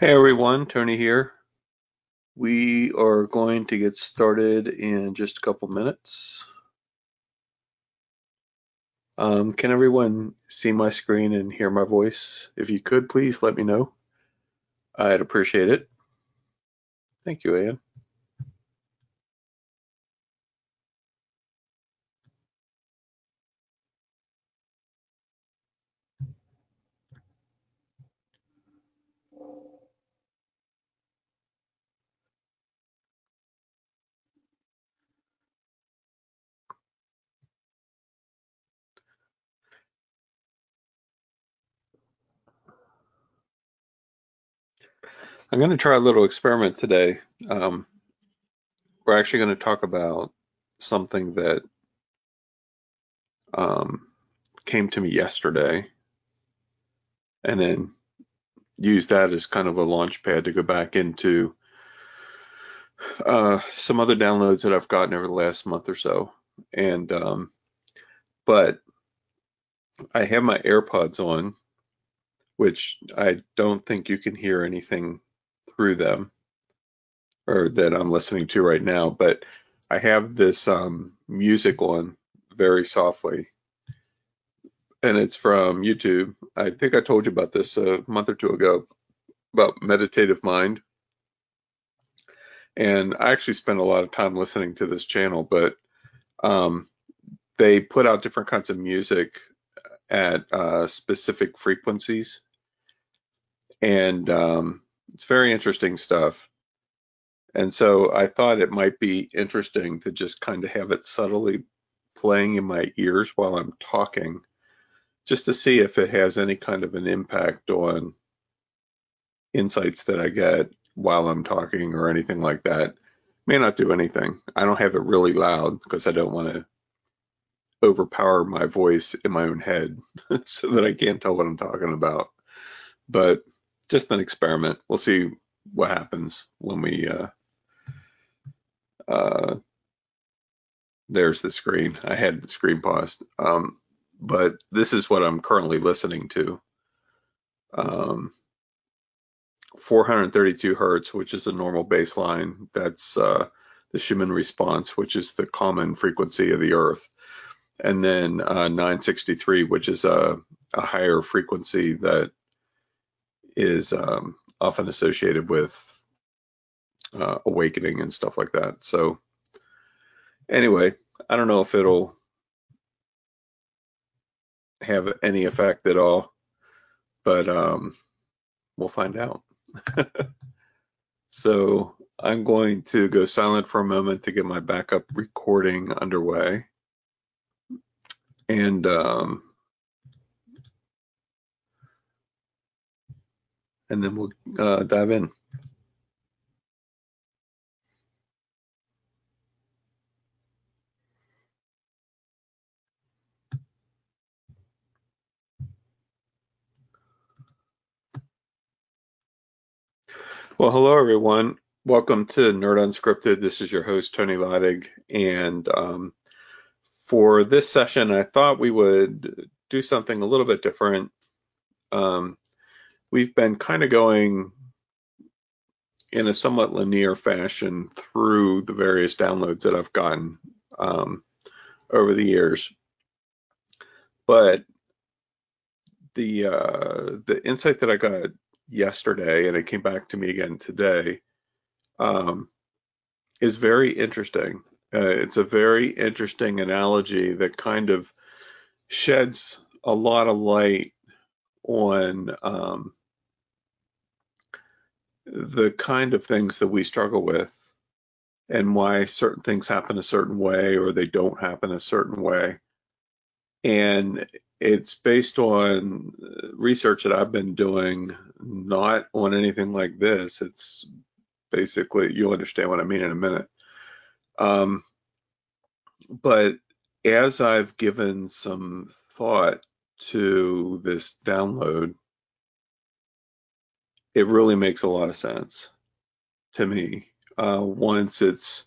Hey everyone, Tony here. We are going to get started in just a couple minutes. Um, can everyone see my screen and hear my voice? If you could, please let me know. I'd appreciate it. Thank you, Ann. I'm going to try a little experiment today. Um, we're actually going to talk about something that um, came to me yesterday and then use that as kind of a launch pad to go back into uh, some other downloads that I've gotten over the last month or so. And, um, but I have my AirPods on, which I don't think you can hear anything through them or that I'm listening to right now, but I have this um, music on very softly and it's from YouTube. I think I told you about this a month or two ago about Meditative Mind. And I actually spent a lot of time listening to this channel, but um, they put out different kinds of music at uh, specific frequencies. And um, it's very interesting stuff. And so I thought it might be interesting to just kind of have it subtly playing in my ears while I'm talking, just to see if it has any kind of an impact on insights that I get while I'm talking or anything like that. May not do anything. I don't have it really loud because I don't want to overpower my voice in my own head so that I can't tell what I'm talking about. But just an experiment. We'll see what happens when we uh, uh, there's the screen. I had the screen paused. Um, but this is what I'm currently listening to. Um, 432 hertz, which is a normal baseline. That's uh, the Schumann response, which is the common frequency of the Earth. And then uh, 963, which is a, a, higher frequency that is um, often associated with uh, awakening and stuff like that. So anyway, I don't know if it'll have any effect at all, but um, we'll find out. so I'm going to go silent for a moment to get my backup recording underway. And um, and then we'll uh, dive in. Well, hello everyone. Welcome to Nerd Unscripted. This is your host Tony Laddie, and um, for this session, I thought we would do something a little bit different. Um, we've been kind of going in a somewhat linear fashion through the various downloads that I've gotten um, over the years, but the uh, the insight that I got yesterday, and it came back to me again today, um, is very interesting. Uh, it's a very interesting analogy that kind of sheds a lot of light on um, the kind of things that we struggle with and why certain things happen a certain way or they don't happen a certain way. And it's based on research that I've been doing, not on anything like this. It's basically, you'll understand what I mean in a minute. Um, but as I've given some thought to this download, it really makes a lot of sense to me uh, once it's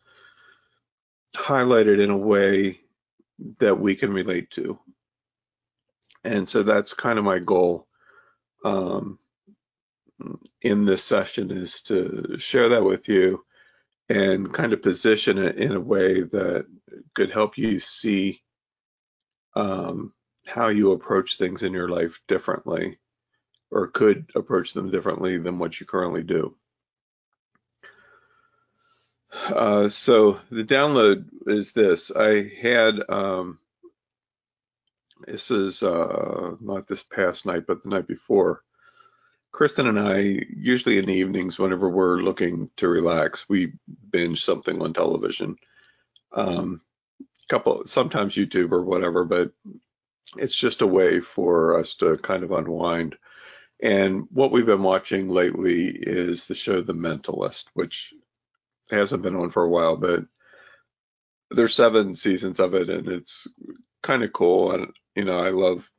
highlighted in a way that we can relate to. And so that's kind of my goal um, in this session is to share that with you and kind of position it in a way that could help you see um, how you approach things in your life differently or could approach them differently than what you currently do. Uh, so the download is this. I had um, this is uh, not this past night, but the night before. Kristen and I, usually in the evenings, whenever we're looking to relax, we binge something on television. Um, couple, sometimes YouTube or whatever, but it's just a way for us to kind of unwind. And what we've been watching lately is the show The Mentalist, which hasn't been on for a while, but there's seven seasons of it, and it's kind of cool. And you know, I love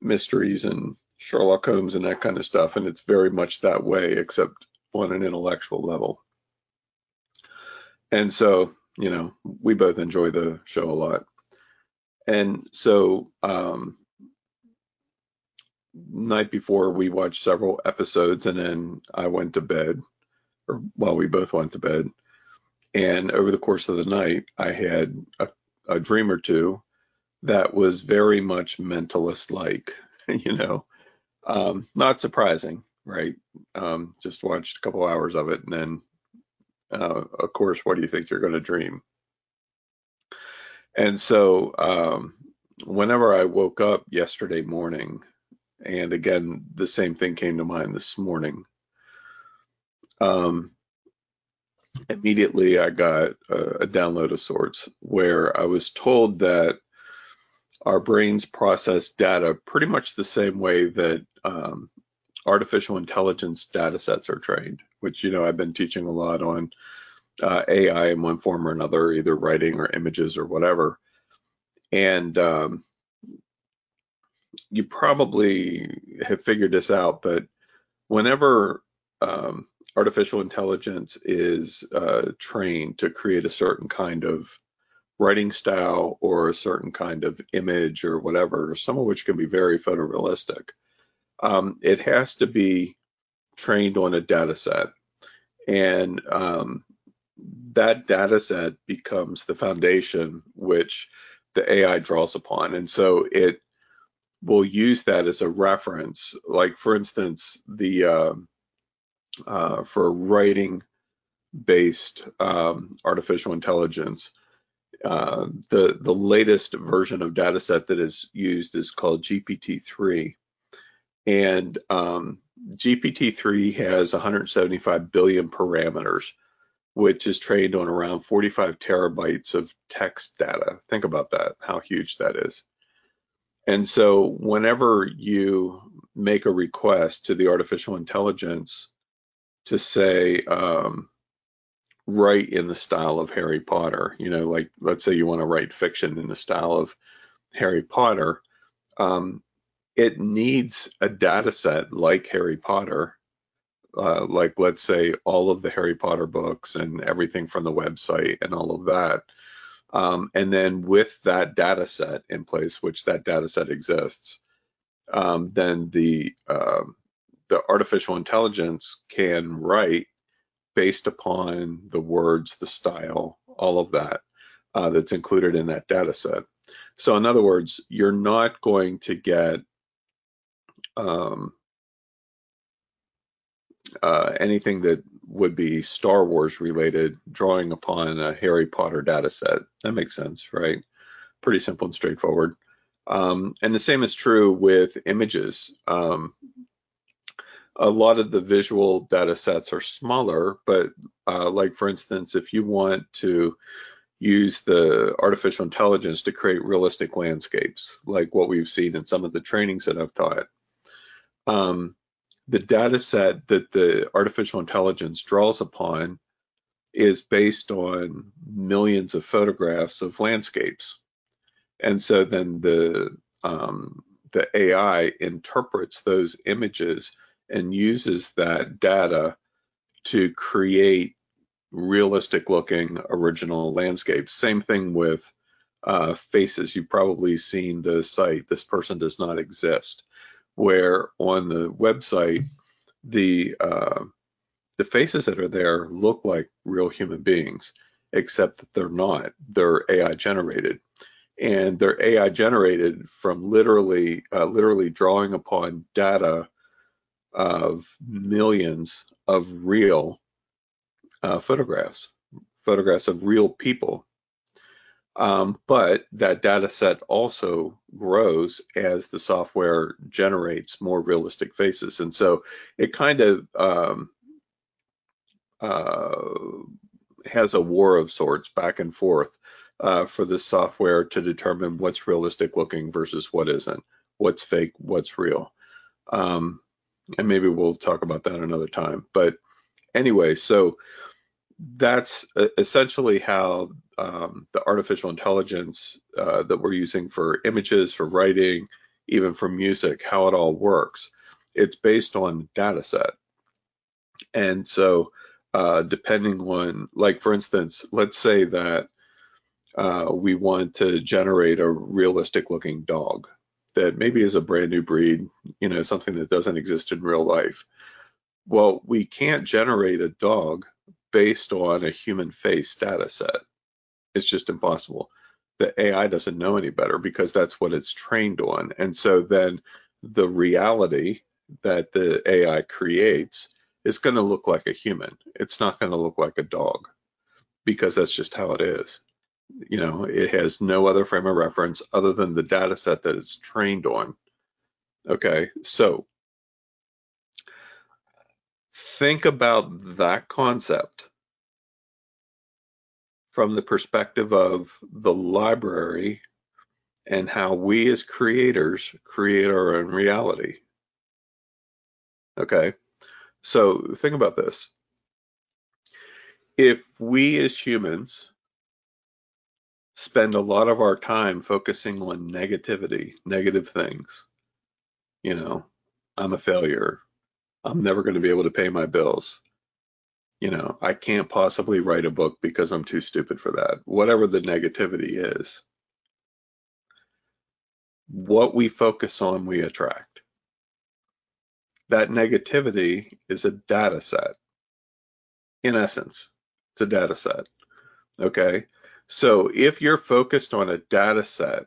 mysteries and Sherlock Holmes and that kind of stuff, and it's very much that way, except on an intellectual level. And so, you know, we both enjoy the show a lot. And so, um, night before we watched several episodes, and then I went to bed, or well, we both went to bed. And over the course of the night, I had a, a dream or two that was very much mentalist like, you know, um, not surprising, right? Um, just watched a couple hours of it, and then, uh, of course, what do you think you're going to dream? And so, um, whenever I woke up yesterday morning, and again, the same thing came to mind this morning. Um, immediately, I got a, a download of sorts where I was told that our brains process data pretty much the same way that um, artificial intelligence data sets are trained, which, you know, I've been teaching a lot on uh, AI in one form or another, either writing or images or whatever. And um, you probably have figured this out, but whenever um, artificial intelligence is uh, trained to create a certain kind of writing style or a certain kind of image or whatever, some of which can be very photorealistic. Um, it has to be trained on a data set. And um, that data set becomes the foundation which the AI draws upon. And so it will use that as a reference. Like, for instance, the uh, uh, for writing based um, artificial intelligence, uh, the the latest version of dataset that is used is called GPT-3, and um, GPT-3 has 175 billion parameters, which is trained on around 45 terabytes of text data. Think about that, how huge that is. And so, whenever you make a request to the artificial intelligence to say, um, write in the style of Harry Potter. You know, like let's say you want to write fiction in the style of Harry Potter. Um, it needs a data set like Harry Potter, uh, like let's say all of the Harry Potter books and everything from the website and all of that. Um, and then with that data set in place, which that data set exists, um, then the uh, the artificial intelligence can write based upon the words, the style, all of that uh, that's included in that data set. So in other words, you're not going to get um, uh, anything that would be Star Wars related drawing upon a Harry Potter data set. That makes sense, right? Pretty simple and straightforward. Um, and the same is true with images. Um, a lot of the visual data sets are smaller, but uh, like for instance, if you want to use the artificial intelligence to create realistic landscapes, like what we've seen in some of the trainings that I've taught, um, the data set that the artificial intelligence draws upon is based on millions of photographs of landscapes. And so then the um, the AI interprets those images and uses that data to create realistic looking original landscapes. Same thing with uh, faces. You've probably seen the site, this person does not exist, where on the website, the uh, the faces that are there look like real human beings, except that they're not. They're AI generated, and they're AI generated from literally uh, literally drawing upon data of millions of real uh, photographs, photographs of real people. Um, but that data set also grows as the software generates more realistic faces. And so it kind of um, uh, has a war of sorts back and forth uh, for this software to determine what's realistic looking versus what isn't, what's fake, what's real. Um, and maybe we'll talk about that another time. But anyway, so that's essentially how um, the artificial intelligence uh, that we're using for images, for writing, even for music, how it all works. It's based on data set. And so, uh, depending on, like, for instance, let's say that uh, we want to generate a realistic looking dog that maybe is a brand new breed, you know, something that doesn't exist in real life. Well, we can't generate a dog based on a human face data set. It's just impossible. The AI doesn't know any better because that's what it's trained on. And so then the reality that the AI creates is going to look like a human. It's not going to look like a dog because that's just how it is you know, it has no other frame of reference other than the data set that it's trained on. Okay, so think about that concept from the perspective of the library and how we as creators create our own reality. Okay, so think about this. If we as humans spend a lot of our time focusing on negativity, negative things. You know, I'm a failure. I'm never going to be able to pay my bills. You know, I can't possibly write a book because I'm too stupid for that. Whatever the negativity is, what we focus on, we attract. That negativity is a data set. In essence, it's a data set. Okay. So if you're focused on a data set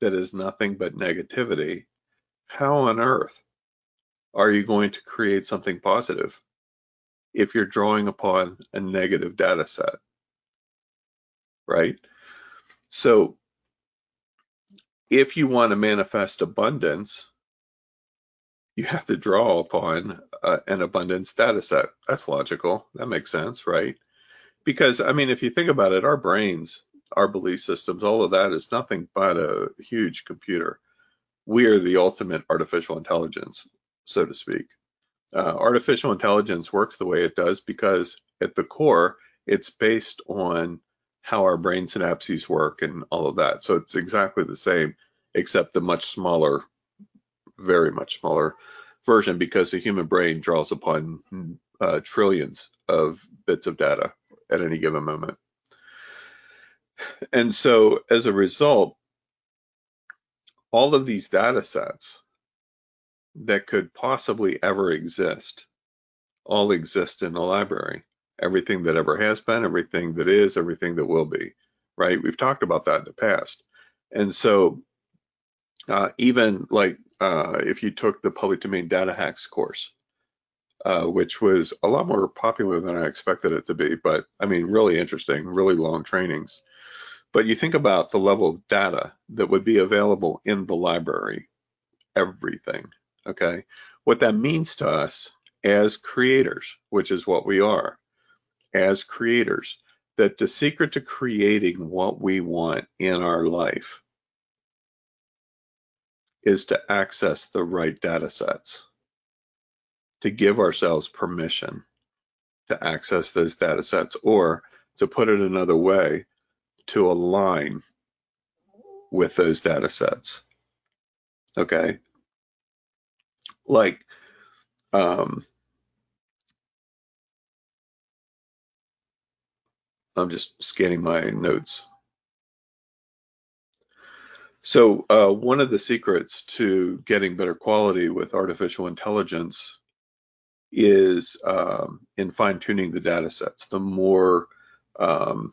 that is nothing but negativity, how on earth are you going to create something positive if you're drawing upon a negative data set? Right? So if you want to manifest abundance, you have to draw upon uh, an abundance data set. That's logical. That makes sense, right? because I mean, if you think about it, our brains, our belief systems, all of that is nothing but a huge computer. We are the ultimate artificial intelligence, so to speak. Uh, artificial intelligence works the way it does because at the core, it's based on how our brain synapses work and all of that. So it's exactly the same, except the much smaller, very much smaller version because the human brain draws upon uh, trillions of bits of data at any given moment. And so as a result, all of these data sets that could possibly ever exist all exist in the library. Everything that ever has been, everything that is, everything that will be, right? We've talked about that in the past. And so uh, even like uh, if you took the public domain data hacks course, uh, which was a lot more popular than I expected it to be. But I mean, really interesting, really long trainings. But you think about the level of data that would be available in the library, everything. Okay. What that means to us as creators, which is what we are, as creators, that the secret to creating what we want in our life is to access the right data sets to give ourselves permission to access those data sets or to put it another way to align with those data sets okay like um, i'm just scanning my notes so uh, one of the secrets to getting better quality with artificial intelligence is um, in fine tuning the data sets. The more, um,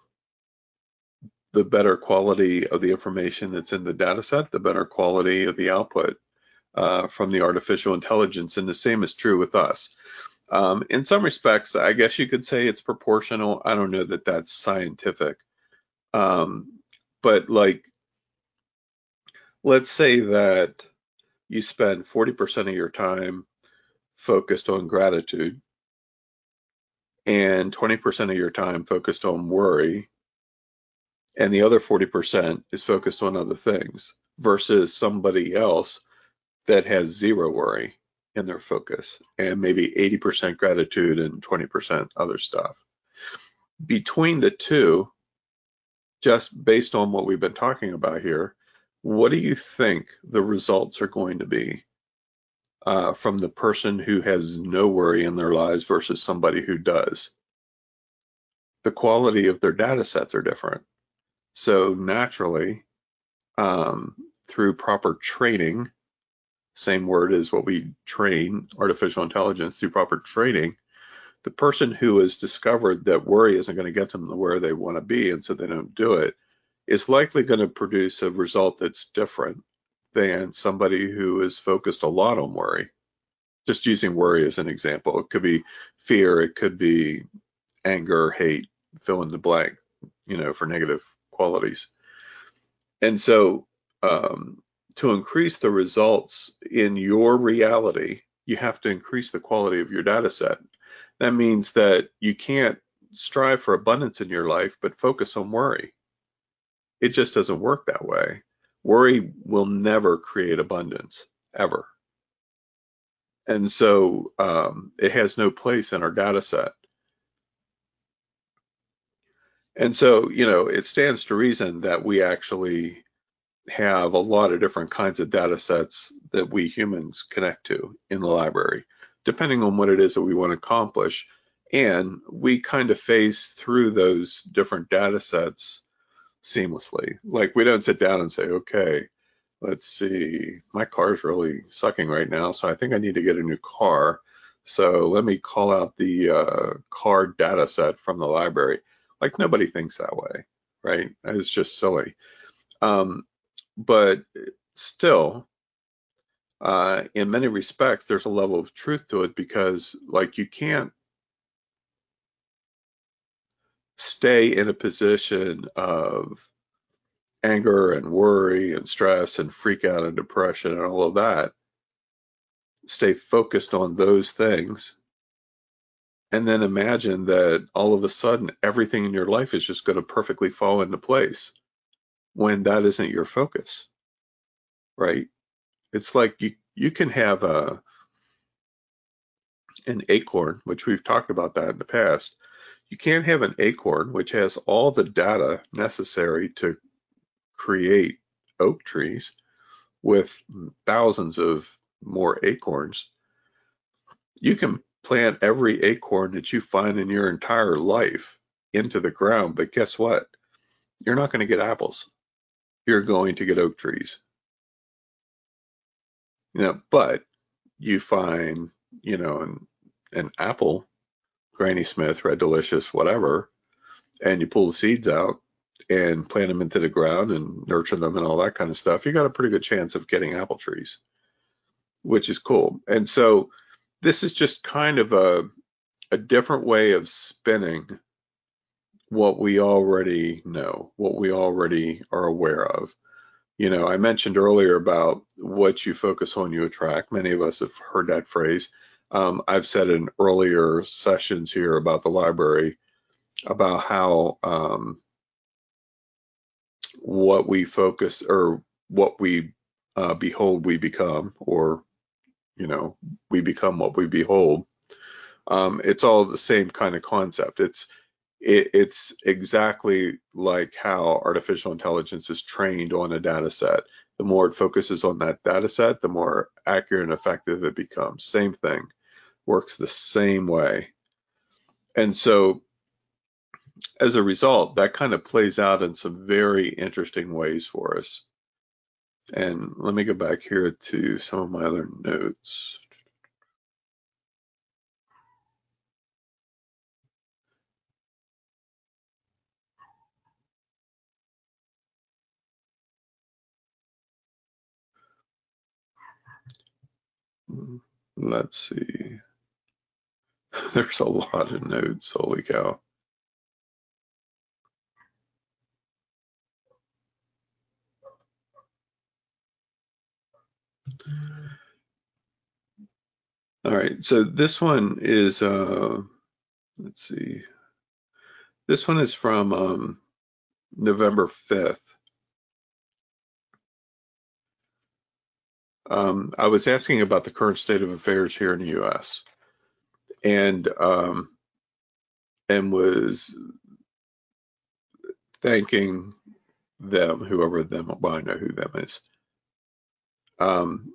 the better quality of the information that's in the data set, the better quality of the output uh, from the artificial intelligence. And the same is true with us. Um, in some respects, I guess you could say it's proportional. I don't know that that's scientific. Um, but like, let's say that you spend 40% of your time focused on gratitude and 20% of your time focused on worry and the other 40% is focused on other things versus somebody else that has zero worry in their focus and maybe 80% gratitude and 20% other stuff. Between the two, just based on what we've been talking about here, what do you think the results are going to be uh, from the person who has no worry in their lives versus somebody who does? The quality of their data sets are different. So naturally, um, through proper training, same word as what we train artificial intelligence through proper training, the person who has discovered that worry isn't going to get them to where they want to be and so they don't do it is likely going to produce a result that's different than somebody who is focused a lot on worry. Just using worry as an example, it could be fear, it could be anger, hate, fill in the blank, you know, for negative qualities. And so, um, to increase the results in your reality, you have to increase the quality of your data set. That means that you can't strive for abundance in your life, but focus on worry. It just doesn't work that way. Worry will never create abundance, ever. And so um, it has no place in our data set. And so, you know, it stands to reason that we actually have a lot of different kinds of data sets that we humans connect to in the library, depending on what it is that we want to accomplish. And we kind of phase through those different data sets seamlessly. Like we don't sit down and say, okay, let's see, my car's really sucking right now, so I think I need to get a new car. So let me call out the uh, car data set from the library. Like nobody thinks that way, right? It's just silly. Um, but still, uh, in many respects, there's a level of truth to it because, like, you can't stay in a position of anger and worry and stress and freak out and depression and all of that. Stay focused on those things. And then imagine that all of a sudden everything in your life is just going to perfectly fall into place when that isn't your focus, right? It's like you you can have a an acorn, which we've talked about that in the past. You can't have an acorn which has all the data necessary to create oak trees with thousands of more acorns. You can plant every acorn that you find in your entire life into the ground, but guess what? You're not going to get apples you're going to get oak trees. You know, but you find, you know, an, an apple, Granny Smith, Red Delicious, whatever, and you pull the seeds out and plant them into the ground and nurture them and all that kind of stuff, you got a pretty good chance of getting apple trees, which is cool. And so this is just kind of a a different way of spinning what we already know, what we already are aware of. You know, I mentioned earlier about what you focus on, you attract. Many of us have heard that phrase. Um, I've said in earlier sessions here about the library about how um, what we focus or what we uh, behold, we become, or, you know, we become what we behold. Um, it's all the same kind of concept. It's it, it's exactly like how artificial intelligence is trained on a data set. The more it focuses on that data set, the more accurate and effective it becomes. Same thing, works the same way. And so as a result, that kind of plays out in some very interesting ways for us. And let me go back here to some of my other notes. Let's see. There's a lot of nodes. Holy cow. All right, so this one is, uh, let's see, this one is from um, November 5th. Um, I was asking about the current state of affairs here in the U.S. and um, and was thanking them, whoever them, well, I know who them is, um,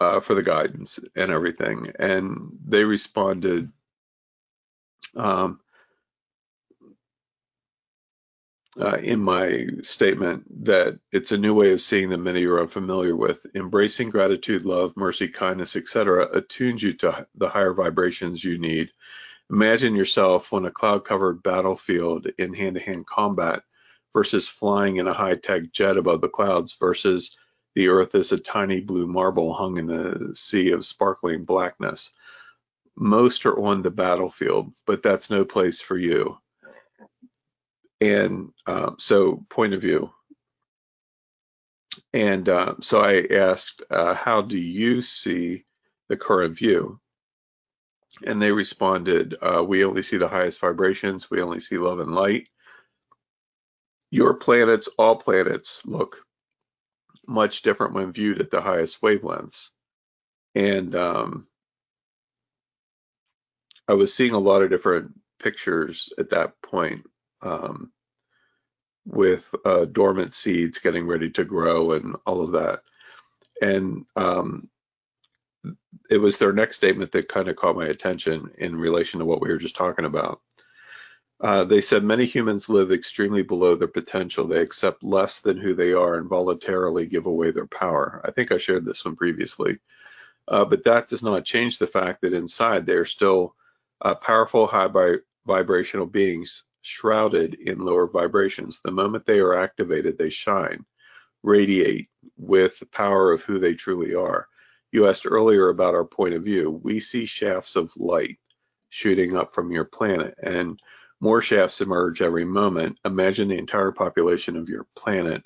uh, for the guidance and everything. And they responded, um, uh, in my statement that it's a new way of seeing that many you're unfamiliar with. Embracing gratitude, love, mercy, kindness, etc., attunes you to the higher vibrations you need. Imagine yourself on a cloud covered battlefield in hand to hand combat versus flying in a high tech jet above the clouds versus the earth is a tiny blue marble hung in a sea of sparkling blackness. Most are on the battlefield, but that's no place for you and um, so point of view. And uh, so I asked, uh, how do you see the current view? And they responded, uh, we only see the highest vibrations. We only see love and light. Your planets, all planets, look much different when viewed at the highest wavelengths. And um, I was seeing a lot of different pictures at that point. Um, with uh, dormant seeds getting ready to grow and all of that. And um, it was their next statement that kind of caught my attention in relation to what we were just talking about. Uh, they said many humans live extremely below their potential. They accept less than who they are and voluntarily give away their power. I think I shared this one previously. Uh, but that does not change the fact that inside they're still uh, powerful, high vibrational beings shrouded in lower vibrations. The moment they are activated, they shine, radiate with the power of who they truly are. You asked earlier about our point of view. We see shafts of light shooting up from your planet, and more shafts emerge every moment. Imagine the entire population of your planet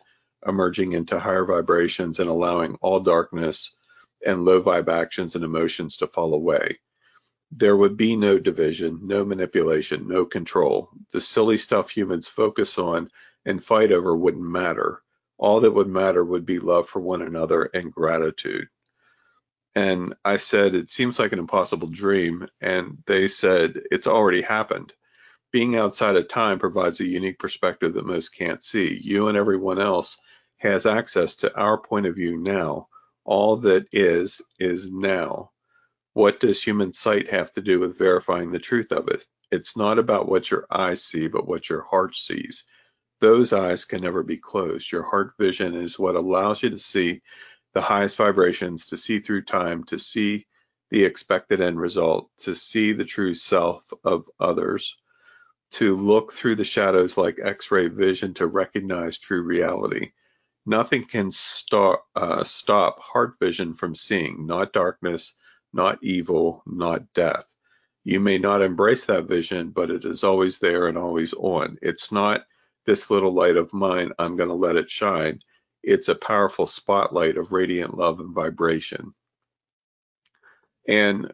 emerging into higher vibrations and allowing all darkness and low vibe actions and emotions to fall away there would be no division, no manipulation, no control. The silly stuff humans focus on and fight over wouldn't matter. All that would matter would be love for one another and gratitude. And I said, It seems like an impossible dream. And they said, It's already happened. Being outside of time provides a unique perspective that most can't see. You and everyone else has access to our point of view now. All that is, is now. What does human sight have to do with verifying the truth of it? It's not about what your eyes see, but what your heart sees. Those eyes can never be closed. Your heart vision is what allows you to see the highest vibrations, to see through time, to see the expected end result, to see the true self of others, to look through the shadows like x ray vision to recognize true reality. Nothing can stop, uh, stop heart vision from seeing, not darkness, not evil, not death. You may not embrace that vision, but it is always there and always on. It's not this little light of mine, I'm going to let it shine. It's a powerful spotlight of radiant love and vibration. And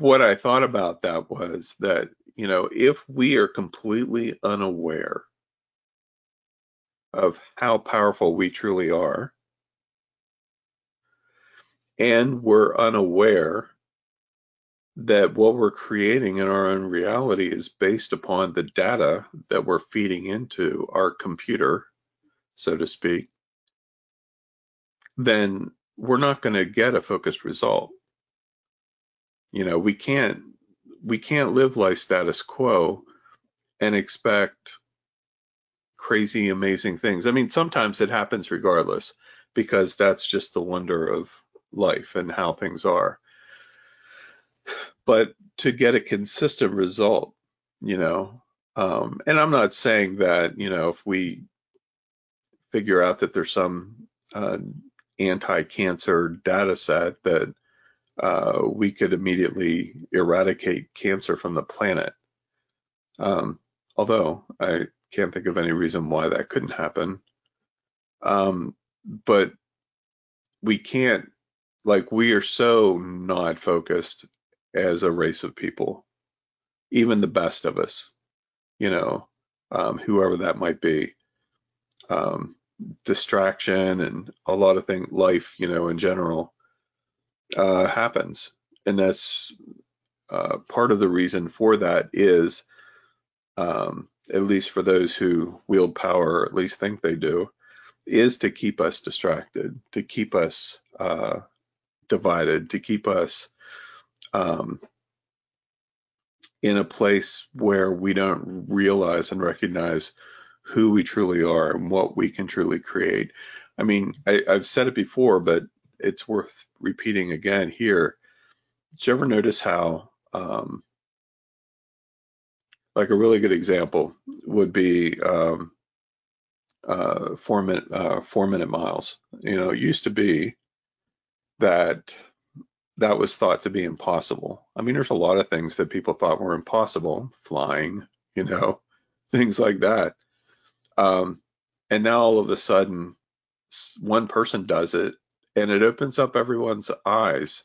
what I thought about that was that, you know, if we are completely unaware of how powerful we truly are, and we're unaware that what we're creating in our own reality is based upon the data that we're feeding into our computer, so to speak, then we're not going to get a focused result. You know, we can't we can't live life status quo and expect crazy amazing things. I mean, sometimes it happens regardless because that's just the wonder of life and how things are. But to get a consistent result, you know, um, and I'm not saying that, you know, if we figure out that there's some uh, anti-cancer data set that uh, we could immediately eradicate cancer from the planet. Um, although I can't think of any reason why that couldn't happen. Um, but we can't, like, we are so not focused as a race of people, even the best of us, you know, um, whoever that might be. Um, distraction and a lot of things, life, you know, in general, uh, happens. And that's uh, part of the reason for that is, um, at least for those who wield power, or at least think they do, is to keep us distracted, to keep us uh, divided, to keep us um, in a place where we don't realize and recognize who we truly are and what we can truly create. I mean, I, have said it before, but it's worth repeating again here. Did you ever notice how, um, like a really good example would be um, uh, four minute uh, four minute miles. You know, it used to be that that was thought to be impossible. I mean, there's a lot of things that people thought were impossible, flying, you know, things like that. Um, and now all of a sudden, one person does it, and it opens up everyone's eyes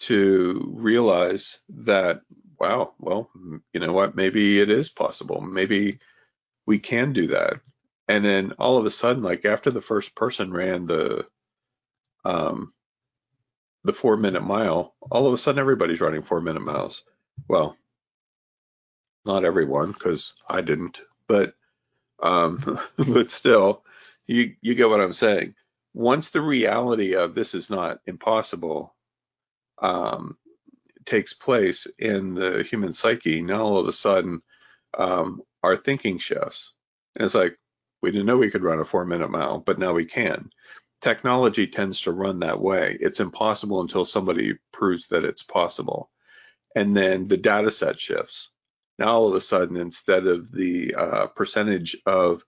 to realize that, wow, well, you know what, maybe it is possible. Maybe we can do that. And then all of a sudden, like after the first person ran the um, the four minute mile, all of a sudden everybody's running four minute miles. Well, not everyone, because I didn't, but um, but still, you you get what I'm saying. Once the reality of this is not impossible um, takes place in the human psyche, now all of a sudden um, our thinking shifts, and it's like we didn't know we could run a four minute mile, but now we can. Technology tends to run that way. It's impossible until somebody proves that it's possible. And then the data set shifts. Now, all of a sudden, instead of the uh, percentage of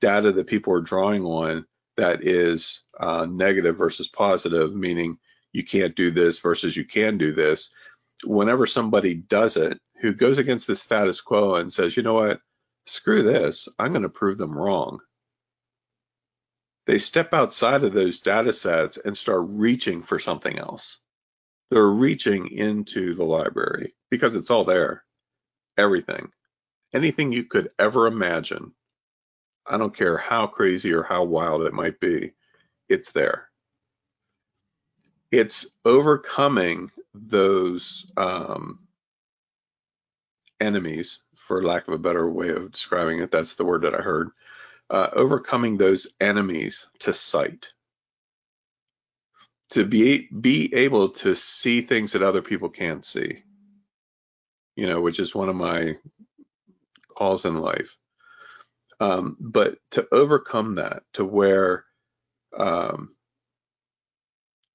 data that people are drawing on that is uh, negative versus positive, meaning you can't do this versus you can do this, whenever somebody does it who goes against the status quo and says, you know what, screw this, I'm going to prove them wrong. They step outside of those data sets and start reaching for something else. They're reaching into the library because it's all there. Everything. Anything you could ever imagine. I don't care how crazy or how wild it might be, it's there. It's overcoming those um, enemies for lack of a better way of describing it. That's the word that I heard. Uh, overcoming those enemies to sight, to be be able to see things that other people can't see. You know, which is one of my calls in life. Um, but to overcome that, to where um,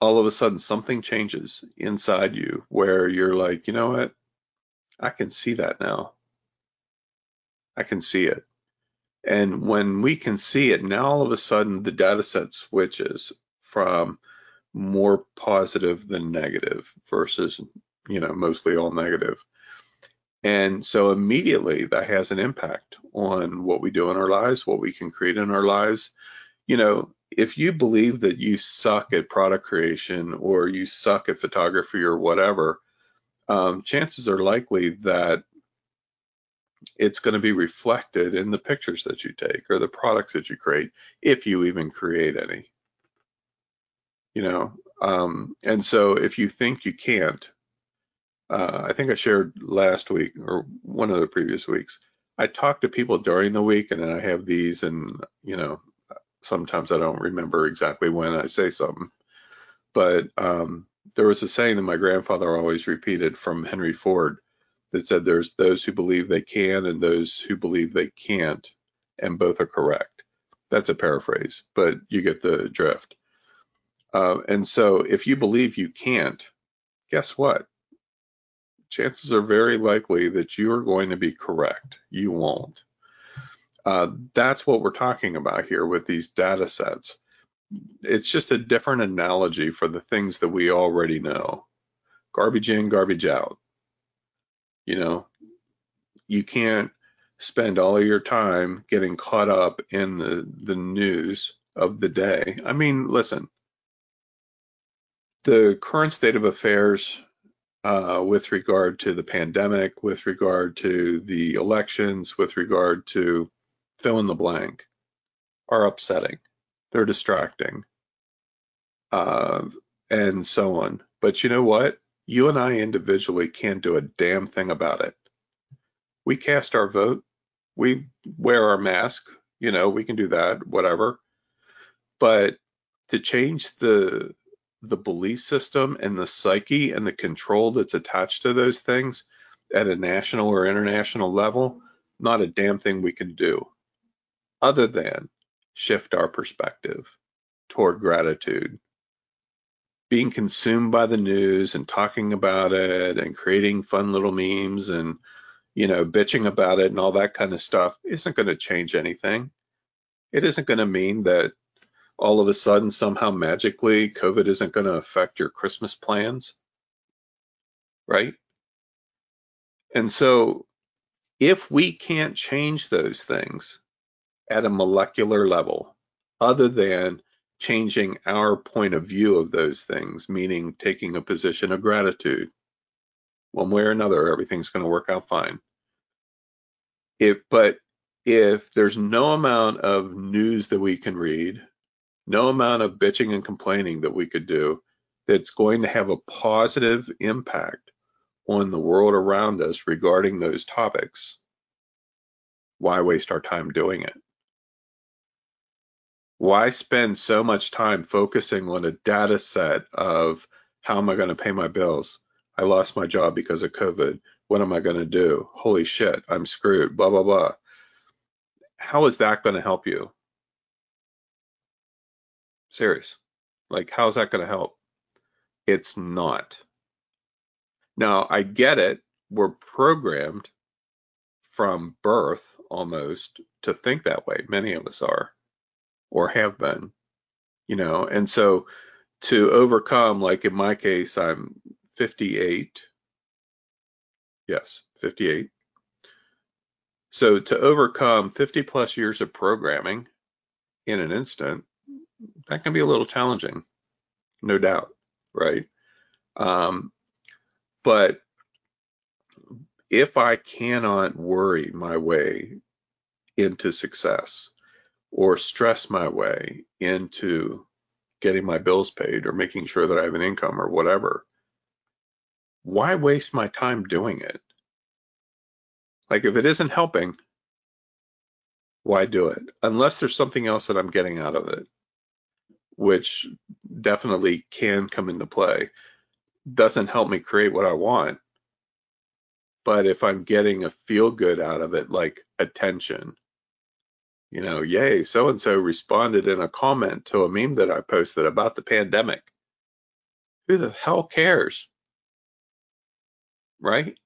all of a sudden something changes inside you, where you're like, you know what, I can see that now. I can see it. And when we can see it, now all of a sudden the data set switches from more positive than negative versus, you know, mostly all negative. And so immediately that has an impact on what we do in our lives, what we can create in our lives. You know, if you believe that you suck at product creation or you suck at photography or whatever, um, chances are likely that it's going to be reflected in the pictures that you take or the products that you create, if you even create any. You know, um, and so if you think you can't, uh, I think I shared last week or one of the previous weeks. I talk to people during the week, and then I have these, and you know, sometimes I don't remember exactly when I say something. But um, there was a saying that my grandfather always repeated from Henry Ford that said there's those who believe they can and those who believe they can't, and both are correct. That's a paraphrase, but you get the drift. Uh, and so if you believe you can't, guess what? Chances are very likely that you are going to be correct. You won't. Uh, that's what we're talking about here with these data sets. it's just a different analogy for the things that we already know. Garbage in, garbage out. You know, you can't spend all of your time getting caught up in the, the news of the day. I mean, listen, the current state of affairs uh, with regard to the pandemic, with regard to the elections, with regard to fill in the blank, are upsetting. They're distracting, uh, and so on. But you know what? You and I individually can't do a damn thing about it. We cast our vote. We wear our mask. You know, we can do that, whatever. But to change the the belief system and the psyche and the control that's attached to those things at a national or international level, not a damn thing we can do other than shift our perspective toward gratitude. Being consumed by the news and talking about it and creating fun little memes and, you know, bitching about it and all that kind of stuff isn't going to change anything. It isn't going to mean that all of a sudden somehow magically COVID isn't going to affect your Christmas plans, right? And so if we can't change those things at a molecular level, other than changing our point of view of those things, meaning taking a position of gratitude, one way or another, everything's going to work out fine. If, but if there's no amount of news that we can read, no amount of bitching and complaining that we could do that's going to have a positive impact on the world around us regarding those topics, why waste our time doing it? Why spend so much time focusing on a data set of how am I going to pay my bills? I lost my job because of COVID. What am I going to do? Holy shit, I'm screwed, blah, blah, blah. How is that going to help you? Serious. Like, how's that going to help? It's not. Now, I get it. We're programmed from birth almost to think that way. Many of us are or have been, you know, and so to overcome, like in my case, I'm 58. Yes, 58. So to overcome 50 plus years of programming in an instant, that can be a little challenging, no doubt, right? Um, but if I cannot worry my way into success or stress my way into getting my bills paid or making sure that I have an income or whatever, why waste my time doing it? Like if it isn't helping, why do it? Unless there's something else that I'm getting out of it which definitely can come into play. Doesn't help me create what I want. But if I'm getting a feel good out of it, like attention, you know, yay, so and so responded in a comment to a meme that I posted about the pandemic. Who the hell cares? Right?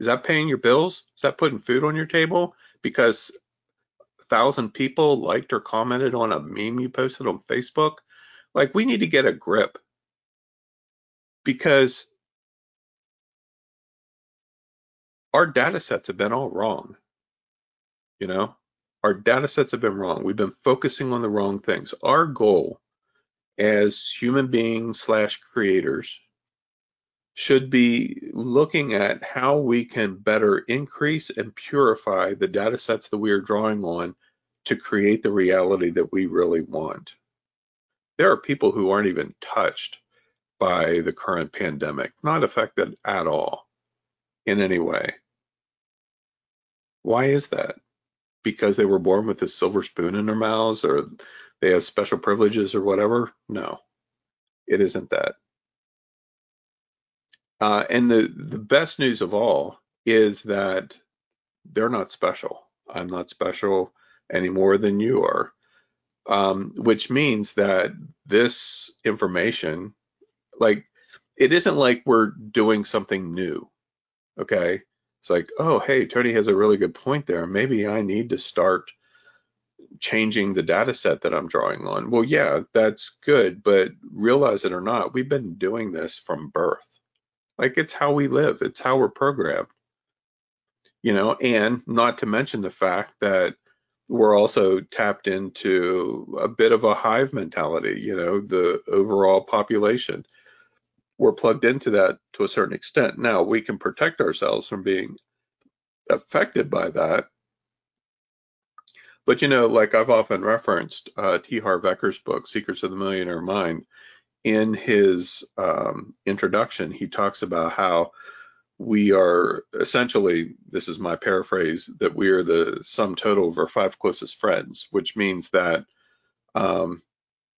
Is that paying your bills? Is that putting food on your table? Because a thousand people liked or commented on a meme you posted on Facebook? Like we need to get a grip because our data sets have been all wrong. You know, our data sets have been wrong. We've been focusing on the wrong things. Our goal as human beings slash creators should be looking at how we can better increase and purify the data sets that we are drawing on to create the reality that we really want there are people who aren't even touched by the current pandemic, not affected at all in any way. Why is that? Because they were born with a silver spoon in their mouths or they have special privileges or whatever? No, it isn't that. Uh, and the, the best news of all is that they're not special. I'm not special any more than you are um, which means that this information, like, it isn't like we're doing something new. Okay. It's like, oh, hey, Tony has a really good point there. Maybe I need to start changing the data set that I'm drawing on. Well, yeah, that's good, but realize it or not, we've been doing this from birth. Like it's how we live, it's how we're programmed. You know, and not to mention the fact that we're also tapped into a bit of a hive mentality, you know, the overall population. We're plugged into that to a certain extent. Now, we can protect ourselves from being affected by that. But, you know, like I've often referenced uh, T. Harv Eker's book, Secrets of the Millionaire Mind, in his um, introduction, he talks about how we are essentially, this is my paraphrase, that we are the sum total of our five closest friends, which means that, um,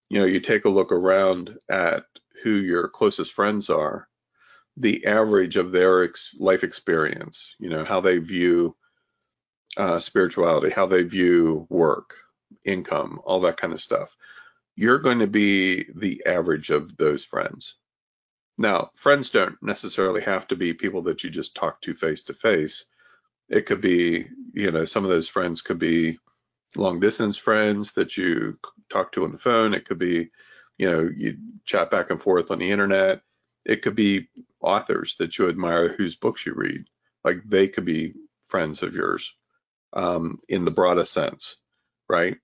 you know, you take a look around at who your closest friends are, the average of their ex- life experience, you know, how they view uh, spirituality, how they view work, income, all that kind of stuff. You're going to be the average of those friends. Now, friends don't necessarily have to be people that you just talk to face to face. It could be, you know, some of those friends could be long distance friends that you talk to on the phone. It could be, you know, you chat back and forth on the internet. It could be authors that you admire whose books you read. Like they could be friends of yours um, in the broadest sense, right?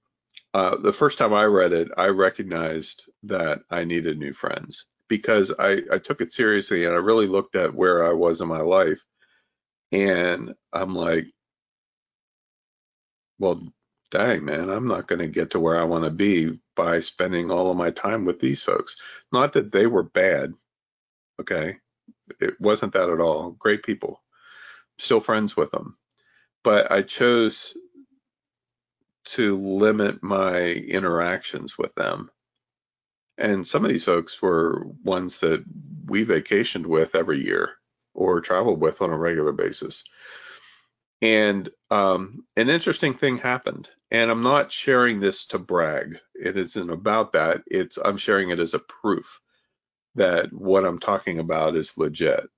Uh, the first time I read it, I recognized that I needed new friends because I, I took it seriously and I really looked at where I was in my life. And I'm like, well, dang, man, I'm not going to get to where I want to be by spending all of my time with these folks. Not that they were bad. Okay. It wasn't that at all. Great people. Still friends with them. But I chose to limit my interactions with them and some of these folks were ones that we vacationed with every year or traveled with on a regular basis. And um, an interesting thing happened. And I'm not sharing this to brag. It isn't about that. It's I'm sharing it as a proof that what I'm talking about is legit.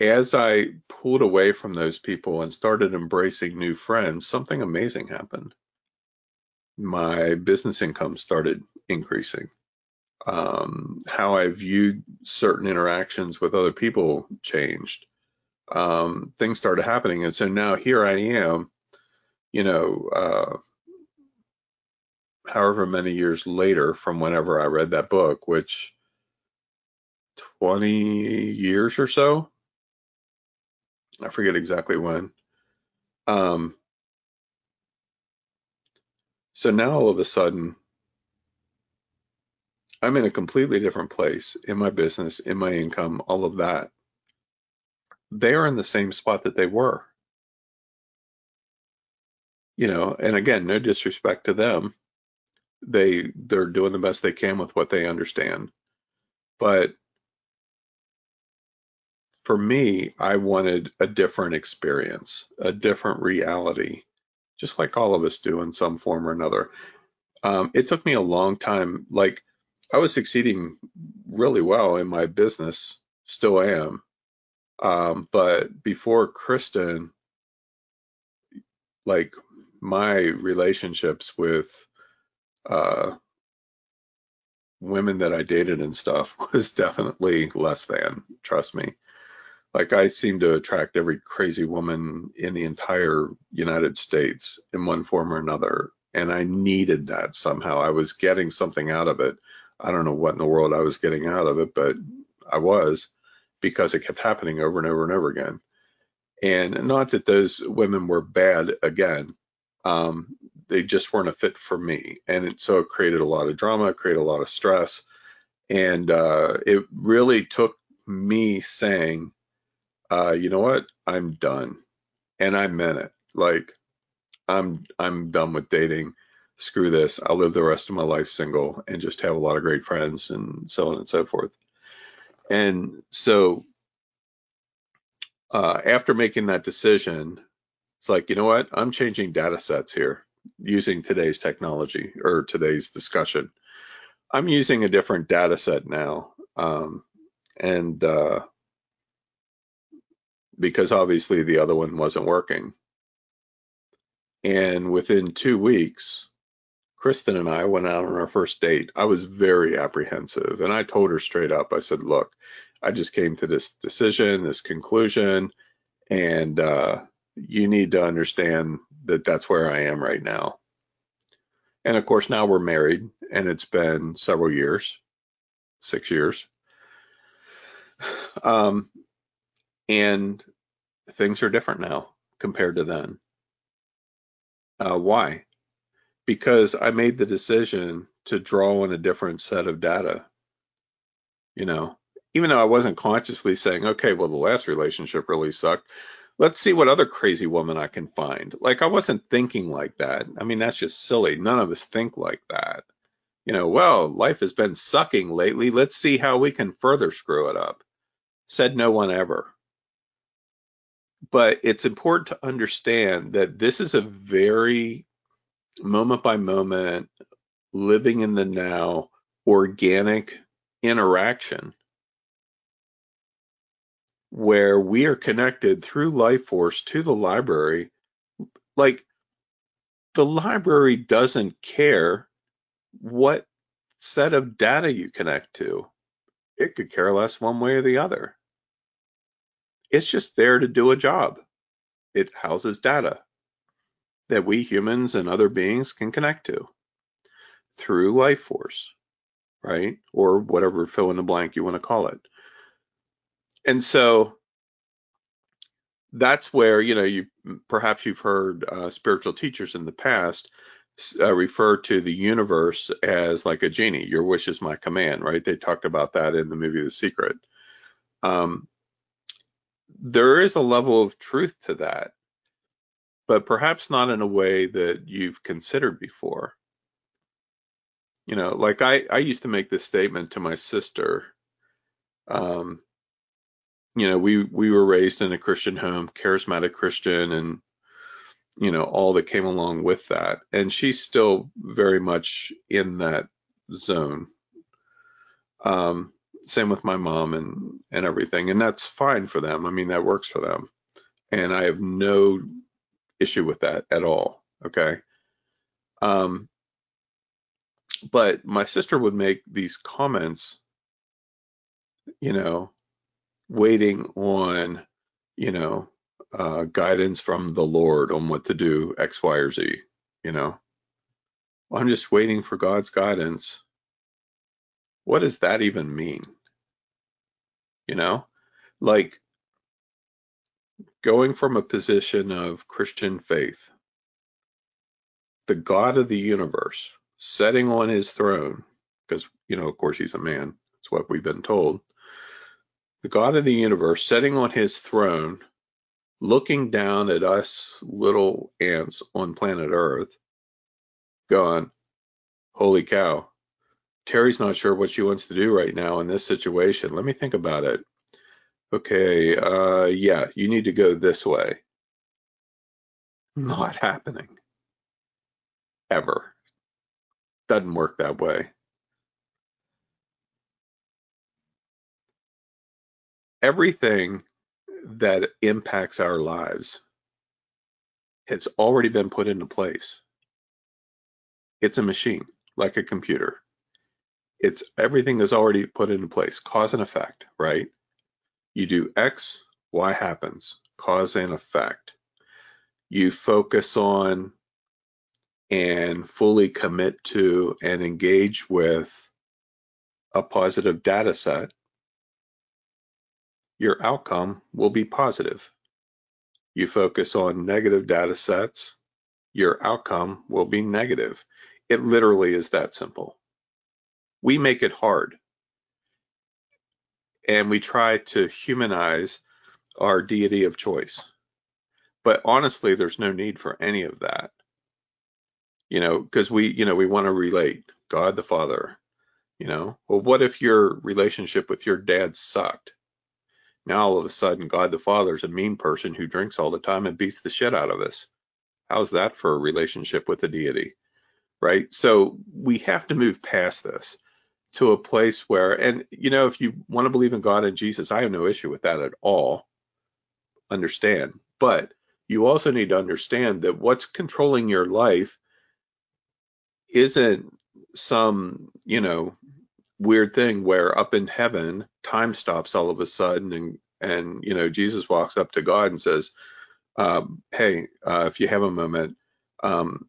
As I pulled away from those people and started embracing new friends, something amazing happened my business income started increasing. Um, how I viewed certain interactions with other people changed. Um, things started happening. And so now here I am, you know, uh, however many years later from whenever I read that book, which 20 years or so. I forget exactly when. Um, so now all of a sudden, I'm in a completely different place in my business, in my income, all of that. They are in the same spot that they were. You know, and again, no disrespect to them. They they're doing the best they can with what they understand. But for me, I wanted a different experience, a different reality, just like all of us do in some form or another. Um, it took me a long time. Like I was succeeding really well in my business, still am. Um, but before Kristen, like my relationships with uh, women that I dated and stuff was definitely less than, trust me. Like I seem to attract every crazy woman in the entire United States in one form or another. And I needed that somehow. I was getting something out of it. I don't know what in the world I was getting out of it, but I was because it kept happening over and over and over again. And not that those women were bad again. Um, they just weren't a fit for me. And it, so it created a lot of drama, created a lot of stress. And uh, it really took me saying, uh, you know what? I'm done. And I meant it. Like I'm I'm done with dating. Screw this. I'll live the rest of my life single and just have a lot of great friends and so on and so forth. And so uh, after making that decision, it's like, you know what? I'm changing data sets here using today's technology or today's discussion. I'm using a different data set now. Um, and uh, because obviously the other one wasn't working. And within two weeks, Kristen and I went out on our first date. I was very apprehensive and I told her straight up, I said, look, I just came to this decision, this conclusion, and uh, you need to understand that that's where I am right now. And of course, now we're married and it's been several years, six years. Um, and things are different now compared to then. Uh, why? Because I made the decision to draw on a different set of data. You know, even though I wasn't consciously saying, okay, well, the last relationship really sucked. Let's see what other crazy woman I can find. Like, I wasn't thinking like that. I mean, that's just silly. None of us think like that. You know, well, life has been sucking lately. Let's see how we can further screw it up. Said no one ever but it's important to understand that this is a very moment by moment, living in the now, organic interaction where we are connected through life force to the library. Like the library doesn't care what set of data you connect to. It could care less one way or the other. It's just there to do a job. It houses data that we humans and other beings can connect to through life force, right? Or whatever fill in the blank you want to call it. And so that's where, you know, you perhaps you've heard uh, spiritual teachers in the past uh, refer to the universe as like a genie. Your wish is my command, right? They talked about that in the movie The Secret. Um, there is a level of truth to that, but perhaps not in a way that you've considered before. You know, like I, I used to make this statement to my sister. Um, you know, we we were raised in a Christian home, charismatic Christian, and you know all that came along with that. And she's still very much in that zone. Um, same with my mom and and everything and that's fine for them i mean that works for them and i have no issue with that at all okay um but my sister would make these comments you know waiting on you know uh guidance from the lord on what to do x y or z you know i'm just waiting for god's guidance what does that even mean? You know, like going from a position of Christian faith, the God of the universe setting on his throne, because, you know, of course he's a man, that's what we've been told. The God of the universe sitting on his throne, looking down at us little ants on planet Earth, going, Holy cow, Terry's not sure what she wants to do right now in this situation. Let me think about it. Okay, uh, yeah, you need to go this way. Not happening. Ever. Doesn't work that way. Everything that impacts our lives has already been put into place. It's a machine, like a computer it's everything is already put into place, cause and effect, right? You do X, Y happens, cause and effect. You focus on and fully commit to and engage with a positive data set, your outcome will be positive. You focus on negative data sets, your outcome will be negative. It literally is that simple we make it hard. And we try to humanize our deity of choice. But honestly, there's no need for any of that. You know, because we, you know, we want to relate God the Father. You know, well, what if your relationship with your dad sucked? Now all of a sudden, God the Father is a mean person who drinks all the time and beats the shit out of us. How's that for a relationship with a deity? Right? So we have to move past this to a place where, and you know, if you want to believe in God and Jesus, I have no issue with that at all. Understand. But you also need to understand that what's controlling your life isn't some, you know, weird thing where up in heaven time stops all of a sudden and and you know Jesus walks up to God and says, um, "Hey, uh, if you have a moment, um,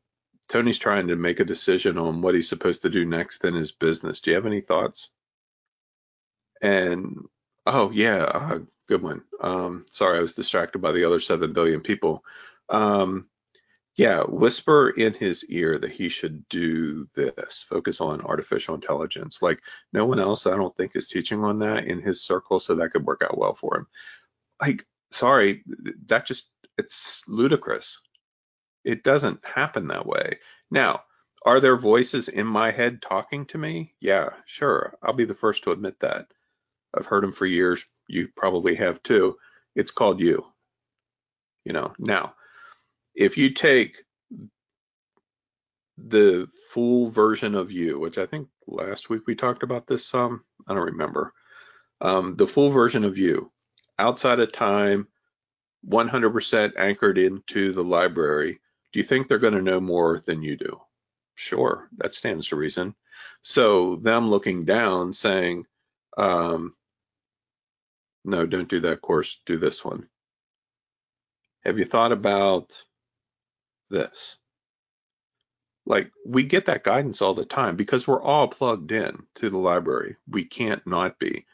Tony's trying to make a decision on what he's supposed to do next in his business. Do you have any thoughts?" And oh yeah, uh, good one. Um, sorry, I was distracted by the other seven billion people. Um, yeah, whisper in his ear that he should do this, focus on artificial intelligence. Like no one else, I don't think, is teaching on that in his circle, so that could work out well for him. Like, sorry, that just, it's ludicrous. It doesn't happen that way. Now, are there voices in my head talking to me? Yeah, sure. I'll be the first to admit that. I've heard them for years. You probably have too. It's called you. You know, now, if you take the full version of you, which I think last week we talked about this some, I don't remember. Um, the full version of you, outside of time, 100% anchored into the library, do you think they're going to know more than you do? Sure, that stands to reason. So them looking down saying, um, no, don't do that course, do this one. Have you thought about this? Like we get that guidance all the time because we're all plugged in to the library. We can't not be.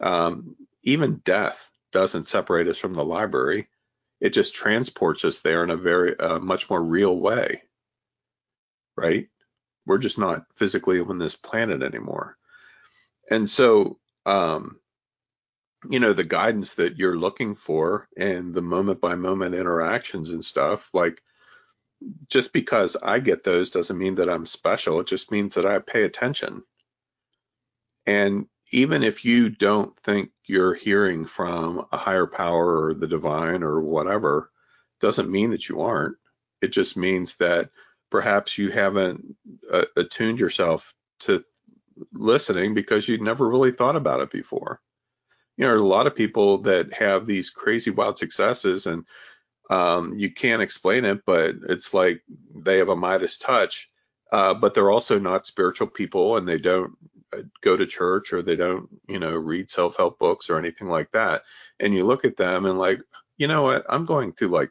Um, even death doesn't separate us from the library. It just transports us there in a very uh, much more real way, right? We're just not physically on this planet anymore. And so, um, you know, the guidance that you're looking for and the moment by moment interactions and stuff, like just because I get those doesn't mean that I'm special. It just means that I pay attention. And even if you don't think you're hearing from a higher power or the divine or whatever, doesn't mean that you aren't. It just means that perhaps you haven't uh, attuned yourself to listening because you'd never really thought about it before. You know, a lot of people that have these crazy wild successes and um, you can't explain it, but it's like they have a Midas touch, uh, but they're also not spiritual people and they don't uh, go to church or they don't, you know, read self help books or anything like that. And you look at them and like, you know what? I'm going through like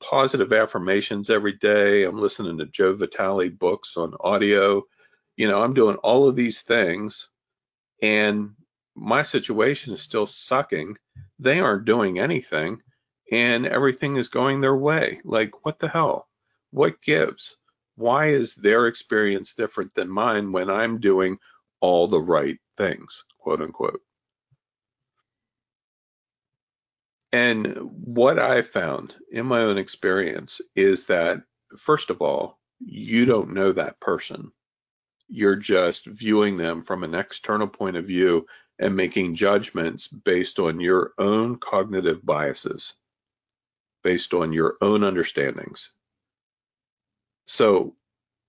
positive affirmations every day. I'm listening to Joe Vitale books on audio. You know, I'm doing all of these things and my situation is still sucking. They aren't doing anything and everything is going their way. Like, what the hell? What gives? Why is their experience different than mine when I'm doing all the right things, quote unquote? And what I found in my own experience is that, first of all, you don't know that person. You're just viewing them from an external point of view and making judgments based on your own cognitive biases based on your own understandings. So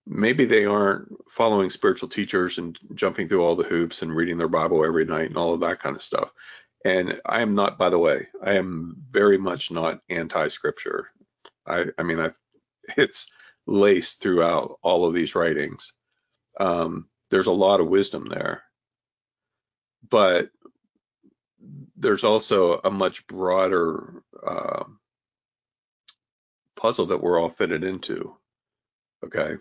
maybe they aren't following spiritual teachers and jumping through all the hoops and reading their Bible every night and all of that kind of stuff. And I am not, by the way, I am very much not anti-scripture. I, I mean, I, it's laced throughout all of these writings. Um, there's a lot of wisdom there, but there's also a much broader uh, puzzle that we're all fitted into. Okay.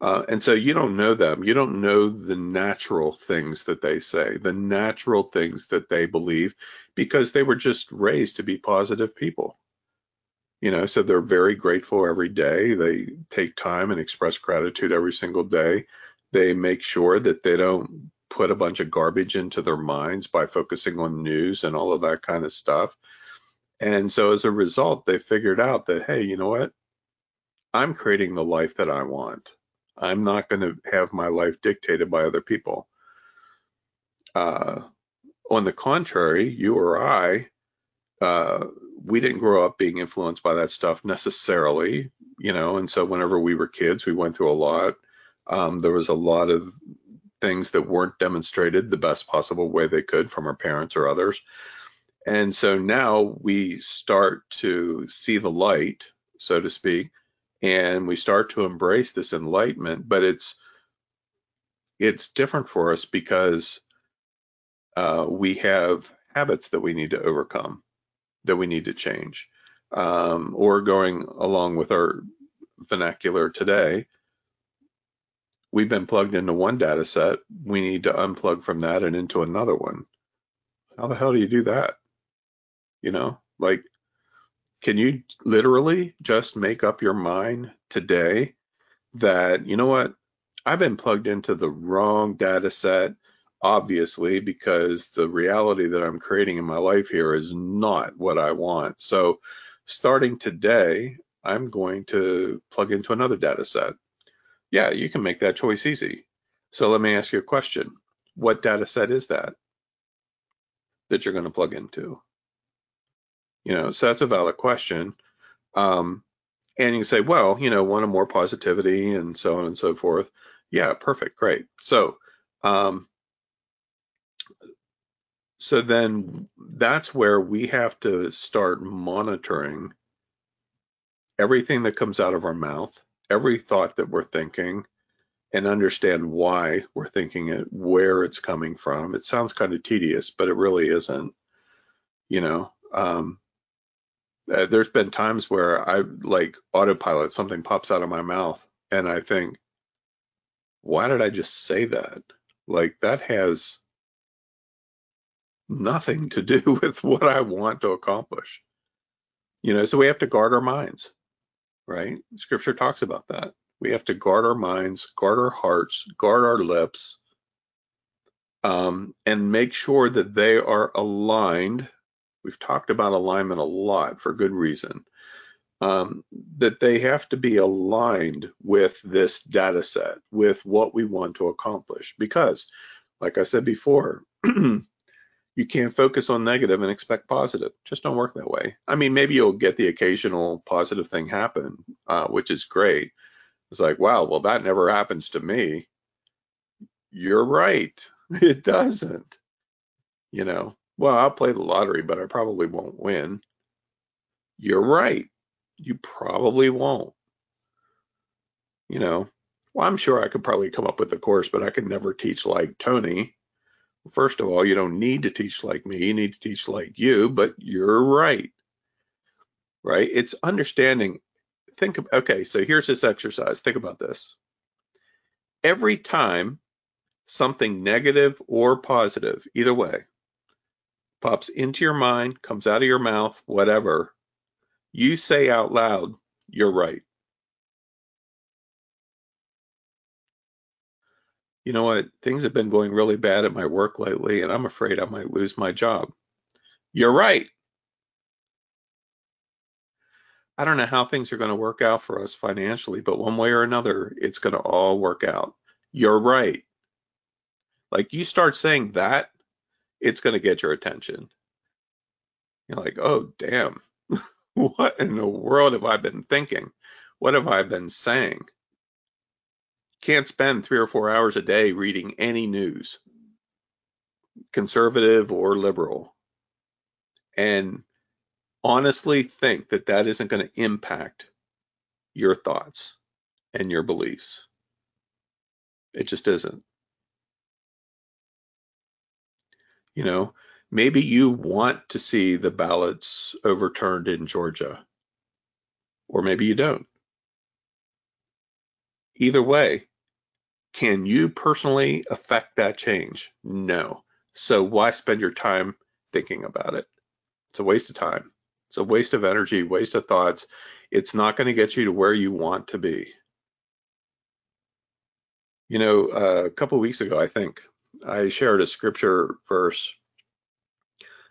Uh, and so you don't know them. You don't know the natural things that they say, the natural things that they believe, because they were just raised to be positive people. You know, so they're very grateful every day. They take time and express gratitude every single day. They make sure that they don't put a bunch of garbage into their minds by focusing on news and all of that kind of stuff. And so as a result, they figured out that, hey, you know what? I'm creating the life that I want. I'm not going to have my life dictated by other people. Uh, on the contrary, you or I, uh, we didn't grow up being influenced by that stuff necessarily, you know, and so whenever we were kids, we went through a lot. Um, there was a lot of things that weren't demonstrated the best possible way they could from our parents or others. And so now we start to see the light, so to speak, and we start to embrace this enlightenment, but it's it's different for us because uh, we have habits that we need to overcome, that we need to change. Um, or going along with our vernacular today, we've been plugged into one data set. We need to unplug from that and into another one. How the hell do you do that? You know, like, can you literally just make up your mind today that, you know what, I've been plugged into the wrong data set, obviously, because the reality that I'm creating in my life here is not what I want. So, starting today, I'm going to plug into another data set. Yeah, you can make that choice easy. So, let me ask you a question What data set is that that you're going to plug into? You know, so that's a valid question. Um, and you can say, well, you know, of more positivity and so on and so forth. Yeah, perfect, great. So, um, so then that's where we have to start monitoring everything that comes out of our mouth, every thought that we're thinking, and understand why we're thinking it, where it's coming from. It sounds kind of tedious, but it really isn't. You know, um, uh, there's been times where I like autopilot, something pops out of my mouth, and I think, why did I just say that? Like that has nothing to do with what I want to accomplish. You know, so we have to guard our minds, right? Scripture talks about that. We have to guard our minds, guard our hearts, guard our lips, um, and make sure that they are aligned. We've talked about alignment a lot for good reason um, that they have to be aligned with this data set, with what we want to accomplish. Because, like I said before, you can't focus on negative and expect positive. Just don't work that way. I mean, maybe you'll get the occasional positive thing happen, uh, which is great. It's like, wow, well, that never happens to me. You're right. It doesn't. You know, well, I'll play the lottery, but I probably won't win. You're right you probably won't. You know, well, I'm sure I could probably come up with a course, but I could never teach like Tony. First of all, you don't need to teach like me. You need to teach like you, but you're right. Right? It's understanding. Think okay, so here's this exercise. Think about this. Every time something negative or positive, either way, pops into your mind, comes out of your mouth, whatever, you say out loud, you're right. You know what? Things have been going really bad at my work lately, and I'm afraid I might lose my job. You're right. I don't know how things are going to work out for us financially, but one way or another, it's going to all work out. You're right. Like you start saying that, it's going to get your attention. You're like, oh, damn. what in the world have I been thinking? What have I been saying? Can't spend three or four hours a day reading any news, conservative or liberal, and honestly think that that isn't going to impact your thoughts and your beliefs. It just isn't. You know, Maybe you want to see the ballots overturned in Georgia, or maybe you don't. Either way, can you personally affect that change? No. So why spend your time thinking about it? It's a waste of time. It's a waste of energy, waste of thoughts. It's not going to get you to where you want to be. You know, uh, a couple weeks ago, I think I shared a scripture verse.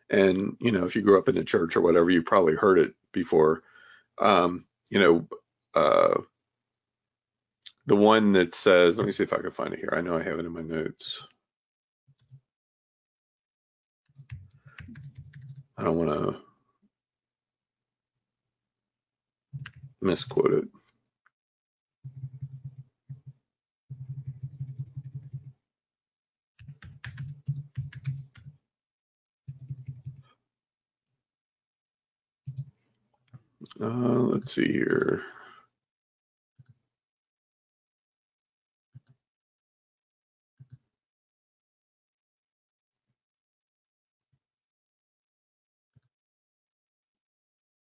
And you know if you grew up in a church or whatever you probably heard it before. Um, you know uh, the one that says let me see if i can find it here. I know i have it in my notes. I don't want to misquote it Uh, let's see here.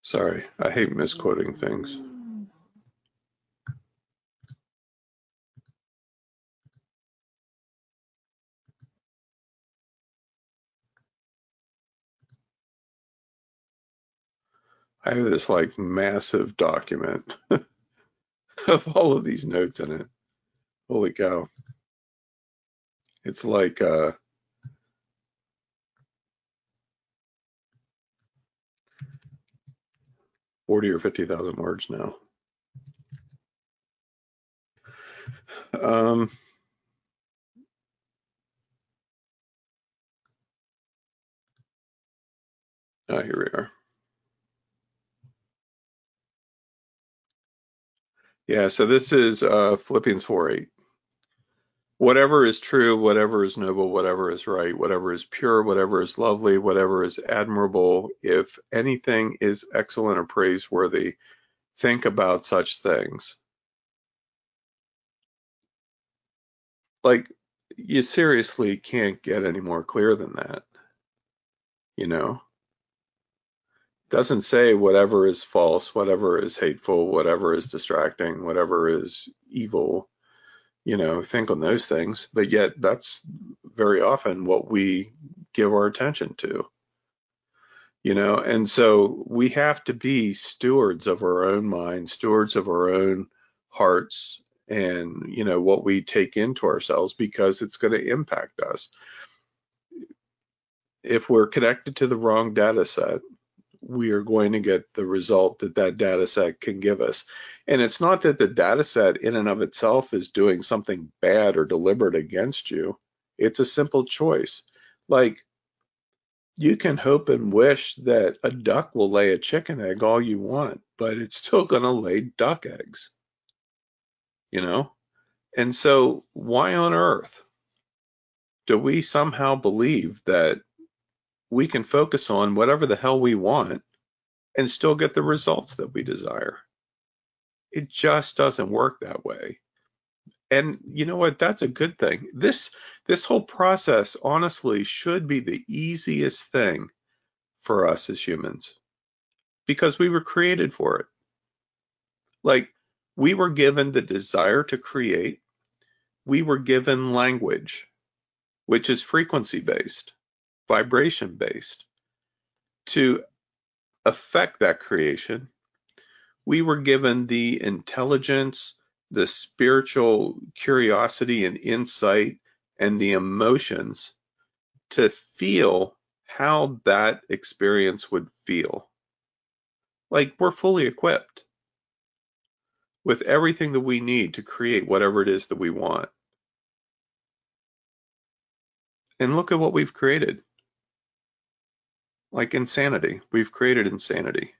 Sorry, I hate misquoting things. I have this like massive document of all of these notes in it. Holy cow. It's like uh, forty or fifty thousand words now. Um, ah, here we are. Yeah, so this is uh, Philippians 4 8. Whatever is true, whatever is noble, whatever is right, whatever is pure, whatever is lovely, whatever is admirable, if anything is excellent or praiseworthy, think about such things. Like, you seriously can't get any more clear than that. You know? Doesn't say whatever is false, whatever is hateful, whatever is distracting, whatever is evil, you know, think on those things. But yet, that's very often what we give our attention to, you know, and so we have to be stewards of our own mind, stewards of our own hearts, and, you know, what we take into ourselves because it's going to impact us. If we're connected to the wrong data set, we are going to get the result that that data set can give us. And it's not that the data set in and of itself is doing something bad or deliberate against you. It's a simple choice. Like you can hope and wish that a duck will lay a chicken egg all you want, but it's still going to lay duck eggs. You know? And so why on earth do we somehow believe that we can focus on whatever the hell we want and still get the results that we desire. It just doesn't work that way. And you know what? That's a good thing. This this whole process honestly should be the easiest thing for us as humans because we were created for it. Like we were given the desire to create. We were given language, which is frequency based vibration based. To affect that creation, we were given the intelligence, the spiritual curiosity and insight, and the emotions to feel how that experience would feel. Like we're fully equipped with everything that we need to create whatever it is that we want. And look at what we've created like insanity. We've created insanity.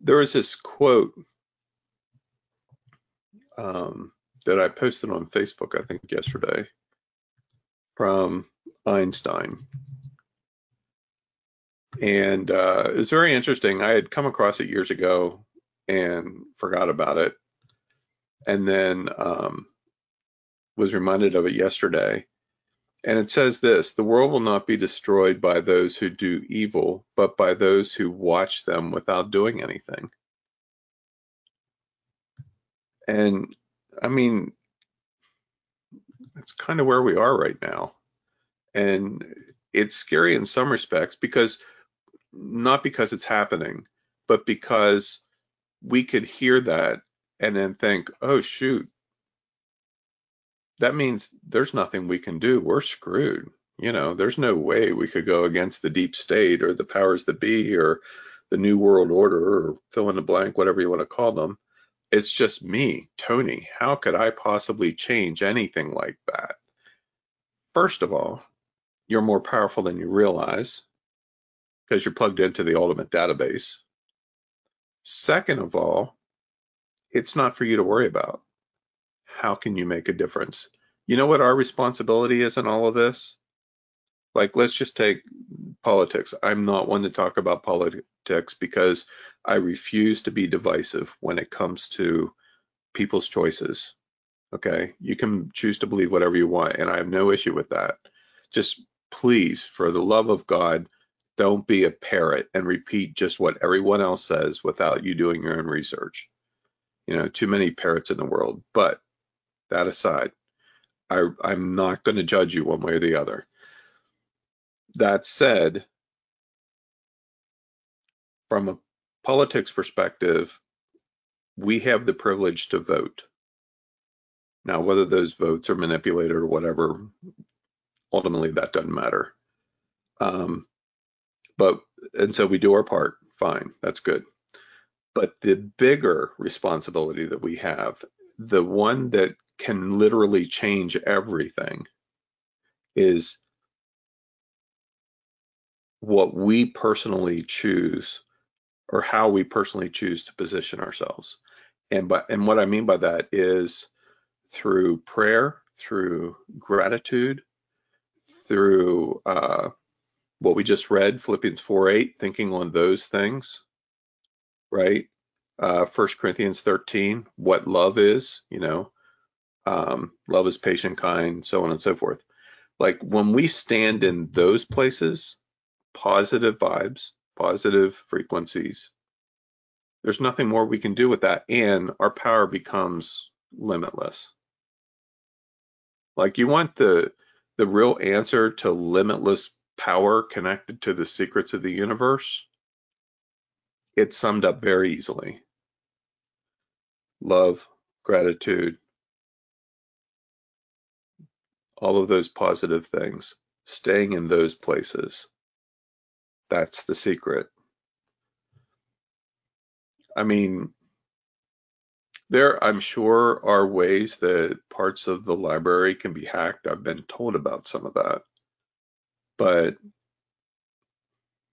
There was this quote um, that I posted on Facebook, I think yesterday, from Einstein. And uh, it was very interesting. I had come across it years ago and forgot about it. And then um, was reminded of it yesterday. And it says this the world will not be destroyed by those who do evil, but by those who watch them without doing anything. And I mean, that's kind of where we are right now. And it's scary in some respects because not because it's happening, but because we could hear that and then think, oh, shoot, that means there's nothing we can do. We're screwed. You know, there's no way we could go against the deep state or the powers that be or the new world order or fill in the blank, whatever you want to call them. It's just me, Tony. How could I possibly change anything like that? First of all, you're more powerful than you realize because you're plugged into the ultimate database. Second of all, it's not for you to worry about how can you make a difference? You know what our responsibility is in all of this? Like, let's just take politics. I'm not one to talk about politics because I refuse to be divisive when it comes to people's choices. Okay. You can choose to believe whatever you want, and I have no issue with that. Just please, for the love of God, don't be a parrot and repeat just what everyone else says without you doing your own research. You know, too many parrots in the world. But that aside, I, I'm not going to judge you one way or the other. That said, from a politics perspective, we have the privilege to vote. Now, whether those votes are manipulated or whatever, ultimately that doesn't matter. Um, but and so we do our part. Fine, that's good. But the bigger responsibility that we have, the one that can literally change everything, is what we personally choose or how we personally choose to position ourselves. And by, and what I mean by that is through prayer, through gratitude, through uh, what we just read, Philippians 4 8, thinking on those things, right? Uh, 1 Corinthians 13, what love is, you know, um, love is patient, kind, so on and so forth. Like when we stand in those places, positive vibes, positive frequencies, there's nothing more we can do with that. And our power becomes limitless. Like you want the the real answer to limitless power connected to the secrets of the universe, it's summed up very easily. Love, gratitude, all of those positive things, staying in those places. That's the secret. I mean, there, I'm sure, are ways that parts of the library can be hacked. I've been told about some of that but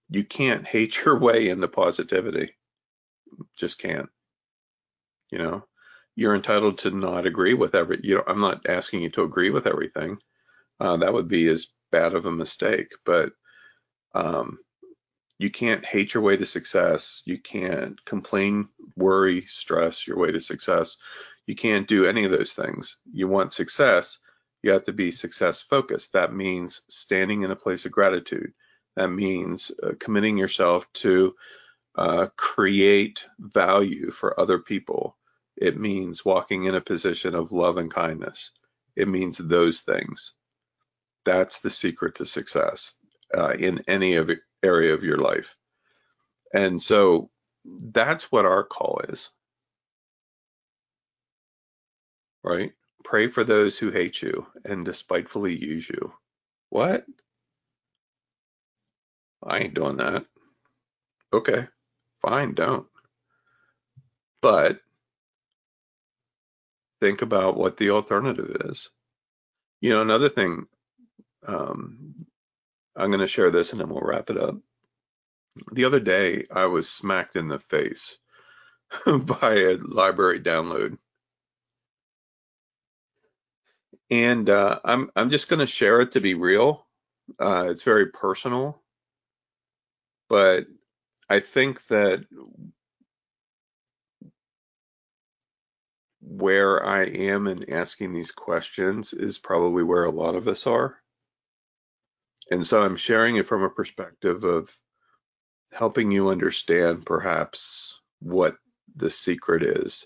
you can't hate your way into positivity. Just can't. You know, you're entitled to not agree with every. You know, I'm not asking you to agree with everything. Uh, that would be as bad of a mistake. But um, you can't hate your way to success. You can't complain, worry, stress your way to success. You can't do any of those things. You want success you have to be success focused. That means standing in a place of gratitude. That means uh, committing yourself to uh, create value for other people. It means walking in a position of love and kindness. It means those things. That's the secret to success uh, in any of area of your life. And so that's what our call is. Right? Pray for those who hate you and despitefully use you. What? I ain't doing that. Okay, fine, don't. But think about what the alternative is. You know, another thing, um, I'm going to share this and then we'll wrap it up. The other day, I was smacked in the face by a library download and uh, I'm I'm just going to share it to be real. Uh, it's very personal, but I think that where I am in asking these questions is probably where a lot of us are. And so I'm sharing it from a perspective of helping you understand perhaps what the secret is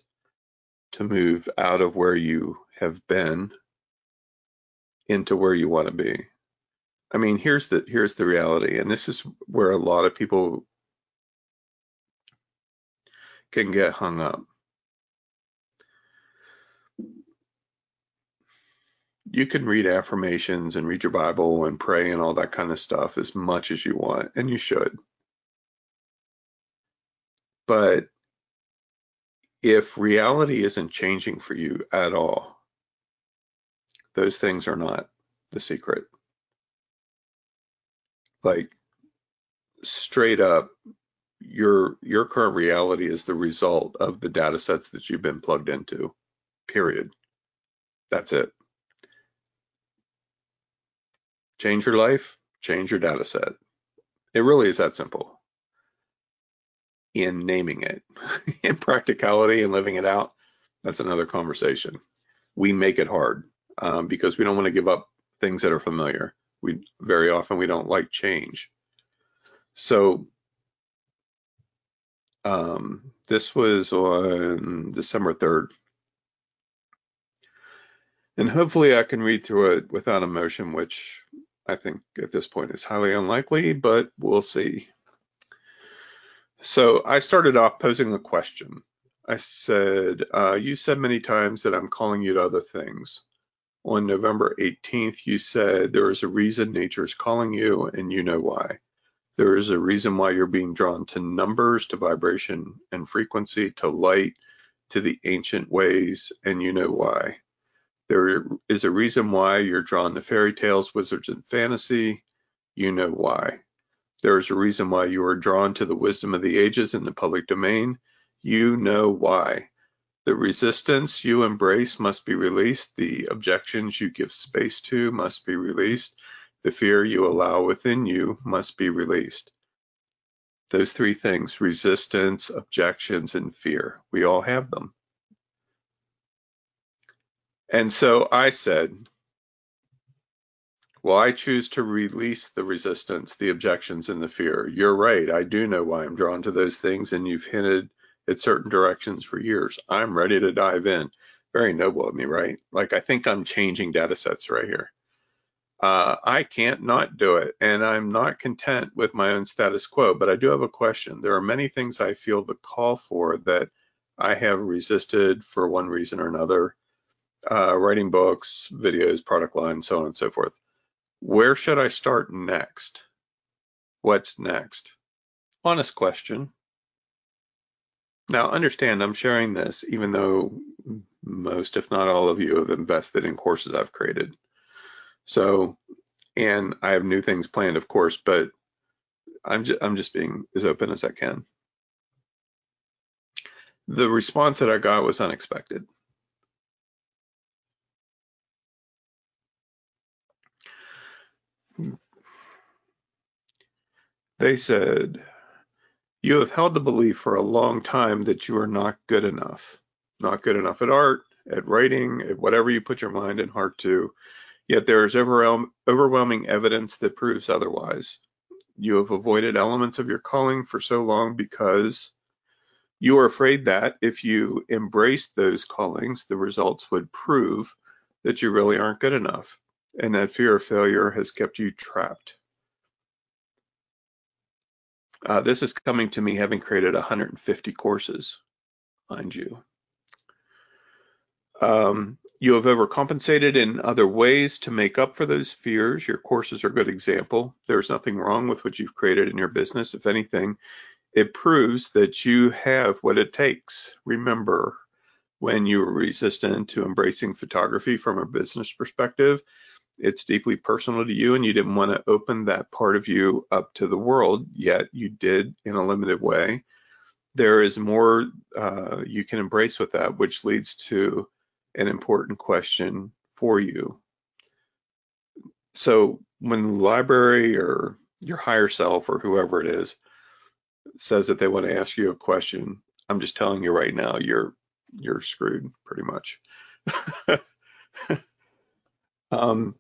to move out of where you have been into where you want to be. I mean, here's the here's the reality, and this is where a lot of people can get hung up. You can read affirmations and read your Bible and pray and all that kind of stuff as much as you want, and you should. But if reality isn't changing for you at all, those things are not the secret. Like straight up, your your current reality is the result of the data sets that you've been plugged into. Period. That's it. Change your life, change your data set. It really is that simple. in naming it. in practicality and living it out, that's another conversation. We make it hard um, because we don't want to give up things that are familiar. We very often we don't like change. So um, this was on December 3rd. And hopefully I can read through it without emotion, which I think at this point is highly unlikely, but we'll see. So I started off posing a question. I said, uh, You said many times that I'm calling you to other things. On November 18th, you said there is a reason nature is calling you, and you know why. There is a reason why you're being drawn to numbers, to vibration and frequency, to light, to the ancient ways, and you know why. There is a reason why you're drawn to fairy tales, wizards, and fantasy. You know why. There is a reason why you are drawn to the wisdom of the ages in the public domain. You know why. The resistance you embrace must be released. The objections you give space to must be released. The fear you allow within you must be released. Those three things resistance, objections, and fear. We all have them. And so I said, well, I choose to release the resistance, the objections, and the fear. You're right. I do know why I'm drawn to those things, and you've hinted at certain directions for years. I'm ready to dive in. Very noble of me, right? Like, I think I'm changing data sets right here. Uh, I can't not do it, and I'm not content with my own status quo, but I do have a question. There are many things I feel the call for that I have resisted for one reason or another, uh, writing books, videos, product lines, so on and so forth. Where should I start next? What's next? Honest question. Now, understand I'm sharing this even though most, if not all of you, have invested in courses I've created. So, and I have new things planned, of course, but I'm just, I'm just being as open as I can. The response that I got was unexpected. They said, You have held the belief for a long time that you are not good enough, not good enough at art, at writing, at whatever you put your mind and heart to, yet there is overwhelming evidence that proves otherwise. You have avoided elements of your calling for so long because you are afraid that if you embraced those callings, the results would prove that you really aren't good enough, and that fear of failure has kept you trapped. Uh, this is coming to me having created 150 courses, mind you. Um, you have overcompensated in other ways to make up for those fears. Your courses are a good example. There's nothing wrong with what you've created in your business. If anything, it proves that you have what it takes. Remember, when you were resistant to embracing photography from a business perspective, it's deeply personal to you and you didn't want to open that part of you up to the world, yet you did in a limited way. There is more uh, you can embrace with that, which leads to an important question for you. So when the library or your higher self or whoever it is says that they want to ask you a question, I'm just telling you right now, you're you're screwed pretty much. um,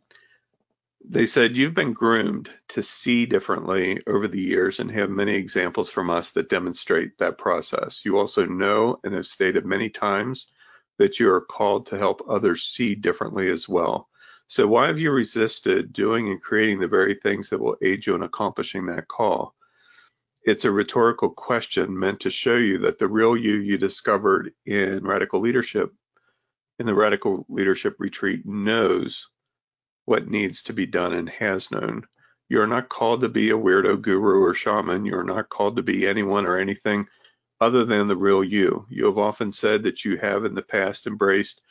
they said, You've been groomed to see differently over the years and have many examples from us that demonstrate that process. You also know and have stated many times that you are called to help others see differently as well. So, why have you resisted doing and creating the very things that will aid you in accomplishing that call? It's a rhetorical question meant to show you that the real you you discovered in radical leadership, in the radical leadership retreat, knows what needs to be done and has known. You are not called to be a weirdo guru or shaman. You are not called to be anyone or anything other than the real you. You have often said that you have in the past embraced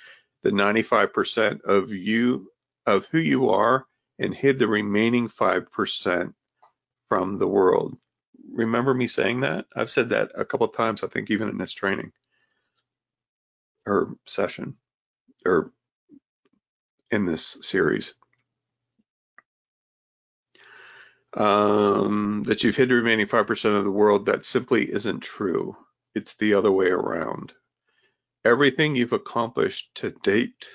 the 95% of you, of who you are, and hid the remaining 5% from the world. Remember me saying that? I've said that a couple of times, I think, even in this training or session or in this series. Um, that you've hid the remaining 5% of the world, that simply isn't true. It's the other way around. Everything you've accomplished to date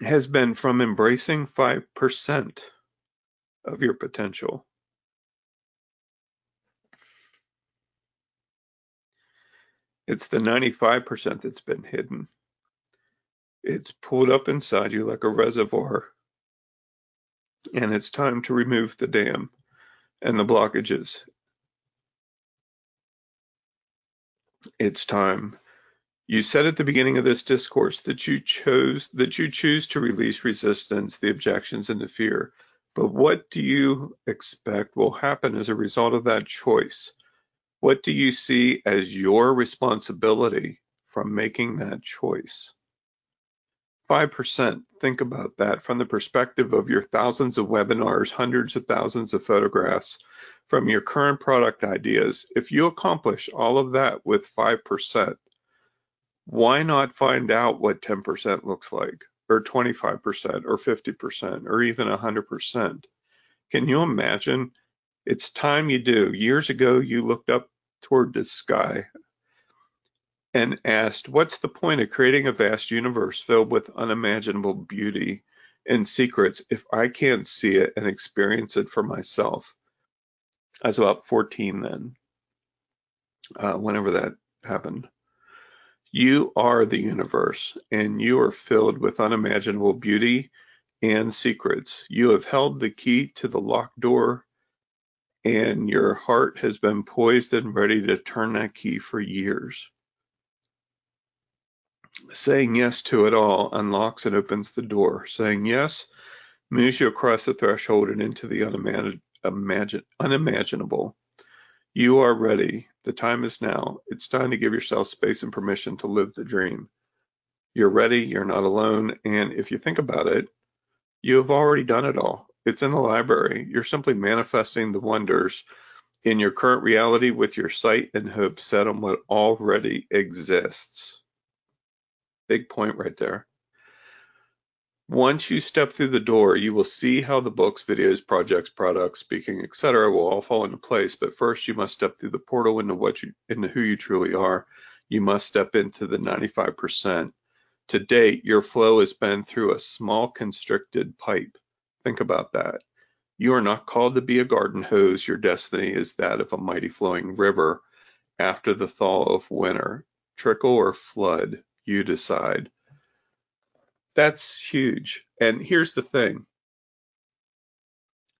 has been from embracing 5% of your potential. It's the 95% that's been hidden. It's pulled up inside you like a reservoir, and it's time to remove the dam and the blockages. It's time. You said at the beginning of this discourse that you chose that you choose to release resistance, the objections, and the fear. But what do you expect will happen as a result of that choice? What do you see as your responsibility from making that choice? 5%, think about that from the perspective of your thousands of webinars, hundreds of thousands of photographs, from your current product ideas. If you accomplish all of that with 5%, why not find out what 10% looks like, or 25%, or 50%, or even 100%? Can you imagine? It's time you do. Years ago, you looked up toward the sky and asked, What's the point of creating a vast universe filled with unimaginable beauty and secrets if I can't see it and experience it for myself? I was about 14 then, uh, whenever that happened. You are the universe, and you are filled with unimaginable beauty and secrets. You have held the key to the locked door, and your heart has been poised and ready to turn that key for years. Saying yes to it all unlocks and opens the door. Saying yes moves you across the threshold and into the unimaginable. You are ready. The time is now. It's time to give yourself space and permission to live the dream. You're ready. You're not alone. And if you think about it, you have already done it all. It's in the library. You're simply manifesting the wonders in your current reality with your sight and hope set on what already exists. Big point right there. Once you step through the door, you will see how the books, videos, projects, products, speaking, etc., will all fall into place. But first, you must step through the portal into what you, into who you truly are. You must step into the 95%. To date, your flow has been through a small constricted pipe. Think about that. You are not called to be a garden hose. Your destiny is that of a mighty flowing river after the thaw of winter. Trickle or flood, you decide. That's huge. And here's the thing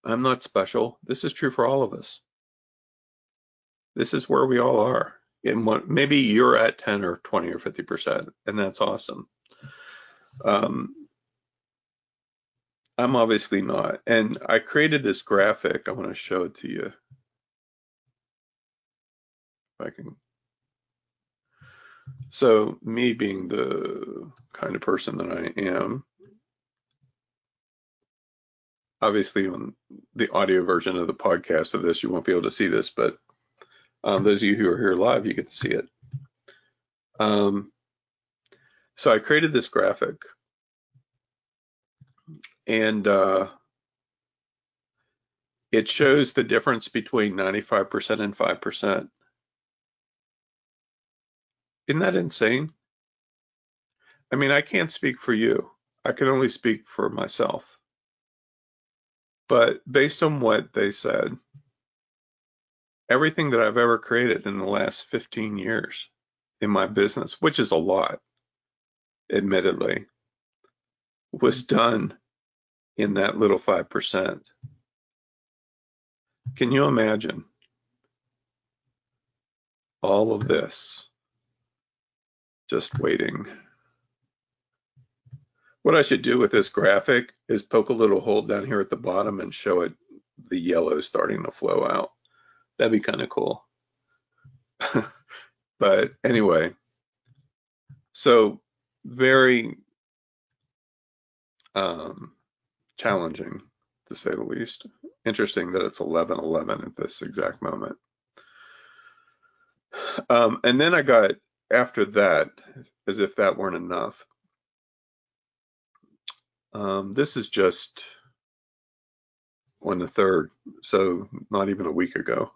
I'm not special. This is true for all of us. This is where we all are. In what, maybe you're at 10 or 20 or 50%, and that's awesome. Um, I'm obviously not. And I created this graphic. I want to show it to you. If I can so me being the kind of person that I am, obviously on the audio version of the podcast of this, you won't be able to see this, but um, those of you who are here live, you get to see it. Um, so I created this graphic and uh, it shows the difference between 95% and 5%. Isn't that insane? I mean, I can't speak for you. I can only speak for myself. But based on what they said, everything that I've ever created in the last 15 years in my business, which is a lot, admittedly, was mm-hmm. done in that little 5%. Can you imagine all of this? Just waiting. What I should do with this graphic is poke a little hole down here at the bottom and show it the yellow starting to flow out. That'd be kind of cool. but anyway, so very um, challenging to say the least. Interesting that it's 11:11 at this exact moment. Um, and then I got after that, as if that weren't enough, Um, this is just on the third, so not even a week ago.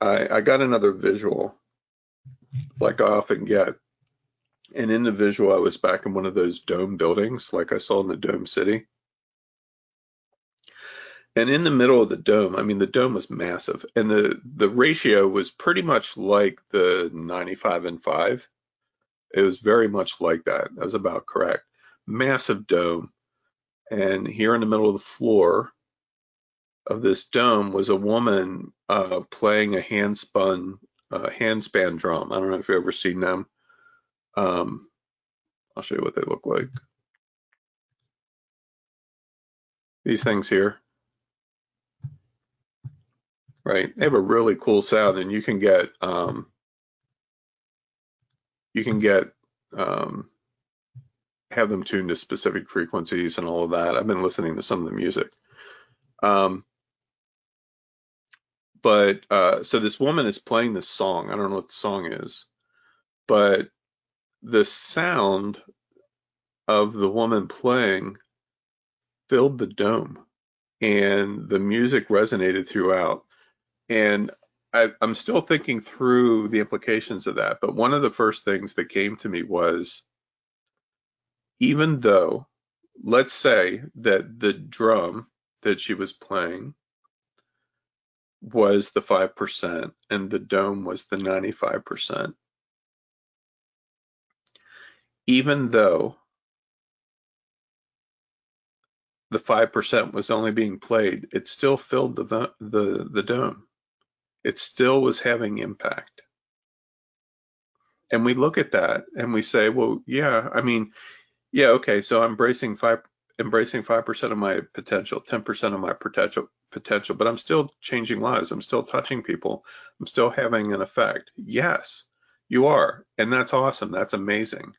I, I got another visual, like I often get. And in the visual, I was back in one of those dome buildings, like I saw in the Dome City. And in the middle of the dome, I mean, the dome was massive, and the the ratio was pretty much like the 95 and 5. It was very much like that. That was about correct. Massive dome, and here in the middle of the floor of this dome was a woman uh, playing a handspun uh, handspan drum. I don't know if you've ever seen them. Um, I'll show you what they look like. These things here right? They have a really cool sound, and you can get um, you can get um, have them tuned to specific frequencies and all of that. I've been listening to some of the music. Um, but uh, so this woman is playing this song. I don't know what the song is, but the sound of the woman playing filled the dome, and the music resonated throughout. And I, am still thinking through the implications of that. But one of the first things that came to me was even though, let's say that the drum that she was playing was the 5% and the dome was the 95%. Even though the 5% was only being played, it still filled the, the, the dome it still was having impact. And we look at that and we say, well, yeah, I mean, yeah, okay, so I'm embracing five embracing 5% of my potential, 10% of my potential potential, but I'm still changing lives. I'm still touching people. I'm still having an effect. Yes, you are. And that's awesome. That's amazing.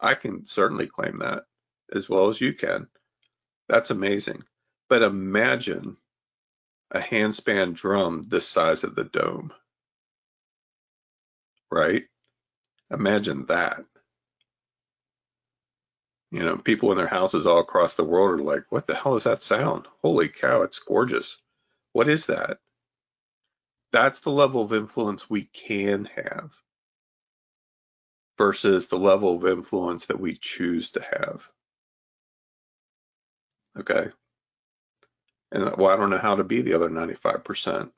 I can certainly claim that as well as you can. That's amazing. But imagine a handspan drum this size of the dome. Right? Imagine that. You know, people in their houses all across the world are like, what the hell is that sound? Holy cow, it's gorgeous. What is that? That's the level of influence we can have versus the level of influence that we choose to have. Okay. And well, I don't know how to be the other 95%.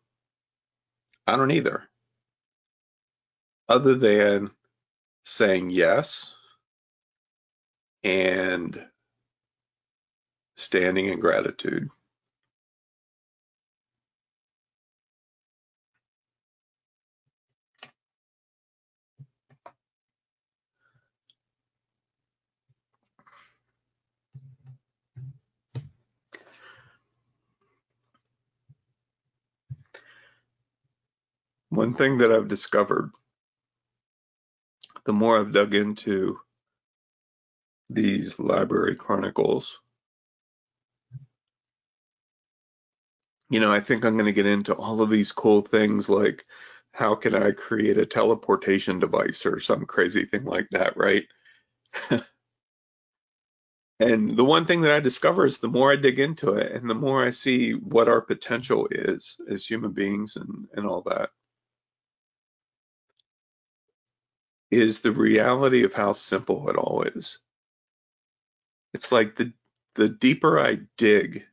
I don't either. Other than saying yes and standing in gratitude. One thing that I've discovered the more I've dug into these library chronicles, you know, I think I'm going to get into all of these cool things like how can I create a teleportation device or some crazy thing like that, right? and the one thing that I discover is the more I dig into it and the more I see what our potential is as human beings and, and all that, is the reality of how simple it all is. It's like the the deeper I dig,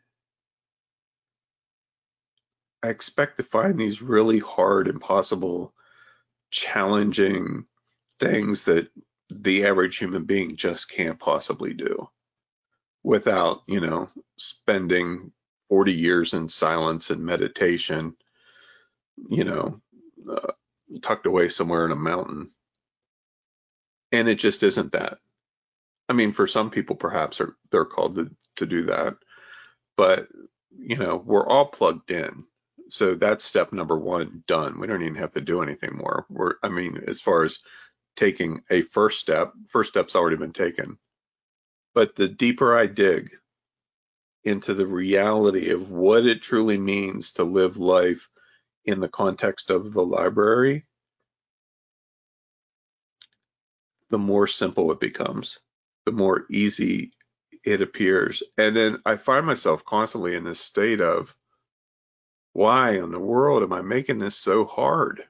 I expect to find these really hard, impossible, challenging things that the average human being just can't possibly do without, you know, spending 40 years in silence and meditation, you know, uh, tucked away somewhere in a mountain and it just isn't that. I mean, for some people, perhaps are, they're called to, to do that, but you know, we're all plugged in. So that's step number one done. We don't even have to do anything more. We're, I mean, as far as taking a first step, first step's already been taken. But the deeper I dig into the reality of what it truly means to live life in the context of the library, the more simple it becomes. the more easy it appears. And then I find myself constantly in this state of, why in the world am I making this so hard?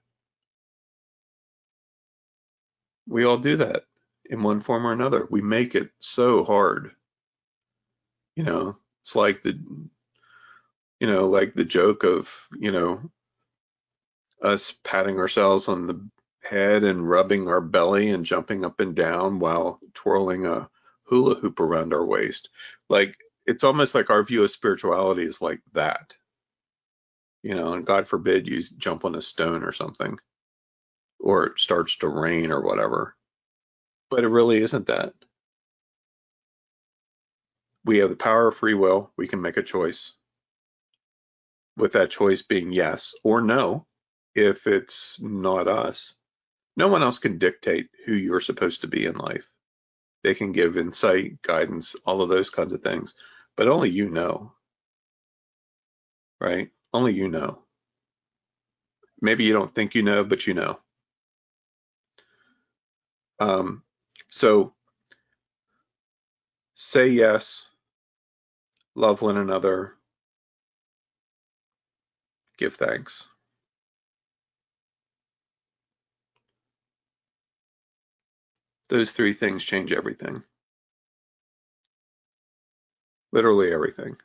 We all do that in one form or another. We make it so hard. You know, it's like the, you know, like the joke of, you know, us patting ourselves on the head and rubbing our belly and jumping up and down while twirling a hula hoop around our waist. Like it's almost like our view of spirituality is like that. You know, and God forbid you jump on a stone or something or it starts to rain or whatever. But it really isn't that. We have the power of free will. We can make a choice. With that choice being yes or no, if it's not us. No one else can dictate who you're supposed to be in life. They can give insight, guidance, all of those kinds of things, but only you know. Right? Only you know. Maybe you don't think you know, but you know. Um, so say yes, love one another, give thanks. Those three things change everything. Literally everything.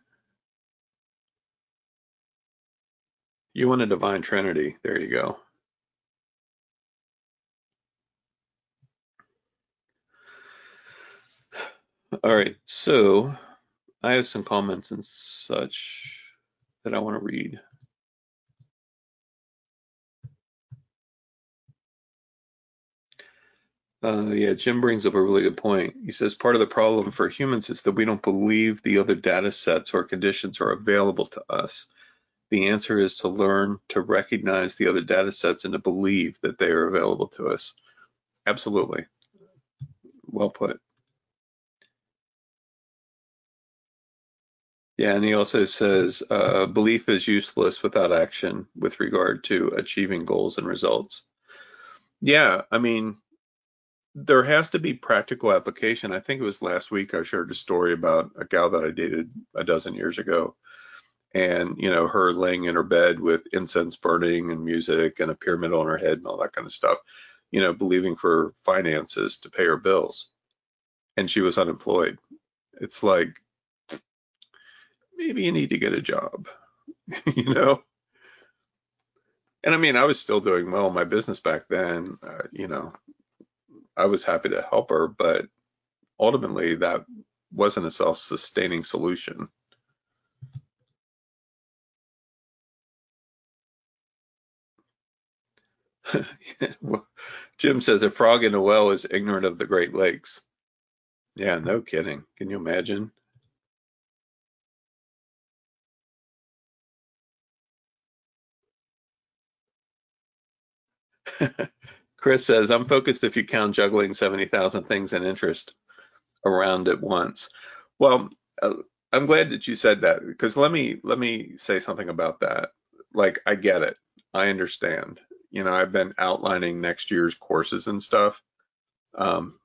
You want a divine trinity. There you go. All right, so I have some comments and such that I want to read. Uh, yeah, Jim brings up a really good point. He says part of the problem for humans is that we don't believe the other data sets or conditions are available to us. The answer is to learn to recognize the other data sets and to believe that they are available to us. Absolutely. Well put. Yeah, and he also says uh, belief is useless without action with regard to achieving goals and results. Yeah, I mean, there has to be practical application. I think it was last week I shared a story about a gal that I dated a dozen years ago, and you know her laying in her bed with incense burning and music and a pyramid on her head and all that kind of stuff, you know, believing for finances to pay her bills, and she was unemployed. It's like maybe you need to get a job, you know. And I mean, I was still doing well in my business back then. Uh, you know, I was happy to help her, but ultimately that wasn't a self-sustaining solution. Jim says a frog in a well is ignorant of the Great Lakes. Yeah, no kidding. Can you imagine? Chris says, I'm focused if you count juggling 70,000 things in interest around at once. Well, uh, I'm glad that you said that because let me let me say something about that. Like I get it. I understand. You know, I've been outlining next year's courses and stuff. Um,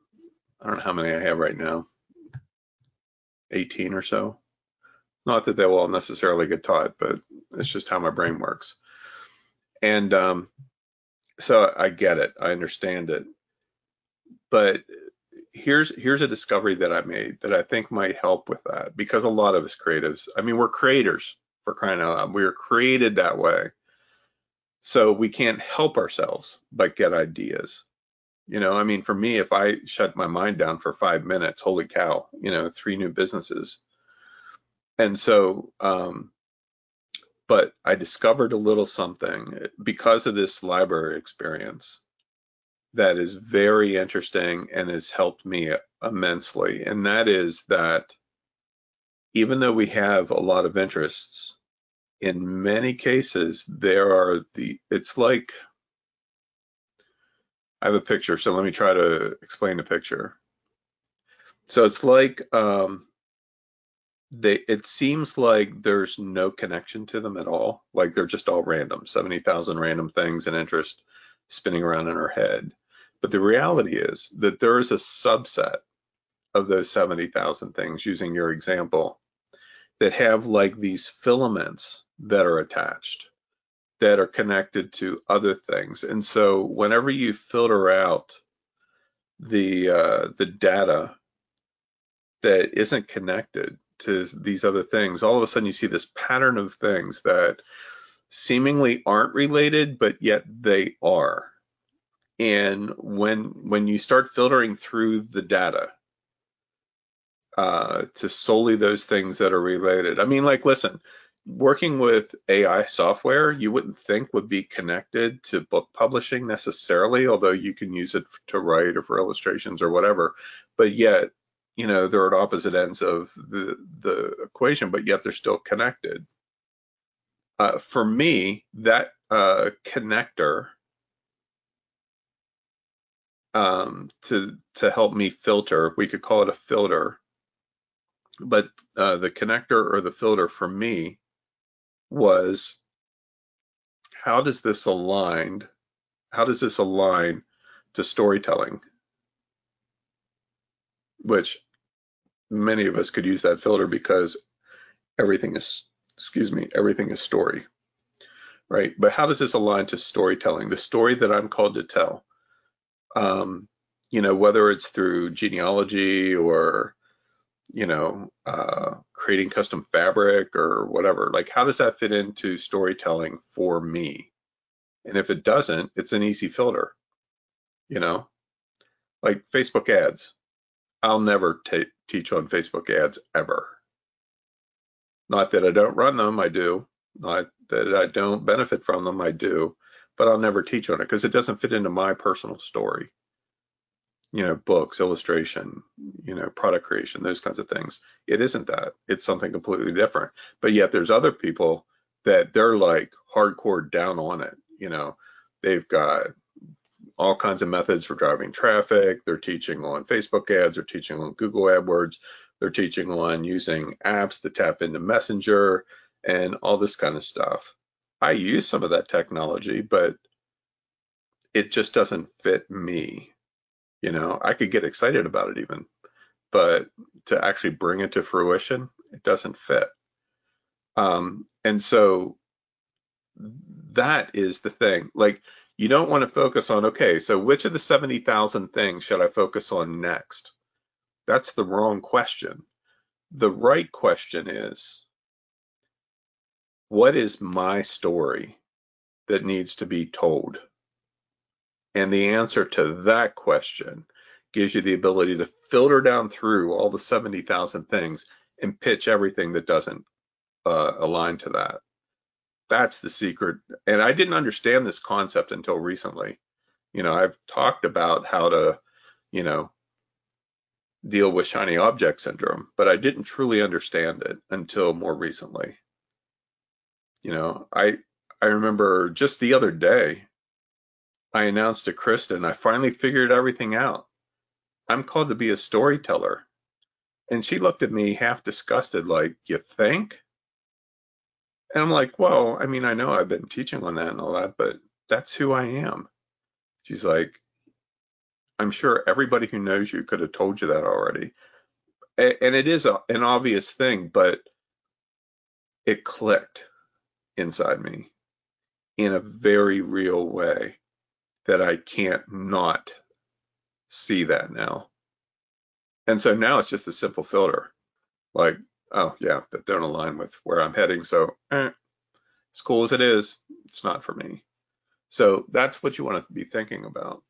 I don't know how many I have right now. 18 or so. Not that they will all necessarily get taught, but it's just how my brain works. And um, so I get it. I understand it. But here's here's a discovery that I made that I think might help with that because a lot of us creatives, I mean, we're creators for crying out loud. We are created that way. So we can't help ourselves but get ideas. You know, I mean, for me, if I shut my mind down for five minutes, holy cow, you know, three new businesses. And so um, but I discovered a little something because of this library experience that is very interesting and has helped me immensely. And that is that even though we have a lot of interests, in many cases, there are the, it's like, I have a picture, so let me try to explain the picture. So it's like um, they it seems like there's no connection to them at all. Like they're just all random, 70,000 random things and interest spinning around in her head. But the reality is that there is a subset of those 70,000 things, using your example, that have like these filaments that are attached that are connected to other things. And so whenever you filter out the uh, the data that isn't connected to these other things, all of a sudden you see this pattern of things that seemingly aren't related, but yet they are. And when when you start filtering through the data uh, to solely those things that are related, I mean, like, listen, working with AI software, you wouldn't think would be connected to book publishing necessarily, although you can use it to write or for illustrations or whatever. But yet, you know, they're at opposite ends of the the equation, but yet they're still connected. Uh, for me, that uh, connector um, to to help me filter, we could call it a filter, but uh, the connector or the filter for me was how does this align? How does this align to storytelling? Which many of us could use that filter because everything is, excuse me, everything is story, right? But how does this align to storytelling? The story that I'm called to tell, um, you know, whether it's through genealogy or, you know, uh, creating custom fabric or whatever, like how does that fit into storytelling for me? And if it doesn't, it's an easy filter, you know, like Facebook ads. I'll never t- teach on Facebook ads ever. Not that I don't run them, I do. Not that I don't benefit from them, I do. But I'll never teach on it because it doesn't fit into my personal story. You know, books, illustration, you know, product creation, those kinds of things. It isn't that. It's something completely different. But yet there's other people that they're like hardcore down on it. You know, they've got all kinds of methods for driving traffic. They're teaching on Facebook ads, they're teaching on Google AdWords, they're teaching on using apps to tap into Messenger and all this kind of stuff. I use some of that technology, but it just doesn't fit me. You know, I could get excited about it even, but to actually bring it to fruition, it doesn't fit. Um, and so that is the thing. Like you don't want to focus on, okay, so which of the 70,000 things should I focus on next? That's the wrong question. The right question is, what is my story that needs to be told? And the answer to that question gives you the ability to filter down through all the 70,000 things and pitch everything that doesn't uh, align to that. That's the secret. And I didn't understand this concept until recently. You know, I've talked about how to, you know, deal with shiny object syndrome, but I didn't truly understand it until more recently. You know, I I remember just the other day I announced to Kristen I finally figured everything out. I'm called to be a storyteller. And she looked at me half disgusted like, "You think?" And I'm like, well, I mean, I know I've been teaching on that and all that, but that's who I am. She's like, I'm sure everybody who knows you could have told you that already. And it is a, an obvious thing, but it clicked inside me in a very real way that I can't not see that now. And so now it's just a simple filter. Like, oh yeah, that don't align with where I'm heading. So eh, as cool as it is, it's not for me. So that's what you want to be thinking about.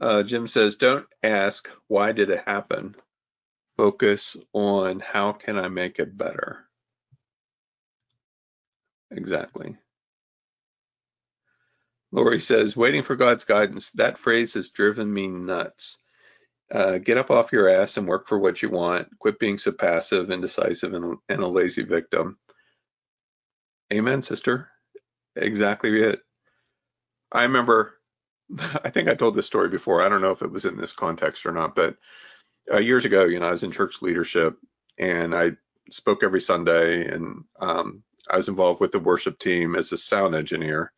Uh, Jim says, don't ask why did it happen. Focus on how can I make it better. Exactly. Lori says, waiting for God's guidance. That phrase has driven me nuts. Uh, get up off your ass and work for what you want. Quit being so passive, indecisive, and, and a lazy victim. Amen, sister. Exactly it. I remember, I think I told this story before. I don't know if it was in this context or not, but uh, years ago, you know, I was in church leadership and I spoke every Sunday, and um, I was involved with the worship team as a sound engineer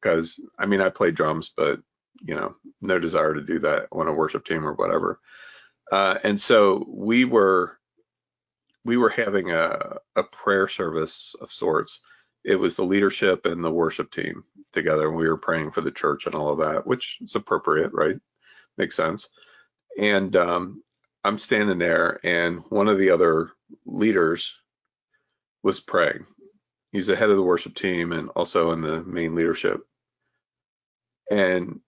because I mean I play drums, but you know no desire to do that on a worship team or whatever. Uh, and so we were we were having a, a prayer service of sorts. It was the leadership and the worship team together, and we were praying for the church and all of that, which is appropriate, right? Makes sense. And um, I'm standing there, and one of the other leaders was praying. He's the head of the worship team and also in the main leadership. And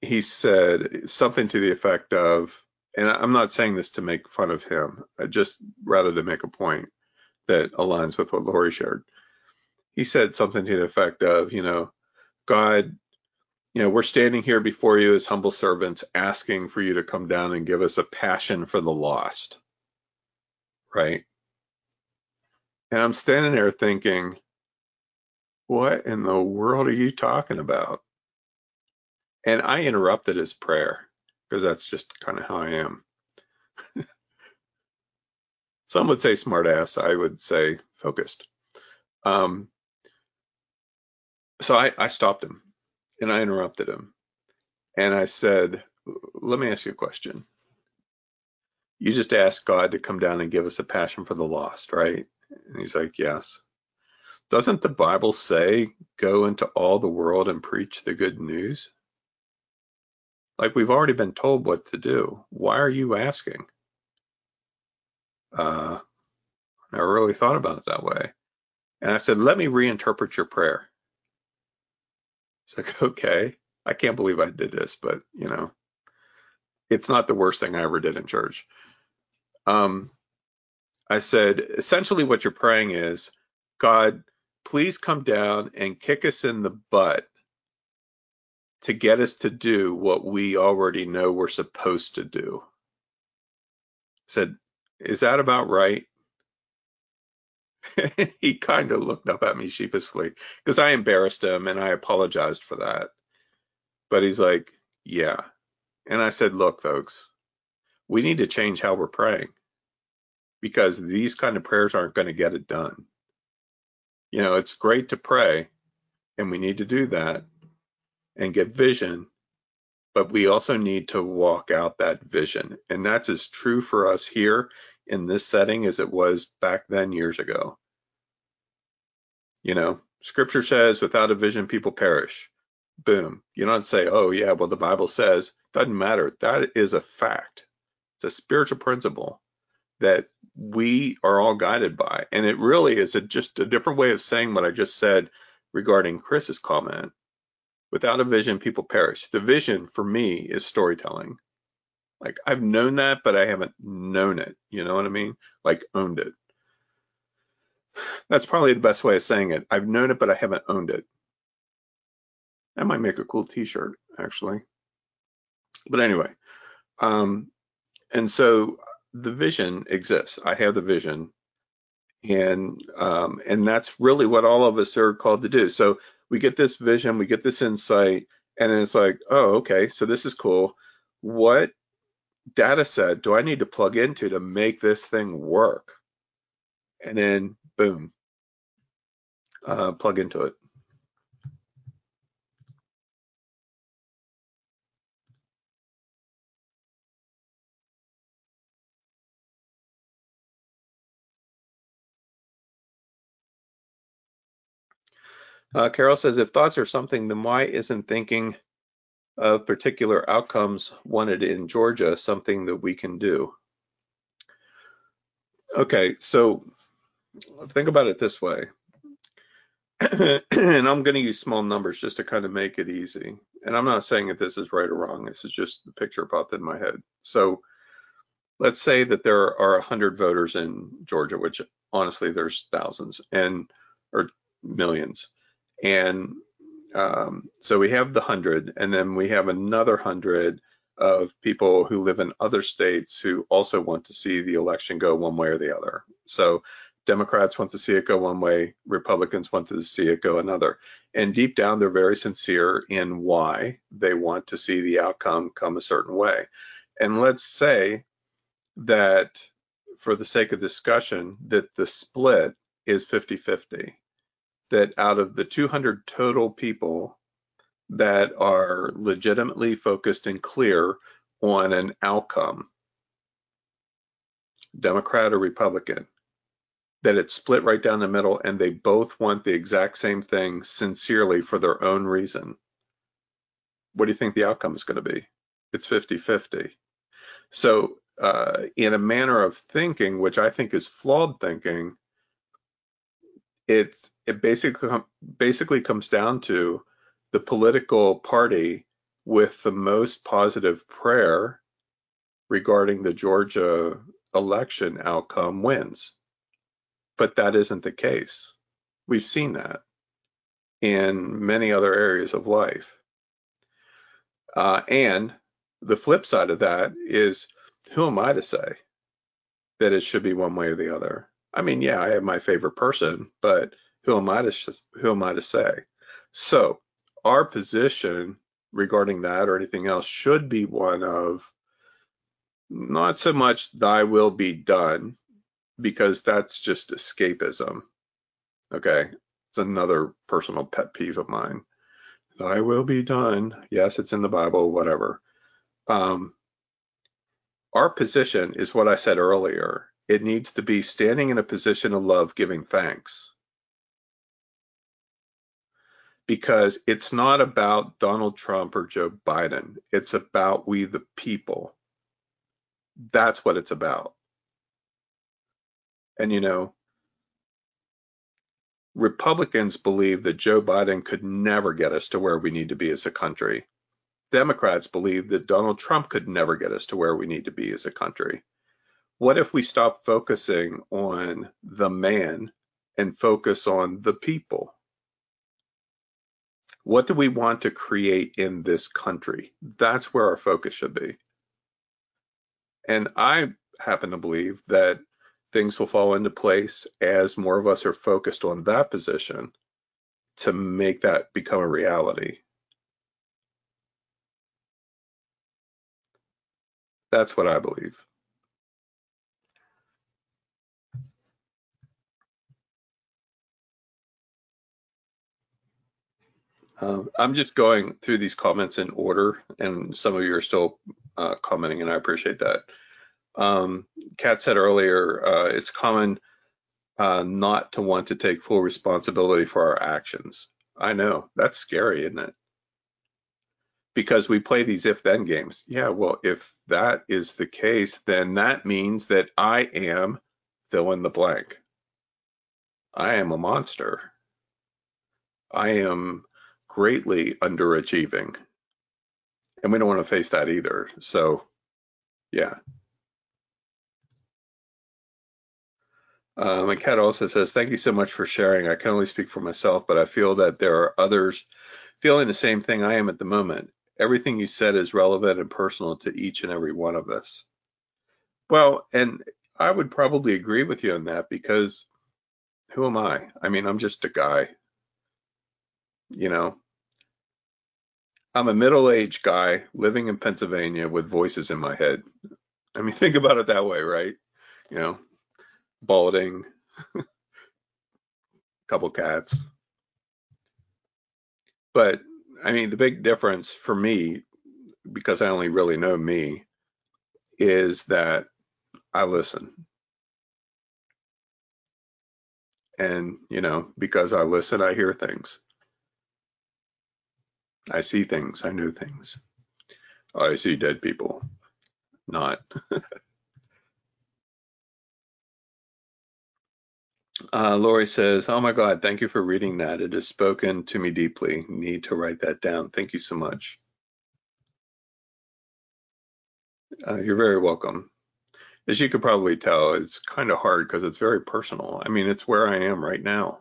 he said something to the effect of, and I'm not saying this to make fun of him, uh, just rather to make a point that aligns with what Lori shared. He said something to the effect of, you know, God, you know, we're standing here before you as humble servants, asking for you to come down and give us a passion for the lost. Right. And I'm standing there thinking, what in the world are you talking about? And I interrupted his prayer because that's just kind of how I am. Some would say smartass. I would say focused. Um, so I, I stopped him and I interrupted him. And I said, Let me ask you a question. You just asked God to come down and give us a passion for the lost, right? And he's like, Yes. Doesn't the Bible say, Go into all the world and preach the good news? Like we've already been told what to do. Why are you asking? Uh, I really thought about it that way. And I said, let me reinterpret your prayer. It's like, okay, I can't believe I did this, but you know, it's not the worst thing I ever did in church. Um, I said, essentially what you're praying is, God, please come down and kick us in the butt to get us to do what we already know we're supposed to do. I said, Is that about right? he kind of looked up at me sheepishly because I embarrassed him and I apologized for that. But he's like, Yeah. And I said, Look, folks, we need to change how we're praying because these kind of prayers aren't going to get it done. You know, it's great to pray and we need to do that and get vision, but we also need to walk out that vision. And that's as true for us here in this setting as it was back then years ago. You know, scripture says, without a vision, people perish. Boom. You don't say, oh, yeah, well, the Bible says, doesn't matter. That is a fact. It's a spiritual principle that we are all guided by. And it really is a, just a different way of saying what I just said regarding Chris's comment. Without a vision, people perish. The vision for me is storytelling. Like I've known that, but I haven't known it. You know what I mean? Like owned it. That's probably the best way of saying it. I've known it, but I haven't owned it. That might make a cool t-shirt, actually. But anyway, um, and so the vision exists. I have the vision, and um, and that's really what all of us are called to do. So we get this vision, we get this insight, and it's like, oh, okay, so this is cool. What data set do I need to plug into to make this thing work? And then, boom, uh, plug into it. Uh, Carol says, if thoughts are something, then why isn't thinking of particular outcomes wanted in Georgia something that we can do? Okay, so think about it this way. and I'm going to use small numbers just to kind of make it easy. And I'm not saying that this is right or wrong. This is just the picture popped in my head. So let's say that there are 100 voters in Georgia, which honestly there's thousands and or millions. And um, so we have the 100, and then we have another 100 of people who live in other states who also want to see the election go one way or the other. So Democrats want to see it go one way, Republicans want to see it go another. And deep down, they're very sincere in why they want to see the outcome come a certain way. And let's say that for the sake of discussion, that the split is 50-50. That out of the 200 total people that are legitimately focused and clear on an outcome, Democrat or Republican, that it's split right down the middle and they both want the exact same thing sincerely for their own reason. What do you think the outcome is going to be? It's 50 50. So, uh, in a manner of thinking, which I think is flawed thinking, it's it basically basically comes down to the political party with the most positive prayer regarding the Georgia election outcome wins. But that isn't the case. We've seen that in many other areas of life. Uh, and the flip side of that is who am I to say that it should be one way or the other? I mean, yeah, I have my favorite person, but who am I to who am I to say? So our position regarding that or anything else should be one of not so much thy will be done, because that's just escapism. Okay. It's another personal pet peeve of mine. Thy will be done. Yes, it's in the Bible, whatever. Um, our position is what I said earlier. It needs to be standing in a position of love, giving thanks. Because it's not about Donald Trump or Joe Biden. It's about we the people. That's what it's about. And, you know, Republicans believe that Joe Biden could never get us to where we need to be as a country. Democrats believe that Donald Trump could never get us to where we need to be as a country. What if we stop focusing on the man and focus on the people? What do we want to create in this country? That's where our focus should be. And I happen to believe that things will fall into place as more of us are focused on that position to make that become a reality. That's what I believe. Um, I'm just going through these comments in order, and some of you are still uh, commenting, and I appreciate that. Um, Kat said earlier, uh, it's common uh, not to want to take full responsibility for our actions. I know that's scary, isn't it? Because we play these if then games. Yeah, well, if that is the case, then that means that I am fill in the blank. I am a monster. I am greatly underachieving. And we don't want to face that either. So, yeah, Uh, my cat also says, Thank you so much for sharing. I can only speak for myself, but I feel that there are others feeling the same thing I am at the moment. Everything you said is relevant and personal to each and every one of us. Well, and I would probably agree with you on that because who am I? I mean, I'm just a guy. You know, I'm a middle aged guy living in Pennsylvania with voices in my head. I mean, think about it that way, right? You know, balding, couple cats. But I mean, the big difference for me, because I only really know me, is that I listen. And, you know, because I listen, I hear things. I see things. I know things. I see dead people. Not. Uh, Lori says, Oh my God, thank you for reading that. It has spoken to me deeply. Need to write that down. Thank you so much. Uh, you're very welcome. As you could probably tell, it's kind of hard because it's very personal. I mean, it's where I am right now.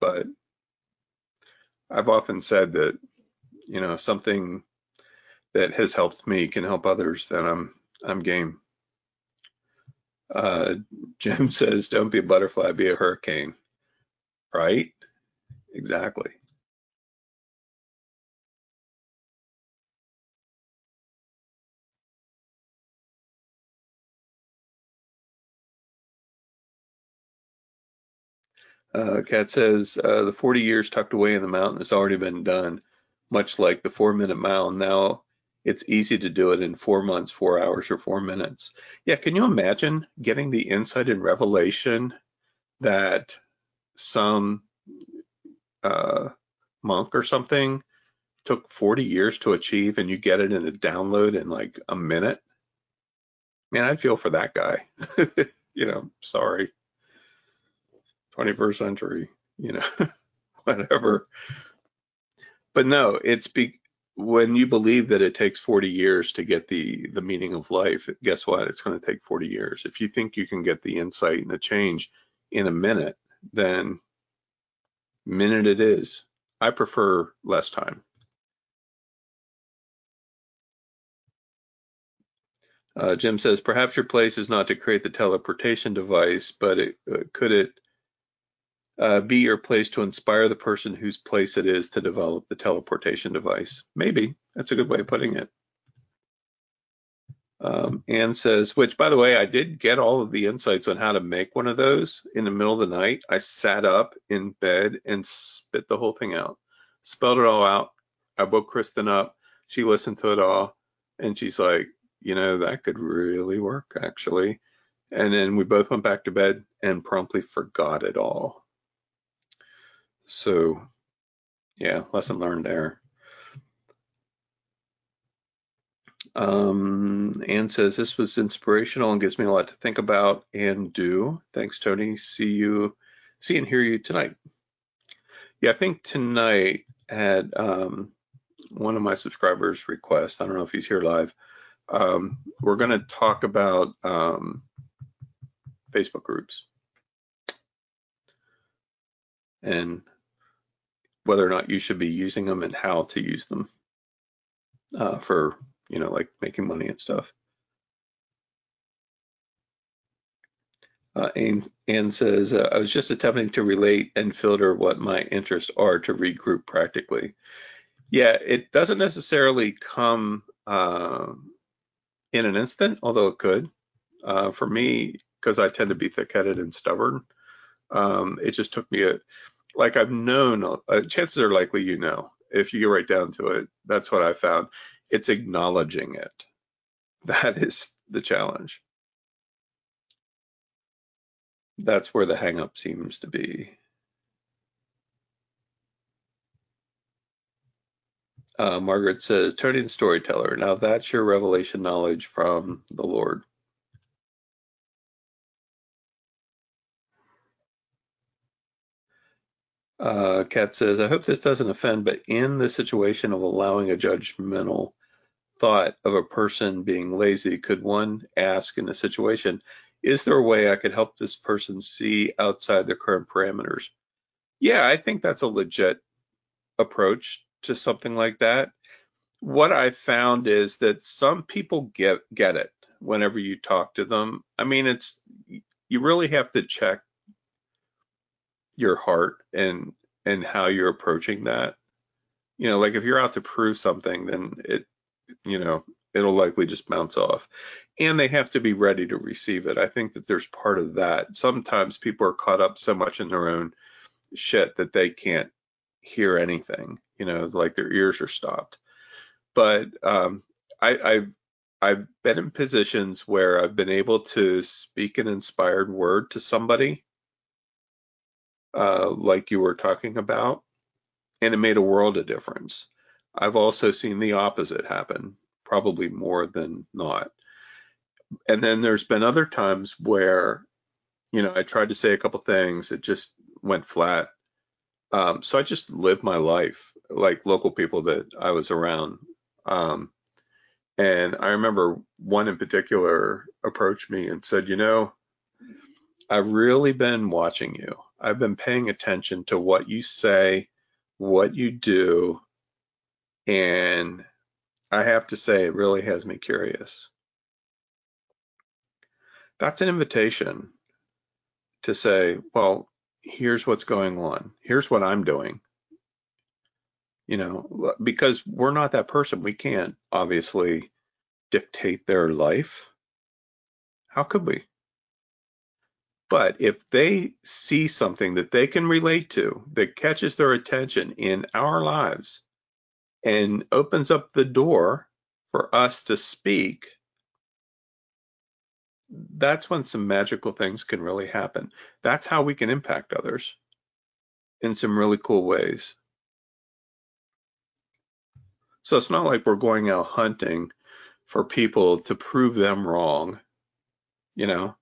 But I've often said that, you know, something that has helped me can help others, then I'm I'm game. Uh, Jim says, don't be a butterfly, be a hurricane. Right? Exactly. Uh, Kat says uh, the 40 years tucked away in the mountain has already been done, much like the four minute mile. Now it's easy to do it in four months, four hours, or four minutes. Yeah, can you imagine getting the insight and revelation that some uh, monk or something took 40 years to achieve and you get it in a download in like a minute? Man, I feel for that guy. you know, sorry. 21st century, you know, whatever. But no, it's be, when you believe that it takes 40 years to get the the meaning of life, guess what? It's going to take 40 years. If you think you can get the insight and the change in a minute, then minute it is. I prefer less time. Uh, Jim says, perhaps your place is not to create the teleportation device, but it, uh, could it uh, be your place to inspire the person whose place it is to develop the teleportation device? Maybe. That's a good way of putting it. Um, Anne says, which by the way, I did get all of the insights on how to make one of those in the middle of the night. I sat up in bed and spit the whole thing out, spelled it all out. I woke Kristen up. She listened to it all and she's like, you know, that could really work actually. And then we both went back to bed and promptly forgot it all. So, yeah, lesson learned there. Um, Anne says this was inspirational and gives me a lot to think about and do. Thanks, Tony. See you, see and hear you tonight. Yeah, I think tonight had um, one of my subscribers request. I don't know if he's here live um, we're going to talk about um, Facebook groups and whether or not you should be using them and how to use them uh, for, you know, like making money and stuff. Uh, Anne, Anne says, uh, I was just attempting to relate and filter what my interests are to regroup practically. Yeah, it doesn't necessarily come uh, in an instant, although it could. Uh, for me, because I tend to be thick-headed and stubborn, um, it just took me a like I've known. Uh, chances are likely you know if you get right down to it. That's what I found. It's acknowledging it. That is the challenge. That's where the hangup seems to be. Uh, Margaret says, Tony the storyteller. Now that's your revelation knowledge from the Lord. Uh, Kat says, I hope this doesn't offend, but in the situation of allowing a judgmental thought of a person being lazy, could one ask in a situation, is there a way I could help this person see outside their current parameters? Yeah, I think that's a legit approach to something like that. What I found is that some people get get it whenever you talk to them. I mean, it's you really have to check your heart and and how you're approaching that. You know, like if you're out to prove something, then it you know, it'll likely just bounce off. And they have to be ready to receive it. I think that there's part of that. Sometimes people are caught up so much in their own shit that they can't hear anything you know, like their ears are stopped. But um, I, I've I've been in positions where I've been able to speak an inspired word to somebody, uh, like you were talking about, and it made a world of difference. I've also seen the opposite happen, probably more than not. And then there's been other times where, you know, I tried to say a couple things, it just went flat. Um, so I just lived my life like local people that I was around. Um, and I remember one in particular approached me and said, you know, I've really been watching you. I've been paying attention to what you say, what you do, and I have to say it really has me curious. That's an invitation to say, well, here's what's going on. Here's what I'm doing you know, because we're not that person. We can't obviously dictate their life. How could we? But if they see something that they can relate to that catches their attention in our lives and opens up the door for us to speak, that's when some magical things can really happen. That's how we can impact others in some really cool ways. So it's not like we're going out hunting for people to prove them wrong. You know,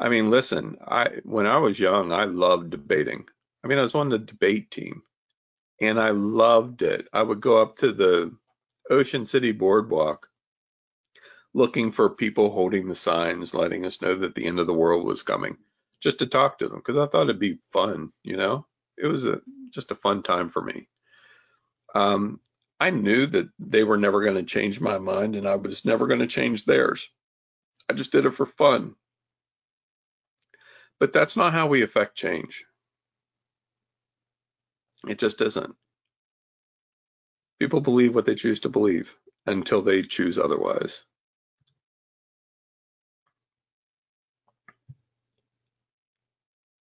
I mean, listen, I when I was young, I loved debating. I mean, I was on the debate team and I loved it. I would go up to the Ocean City Boardwalk looking for people holding the signs, letting us know that the end of the world was coming, just to talk to them because I thought it'd be fun, you know? It was a just a fun time for me. Um, I knew that they were never going to change my mind and I was never going to change theirs. I just did it for fun. But that's not how we affect change. It just isn't. People believe what they choose to believe until they choose otherwise.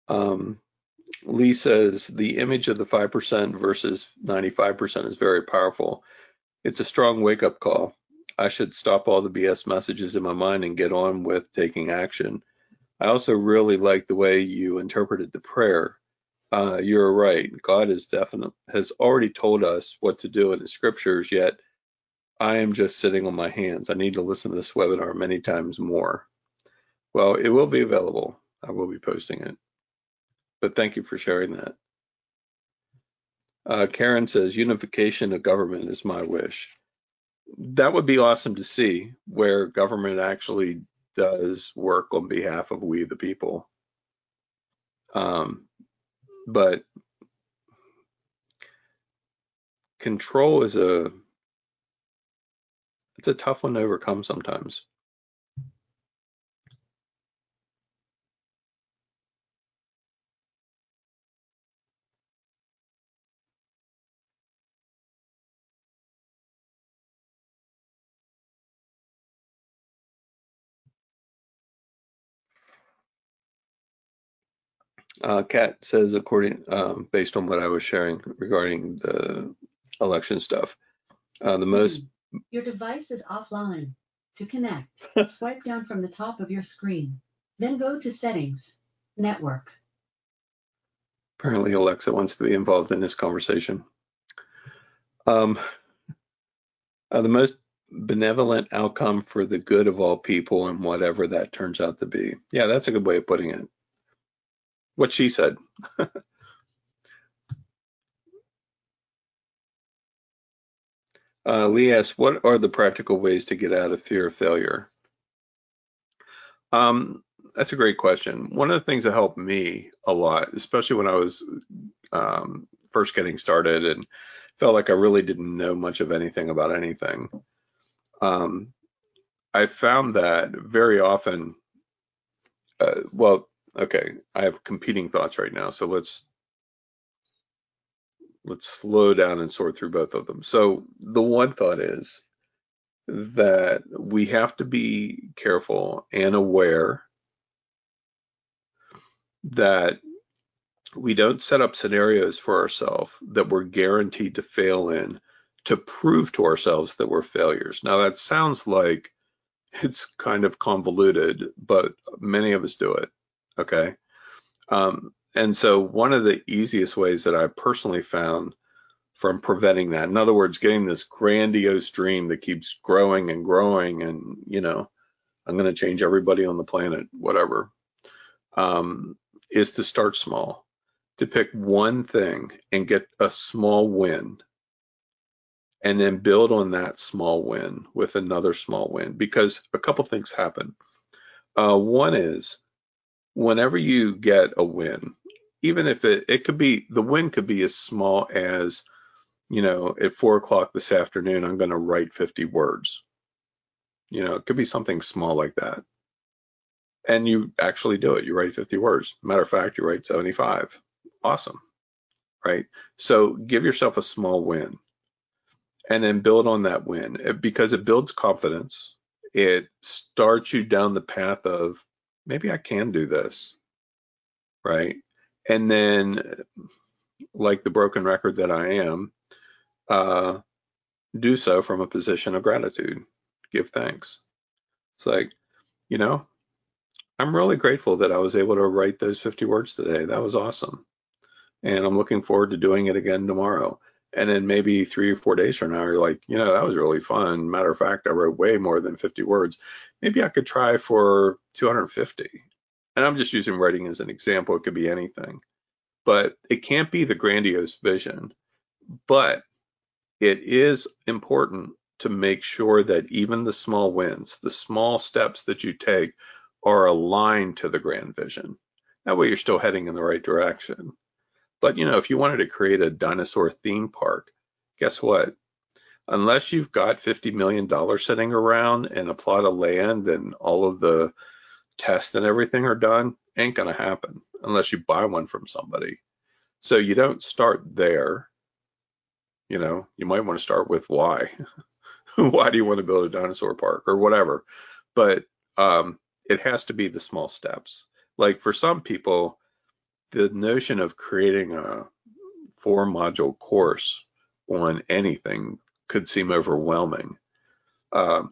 Um, Lee says the image of the 5% versus 95% is very powerful. It's a strong wake up call. I should stop all the BS messages in my mind and get on with taking action. I also really like the way you interpreted the prayer. Uh, you're right. God has definitely has already told us what to do in the scriptures, yet I am just sitting on my hands. I need to listen to this webinar many times more. Well, it will be available. I will be posting it. But thank you for sharing that. Uh, Karen says unification of government is my wish. That would be awesome to see where government actually does work on behalf of we the people. Um, but control is a it's a tough one to overcome sometimes. Uh, Kat says, according um, based on what I was sharing regarding the election stuff, uh, the most. Your device is offline. To connect, swipe down from the top of your screen, then go to Settings, Network. Apparently, Alexa wants to be involved in this conversation. Um, uh, the most benevolent outcome for the good of all people and whatever that turns out to be. Yeah, that's a good way of putting it what she said. uh, Lee asks, what are the practical ways to get out of fear of failure? Um, that's a great question. One of the things that helped me a lot, especially when I was um, first getting started and felt like I really didn't know much of anything about anything, um, I found that very often, uh, well, Okay, I have competing thoughts right now, so let's let's slow down and sort through both of them. So the one thought is that we have to be careful and aware that we don't set up scenarios for ourselves that we're guaranteed to fail in to prove to ourselves that we're failures. Now that sounds like it's kind of convoluted, but many of us do it. Okay. Um, and so one of the easiest ways that I personally found from preventing that, in other words, getting this grandiose dream that keeps growing and growing and, you know, I'm going to change everybody on the planet, whatever, um, is to start small, to pick one thing and get a small win and then build on that small win with another small win because a couple things happen. Uh, one is whenever you get a win, even if it it could be the win could be as small as you know at four o'clock this afternoon I'm going to write 50 words. You know, it could be something small like that, and you actually do it. You write 50 words. Matter of fact, you write 75. Awesome, right? So give yourself a small win, and then build on that win because it builds confidence. It starts you down the path of maybe I can do this. right? And then, like the broken record that I am, uh, do so from a position of gratitude. Give thanks. It's like, you know, I'm really grateful that I was able to write those 50 words today. That was awesome. And I'm looking forward to doing it again tomorrow. And then maybe three or four days from now, you're like, you know, that was really fun. Matter of fact, I wrote way more than 50 words. Maybe I could try for 250. And I'm just using writing as an example. It could be anything, but it can't be the grandiose vision. But it is important to make sure that even the small wins, the small steps that you take are aligned to the grand vision. That way you're still heading in the right direction. But you know, if you wanted to create a dinosaur theme park, guess what? Unless you've got $50 million sitting around and a plot of land and all of the tests and everything are done, ain't gonna happen unless you buy one from somebody. So you don't start there. You know, you might want to start with why. why do you want to build a dinosaur park or whatever? But um, it has to be the small steps. Like for some people, the notion of creating a four module course on anything could seem overwhelming. Uh,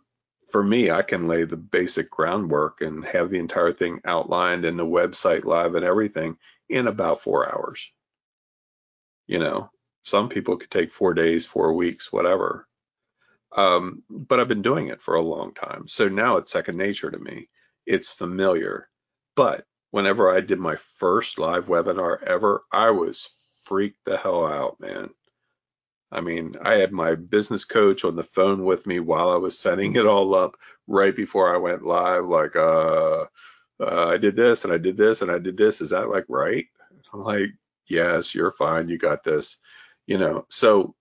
for me, I can lay the basic groundwork and have the entire thing outlined and the website live and everything in about four hours. You know, some people could take four days, four weeks, whatever. Um, but I've been doing it for a long time. So now it's second nature to me. It's familiar. But whenever I did my first live webinar ever, I was freaked the hell out, man. I mean, I had my business coach on the phone with me while I was setting it all up right before I went live. Like, uh, uh, I did this and I did this and I did this. Is that like right? I'm like, yes, you're fine. You got this. You know, so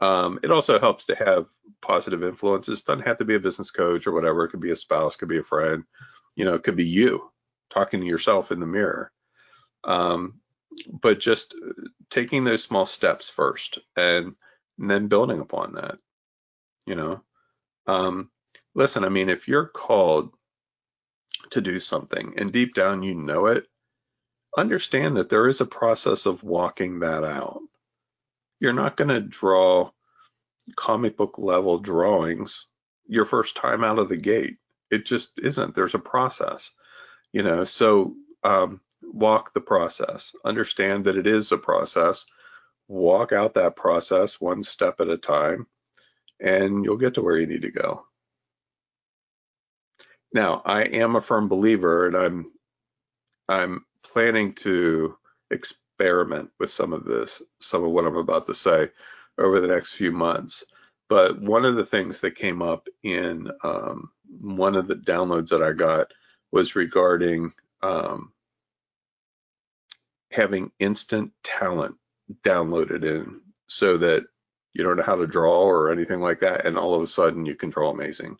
um, it also helps to have positive influences. Doesn't have to be a business coach or whatever. It could be a spouse, could be a friend. You know, it could be you talking to yourself in the mirror. Um, but just taking those small steps first and, and then building upon that. You know, um, listen. I mean, if you're called to do something and deep down you know it, understand that there is a process of walking that out you're not going to draw comic book level drawings your first time out of the gate. It just isn't. There's a process, you know. So um, walk the process. Understand that it is a process. Walk out that process one step at a time, and you'll get to where you need to go. Now, I am a firm believer, and I'm I'm planning to experiment with some of this, some of what I'm about to say over the next few months. But one of the things that came up in um, one of the downloads that I got was regarding um, having instant talent downloaded in so that you don't know how to draw or anything like that, and all of a sudden you can draw amazing.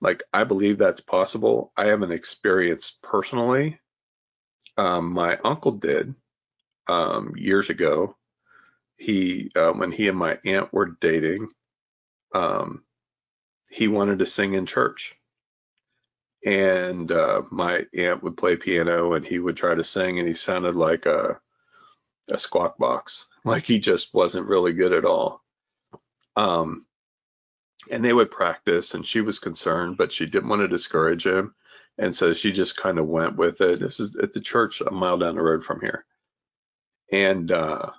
Like I believe that's possible. I haven't experienced personally. Um, my uncle did, um, years ago. He, uh, when he and my aunt were dating, um, he wanted to sing in church. And uh, my aunt would play piano and he would try to sing and he sounded like a, a squawk box, like he just wasn't really good at all. Um, and they would practice and she was concerned, but she didn't want to discourage him. And so she just kind of went with it. This is at the church a mile down the road from here and uh,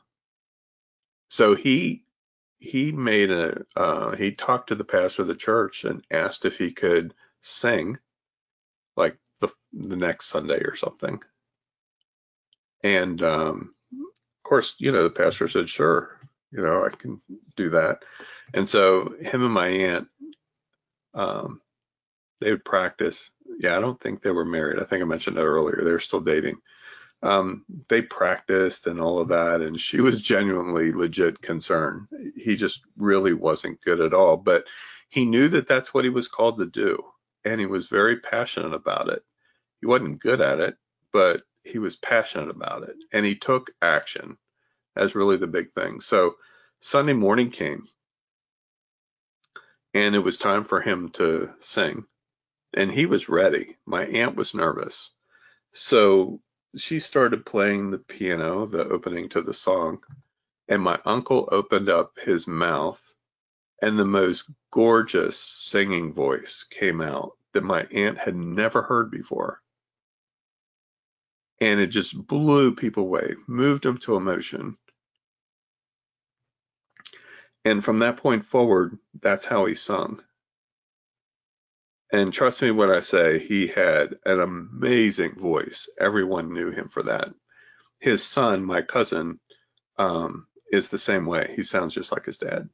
so he he made a uh, he talked to the pastor of the church and asked if he could sing the the next Sunday or something. And um, of course, you know, the pastor said, "Sure, you know, I can do that." And so him and my aunt, um, they would practice. Yeah, I don't think they were married. I think I mentioned that earlier. They were still dating um, they practiced and all of that, and she was genuinely legit concerned. He just really wasn't good at all, but he knew that that's what he was called to do, and he was very passionate about it. He wasn't good at it, but he was passionate about it, and he took action. That's really the big thing. So Sunday morning came, and it was time for him to sing, and he was ready. My aunt was nervous. So she started playing the piano, the opening to the song, and my uncle opened up his mouth and the most gorgeous singing voice came out that my aunt had never heard before. And it just blew people away, moved them to emotion. And from that point forward, that's how he sung. And trust me when I say he had an amazing voice. Everyone knew him for that. His son, my cousin, um, is the same way. He sounds just like his dad.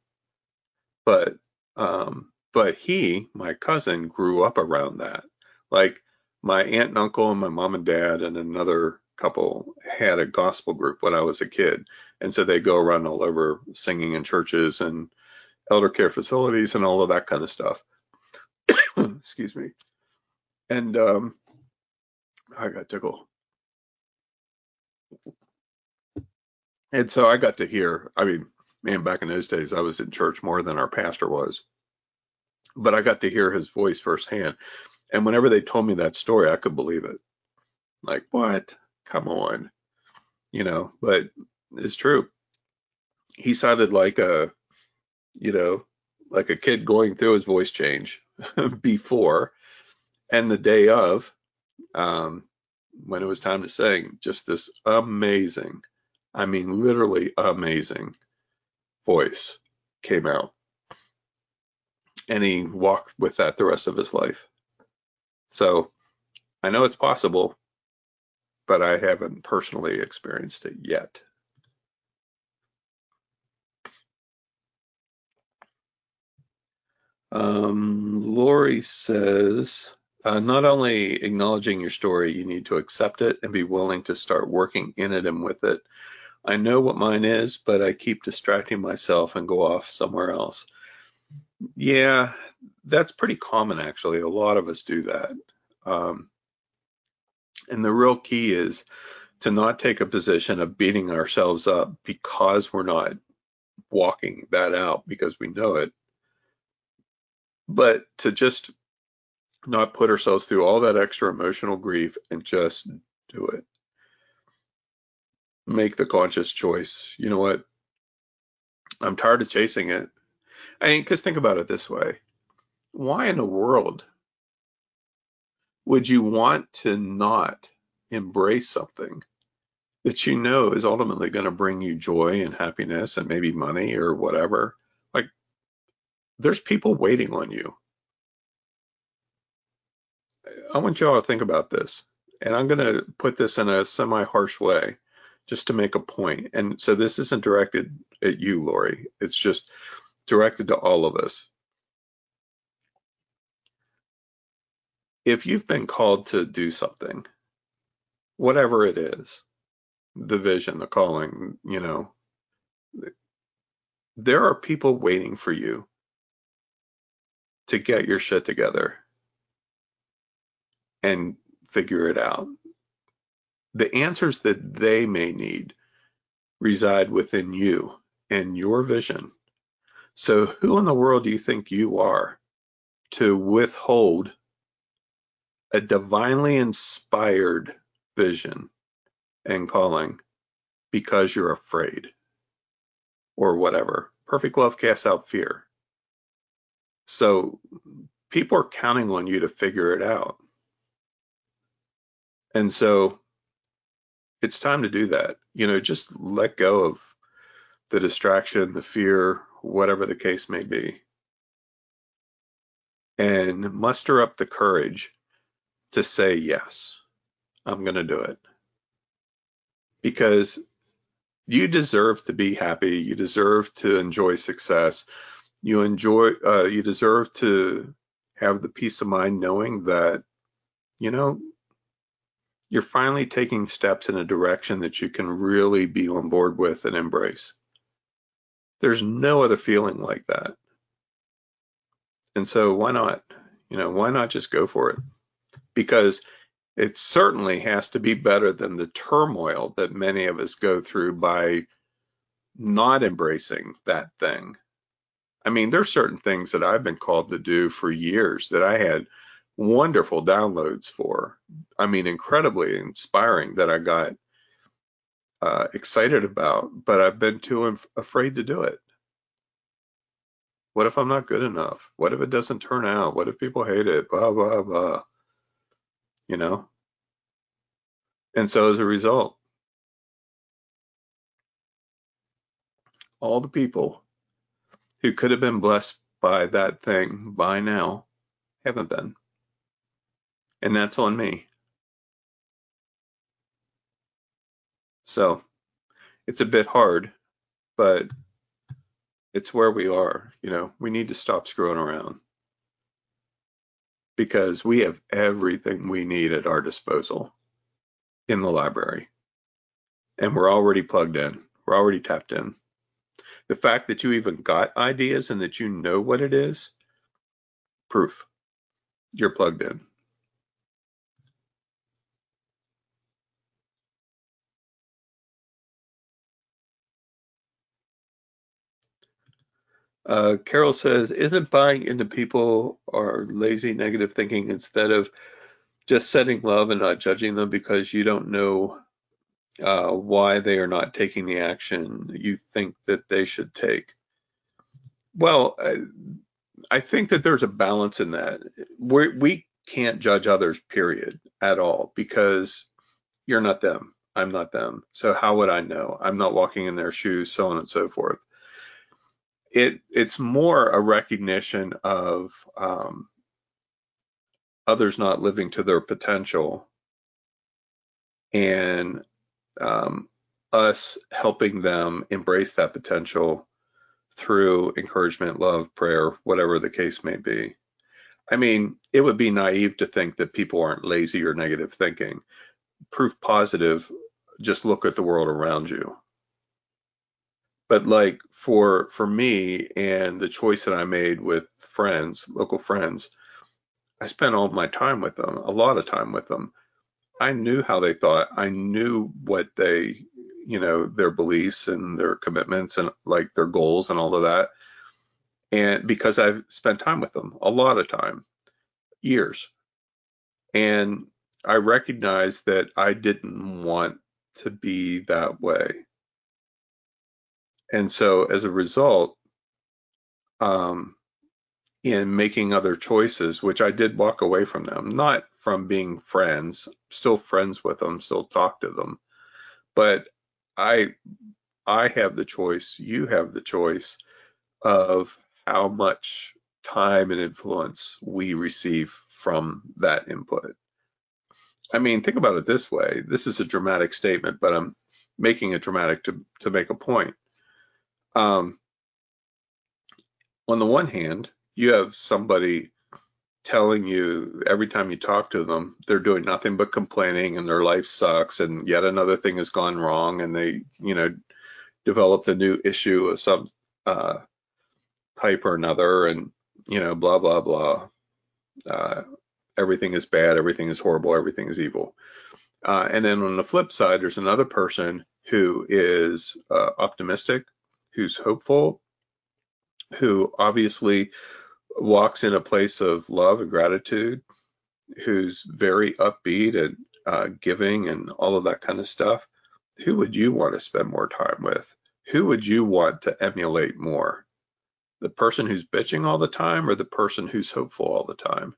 But um, but he, my cousin, grew up around that. Like my aunt and uncle and my mom and dad and another couple had a gospel group when I was a kid. And so they go around all over singing in churches and elder care facilities and all of that kind of stuff. Excuse me. And um, I got tickled. And so I got to hear, I mean, man, back in those days, I was in church more than our pastor was. But I got to hear his voice firsthand. And whenever they told me that story, I could believe it. Like, what? Come on. You know, but it's true. He sounded like a, you know, like a kid going through his voice change before and the day of, um, when it was time to sing, just this amazing, I mean, literally amazing voice came out. And he walked with that the rest of his life. So I know it's possible, but I haven't personally experienced it yet. Um, Lori says, uh, not only acknowledging your story, you need to accept it and be willing to start working in it and with it. I know what mine is, but I keep distracting myself and go off somewhere else. Yeah, that's pretty common actually. A lot of us do that. Um, and the real key is to not take a position of beating ourselves up because we're not walking that out because we know it, but to just not put ourselves through all that extra emotional grief and just do it make the conscious choice. You know what? I'm tired of chasing it. I mean, because think about it this way why in the world would you want to not embrace something that you know is ultimately going to bring you joy and happiness and maybe money or whatever? Like, there's people waiting on you. I want y'all to think about this, and I'm going to put this in a semi harsh way just to make a point. And so this isn't directed at you, Lori. It's just directed to all of us. If you've been called to do something, whatever it is, the vision, the calling, you know, there are people waiting for you to get your shit together and figure it out the answers that they may need reside within you and your vision. So, who in the world do you think you are to withhold a divinely inspired vision and calling because you're afraid or whatever? Perfect love casts out fear. So, people are counting on you to figure it out. And so, it's time to do that. You know, just let go of the distraction, the fear, whatever the case may be, and muster up the courage to say, yes, I'm going to do it. Because you deserve to be happy. You deserve to enjoy success. You enjoy, uh, you deserve to have the peace of mind knowing that, you know, you're finally taking steps in a direction that you can really be on board with and embrace. There's no other feeling like that. And so why not? You know, why not just go for it? Because it certainly has to be better than the turmoil that many of us go through by not embracing that thing. I mean, there's certain things that I've been called to do for years that I had wonderful downloads for. I mean, incredibly inspiring that I got uh, excited about, but I've been too inf- afraid to do it. What if I'm not good enough? What if it doesn't turn out? What if people hate it? Blah, blah, blah. You know? And so as a result, all the people who could have been blessed by that thing by now haven't been. And that's on me. So it's a bit hard, but it's where we are. You know, we need to stop screwing around because we have everything we need at our disposal in the library. And we're already plugged in, we're already tapped in. The fact that you even got ideas and that you know what it is, proof you're plugged in. Uh, Carol says, isn't buying into people or lazy negative thinking instead of just setting love and not judging them because you don't know uh, why they are not taking the action you think that they should take? Well, I, I think that there's a balance in that. We're, we can't judge others, period, at all, because you're not them. I'm not them. So how would I know? I'm not walking in their shoes, so on and so forth it it's more a recognition of um, others not living to their potential and um, us helping them embrace that potential through encouragement, love, prayer, whatever the case may be. I mean, it would be naive to think that people aren't lazy or negative thinking. Proof positive, just look at the world around you but like for for me and the choice that I made with friends, local friends, I spent all my time with them, a lot of time with them. I knew how they thought. I knew what they, you know, their beliefs and their commitments and like their goals and all of that. And because I've spent time with them, a lot of time, years. And I recognized that I didn't want to be that way. And so as a result, um, in making other choices, which I did walk away from them, not from being friends, still friends with them, still talk to them, but I I have the choice, you have the choice of how much time and influence we receive from that input. I mean, think about it this way. This is a dramatic statement, but I'm making it dramatic to to make a point. Um, on the one hand, you have somebody telling you every time you talk to them, they're doing nothing but complaining and their life sucks and yet another thing has gone wrong and they, you know, developed a new issue of some uh, type or another and, you know, blah, blah, blah. Uh, everything is bad, everything is horrible, everything is evil. Uh, and then on the flip side, there's another person who is uh, optimistic, who's hopeful, who obviously walks in a place of love and gratitude, who's very upbeat and uh, giving and all of that kind of stuff, who would you want to spend more time with? Who would you want to emulate more? The person who's bitching all the time or the person who's hopeful all the time?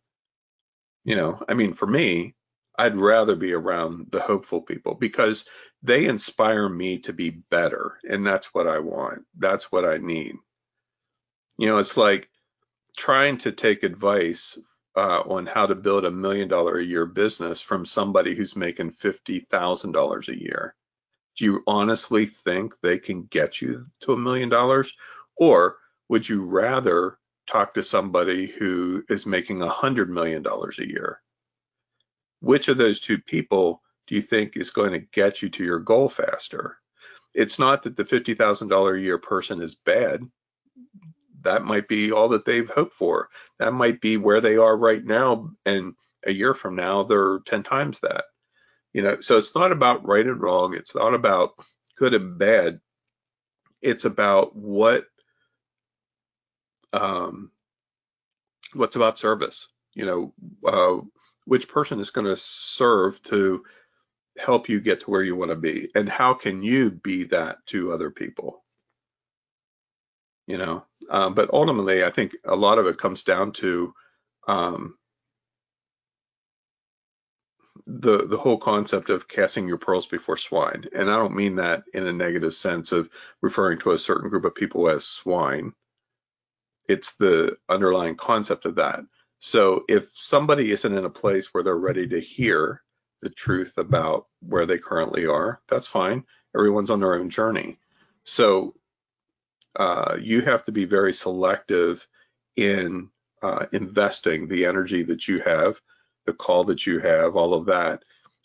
You know, I mean, for me, I'd rather be around the hopeful people because they inspire me to be better. And that's what I want. That's what I need. You know, it's like trying to take advice uh, on how to build a million dollar a year business from somebody who's making $50,000 a year. Do you honestly think they can get you to a million dollars? Or would you rather talk to somebody who is making a $100 million a year? Which of those two people do you think is going to get you to your goal faster? It's not that the $50,000 a year person is bad. That might be all that they've hoped for. That might be where they are right now. And a year from now, they're 10 times that. You know, so it's not about right and wrong. It's not about good and bad. It's about what, um, what's about service You know, uh, which person is going to serve to help you get to where you want to be, and how can you be that to other people? You know, um, but ultimately, I think a lot of it comes down to um, the the whole concept of casting your pearls before swine. And i don't mean that in a negative sense of referring to a certain group of people as swine. It's the underlying concept of that so if somebody isn't in a place where they're ready to hear the truth about where they currently are that's fine everyone's on their own journey so uh, you have to be very selective in uh, investing the energy that you have the call that you have, all of that,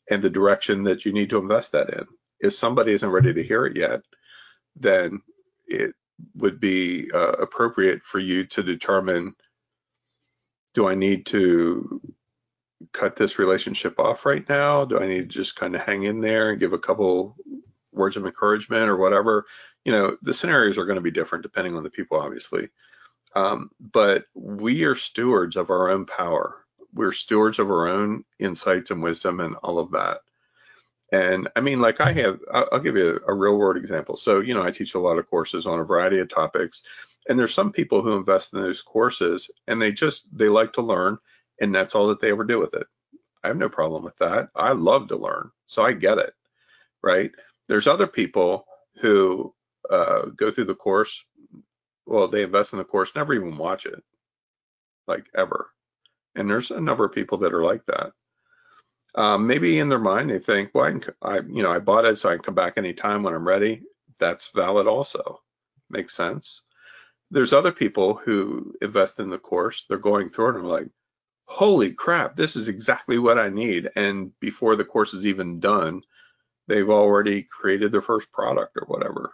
and the direction that you need to invest that in. If somebody isn't ready to hear it yet, then it would be uh, appropriate for you to determine do I need to cut this relationship off right now? Do I need to just kind of hang in there and give a couple words of encouragement or whatever? You know, the scenarios are going to be different depending on the people, obviously. Um, but we are stewards of our own power we're stewards of our own insights and wisdom and all of that. And I mean, like I have, I'll give you a, a, real world example. So, you know, I teach a lot of courses on a variety of topics, and there's some people who invest in those courses and they just, they like to learn, and that's all that they ever do with it. I have no problem with that. I love to learn, so I get it, right? There's other people who uh, go through the course, well, they invest in the course, never even watch it, like ever. And there's a number of people that are like that. Um, maybe in their mind they think, well, I, can, I, you know, I bought it so I can come back anytime when I'm ready. That's valid also. Makes sense. There's other people who invest in the course. They're going through it and are like, holy crap, this is exactly what I need. And before the course is even done, they've already created their first product or whatever.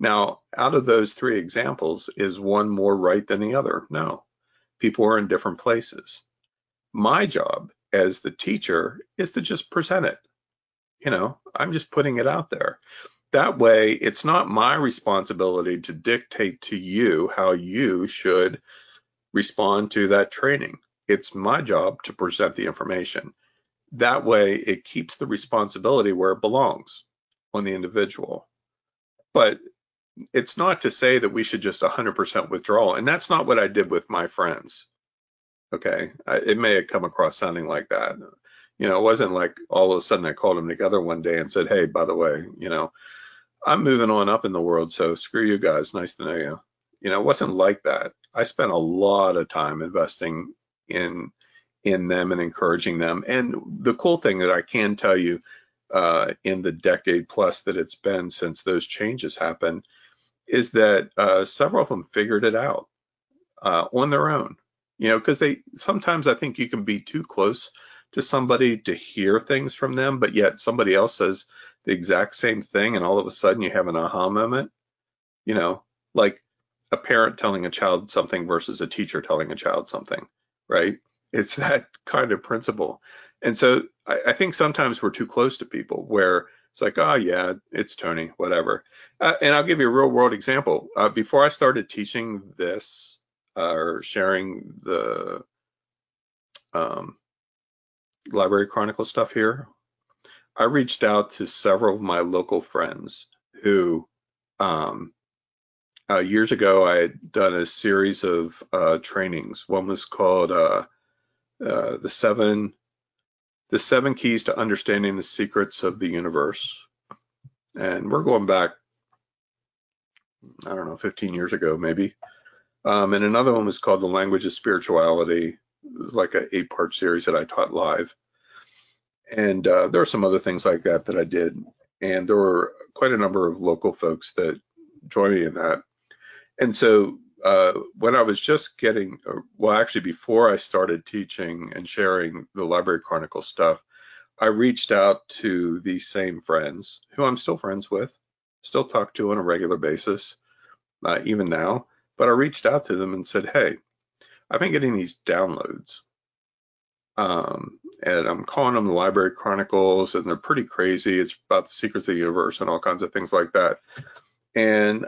Now, out of those three examples, is one more right than the other? No people are in different places. My job as the teacher is to just present it. You know, I'm just putting it out there. That way, it's not my responsibility to dictate to you how you should respond to that training. It's my job to present the information. That way, it keeps the responsibility where it belongs on the individual. But it's not to say that we should just 100% withdraw. And that's not what I did with my friends. Okay. I, it may have come across sounding like that. You know, it wasn't like all of a sudden I called them together one day and said, Hey, by the way, you know, I'm moving on up in the world. So screw you guys. Nice to know you. You know, it wasn't like that. I spent a lot of time investing in in them and encouraging them. And the cool thing that I can tell you uh, in the decade plus that it's been since those changes happened is that uh, several of them figured it out uh, on their own. You know, because they sometimes I think you can be too close to somebody to hear things from them, but yet somebody else says the exact same thing, and all of a sudden you have an aha moment. You know, like a parent telling a child something versus a teacher telling a child something, right? It's that kind of principle. And so I, I think sometimes we're too close to people where it's like, oh yeah, it's Tony, whatever. Uh, and I'll give you a real world example. Uh, before I started teaching this uh, or sharing the um, Library Chronicle stuff here, I reached out to several of my local friends who um, uh, years ago I had done a series of uh, trainings. One was called uh, uh the seven the seven keys to understanding the secrets of the universe. And we're going back, I don't know, 15 years ago, maybe. Um, and another one was called The Language of Spirituality. It was like an eight part series that I taught live. And uh, there are some other things like that that I did. And there were quite a number of local folks that joined me in that. And so uh, when I was just getting, well, actually before I started teaching and sharing the Library Chronicle stuff, I reached out to these same friends who I'm still friends with, still talk to on a regular basis, uh, even now. But I reached out to them and said, hey, I've been getting these downloads. Um, and I'm calling them the Library Chronicles, and they're pretty crazy. It's about the secrets of the universe and all kinds of things like that. And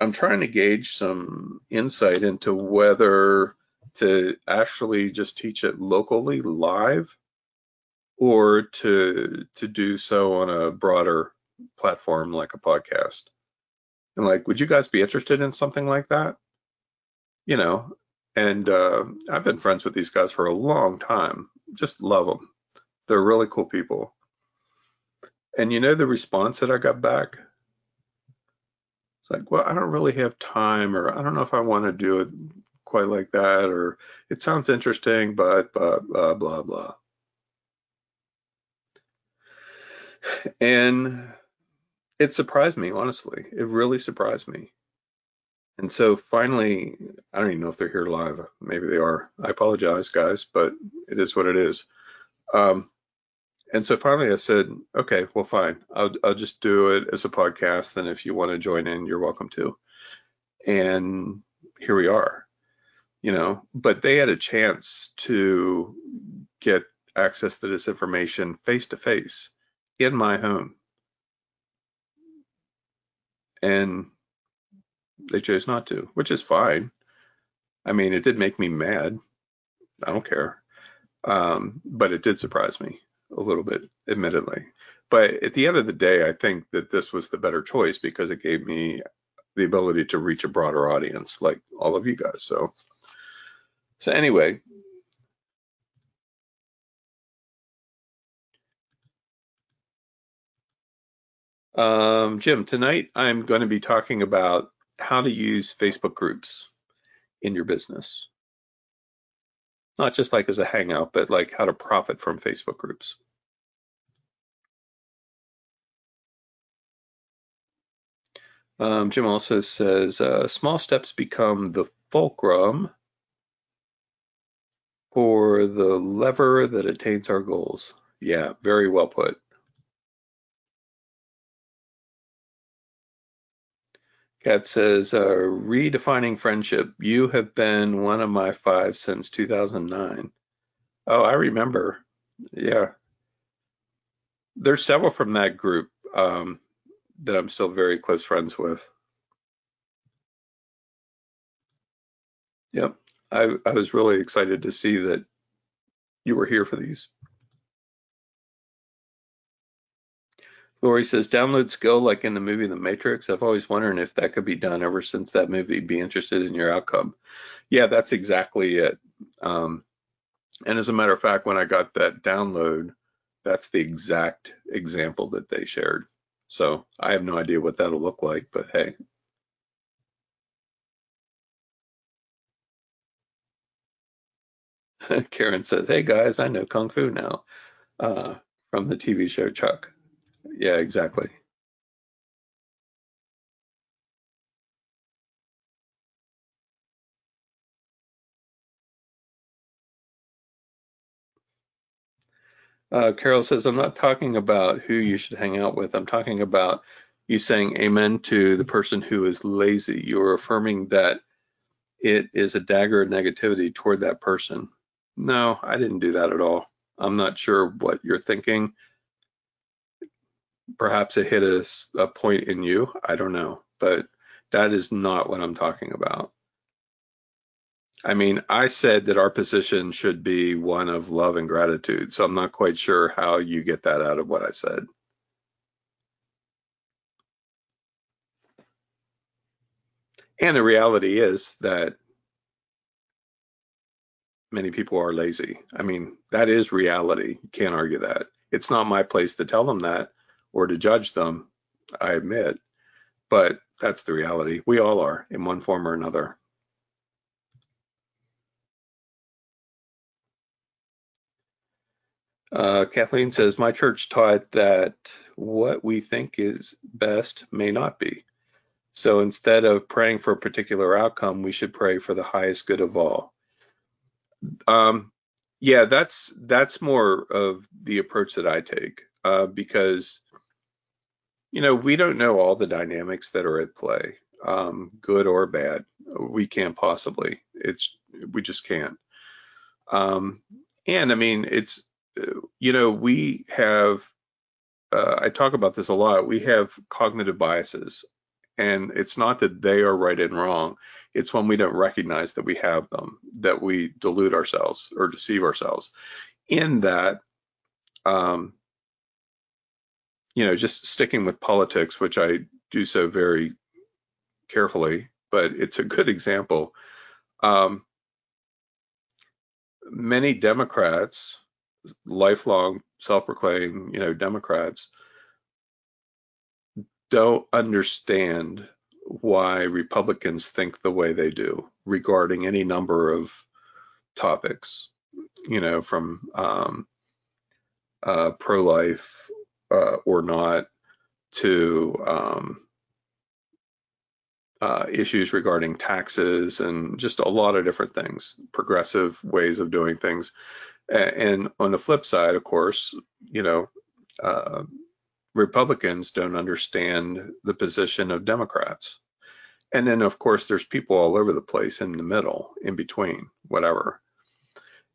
I'm trying to gauge some insight into whether to actually just teach it locally live or to to do so on a broader platform like a podcast. And like, would you guys be interested in something like that? You know, and uh, I've been friends with these guys for a long time. Just love them. They're really cool people. And you know the response that I got back? It's like, well, I don't really have time, or I don't know if I want to do it quite like that, or it sounds interesting, but blah, blah, blah, blah. And it surprised me, honestly. It really surprised me. And so finally, I don't even know if they're here live. Maybe they are. I apologize, guys, but it is what it is. Um, and so finally I said, okay, well, fine. I'll, I'll just do it as a podcast. And if you want to join in, you're welcome to. And here we are, you know, but they had a chance to get access to this information face to face in my home. And they chose not to, which is fine. I mean, it did make me mad. I don't care. Um, but it did surprise me a little bit, admittedly. But at the end of the day, I think that this was the better choice because it gave me the ability to reach a broader audience like all of you guys. So, so anyway, um, Jim, tonight I'm going to be talking about how to use Facebook groups in your business. Not just like as a hangout, but like how to profit from Facebook groups. Um, Jim also says uh, small steps become the fulcrum for the lever that attains our goals. Yeah, very well put. Kat says, uh, redefining friendship. You have been one of my five since 2009. Oh, I remember. Yeah. There's several from that group. Um, that I'm still very close friends with. Yep. I, I was really excited to see that you were here for these. Lori says, download skill like in the movie The Matrix. I've always wondered if that could be done ever since that movie, be interested in your outcome. Yeah, that's exactly it. Um, and as a matter of fact, when I got that download, that's the exact example that they shared. So I have no idea what that'll look like, but hey. Karen says, hey guys, I know Kung Fu now uh, from the TV show Chuck. Yeah, exactly. Uh, Carol says, I'm not talking about who you should hang out with. I'm talking about you saying amen to the person who is lazy. You're affirming that it is a dagger of negativity toward that person. No, I didn't do that at all. I'm not sure what you're thinking. Perhaps it hit a, a point in you. I don't know. But that is not what I'm talking about. I mean, I said that our position should be one of love and gratitude. So I'm not quite sure how you get that out of what I said. And the reality is that many people are lazy. I mean, that is reality. You can't argue that. It's not my place to tell them that or to judge them, I admit. But that's the reality. We all are in one form or another. Uh, Kathleen says, My church taught that what we think is best may not be. So instead of praying for a particular outcome, we should pray for the highest good of all. Um, yeah, that's that's more of the approach that I take uh, because you know we don't know all the dynamics that are at play, um, good or bad. We can't possibly. It's we just can't. Um, and I mean, it's you know, we have, uh, I talk about this a lot, we have cognitive biases. And it's not that they are right and wrong. It's when we don't recognize that we have them, that we delude ourselves or deceive ourselves. In that, um, you know, just sticking with politics, which I do so very carefully, but it's a good example. Um, many Democrats, lifelong self-proclaimed, you know, Democrats, don't understand why Republicans think the way they do regarding any number of topics, you know, from um, uh, pro-life uh, or not to um, uh, issues regarding taxes and just a lot of different things, progressive ways of doing things. And on the flip side, of course, you know, uh, Republicans don't understand the position of Democrats. And then, of course, there's people all over the place in the middle, in between, whatever.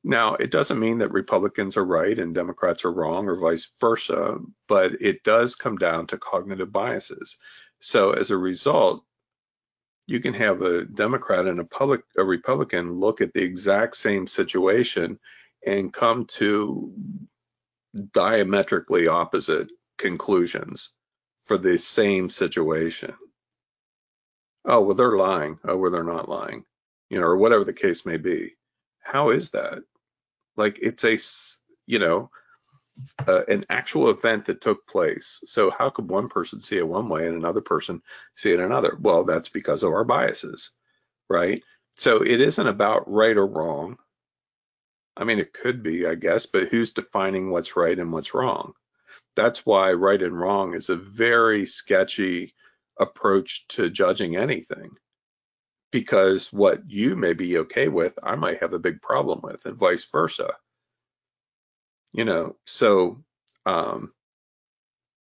Now, it doesn't mean that Republicans are right and Democrats are wrong or vice versa, but it does come down to cognitive biases. So as a result, you can have a Democrat and a public a Republican look at the exact same situation and come to diametrically opposite conclusions for the same situation. Oh, well, they're lying. Oh, well, they're not lying, you know, or whatever the case may be. How is that? Like, it's a, you know, uh, an actual event that took place. So how could one person see it one way and another person see it another? Well, that's because of our biases, right? So it isn't about right or wrong. I mean, it could be, I guess, but who's defining what's right and what's wrong? That's why right and wrong is a very sketchy approach to judging anything. Because what you may be okay with, I might have a big problem with, and vice versa. You know so um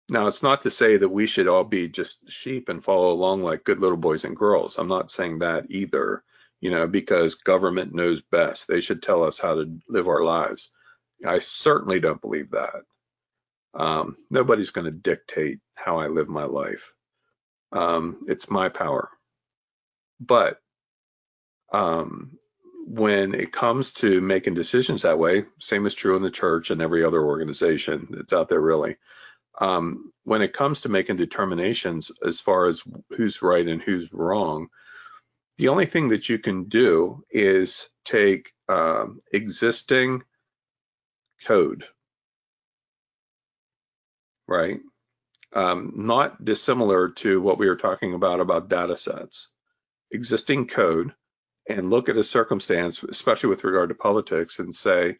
now it's not to say that we should all be just sheep and follow along like good little boys and girls. I'm not saying that either you know because government knows best. They should tell us how to live our lives. I certainly don't believe that. Um, nobody's going to dictate how i live my life. Um, it's my power. But um, when it comes to making decisions that way, same is true in the church and every other organization that's out there, really. Um, when it comes to making determinations as far as who's right and who's wrong, the only thing that you can do is take um, existing code, right? Um, not dissimilar to what we were talking about about data sets. Existing code and look at a circumstance, especially with regard to politics, and say,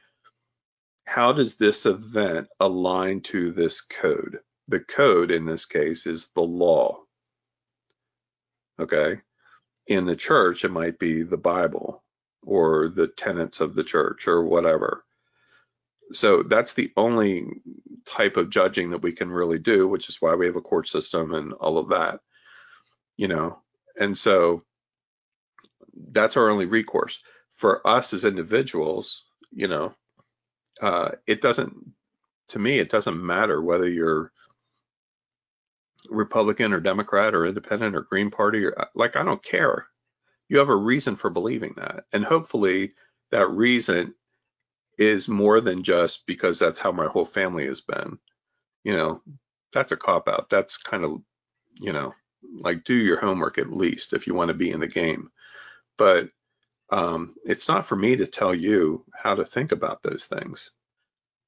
how does this event align to this code? The code in this case is the law. Okay. In the church, it might be the Bible or the tenets of the church or whatever. So that's the only type of judging that we can really do, which is why we have a court system and all of that, you know. And so that's our only recourse. For us as individuals, you know, uh, it doesn't, to me, it doesn't matter whether you're Republican or Democrat or Independent or Green Party or like, I don't care. You have a reason for believing that. And hopefully that reason is more than just because that's how my whole family has been. You know, that's a cop out. That's kind of, you know, like do your homework at least if you want to be in the game but um, it's not for me to tell you how to think about those things.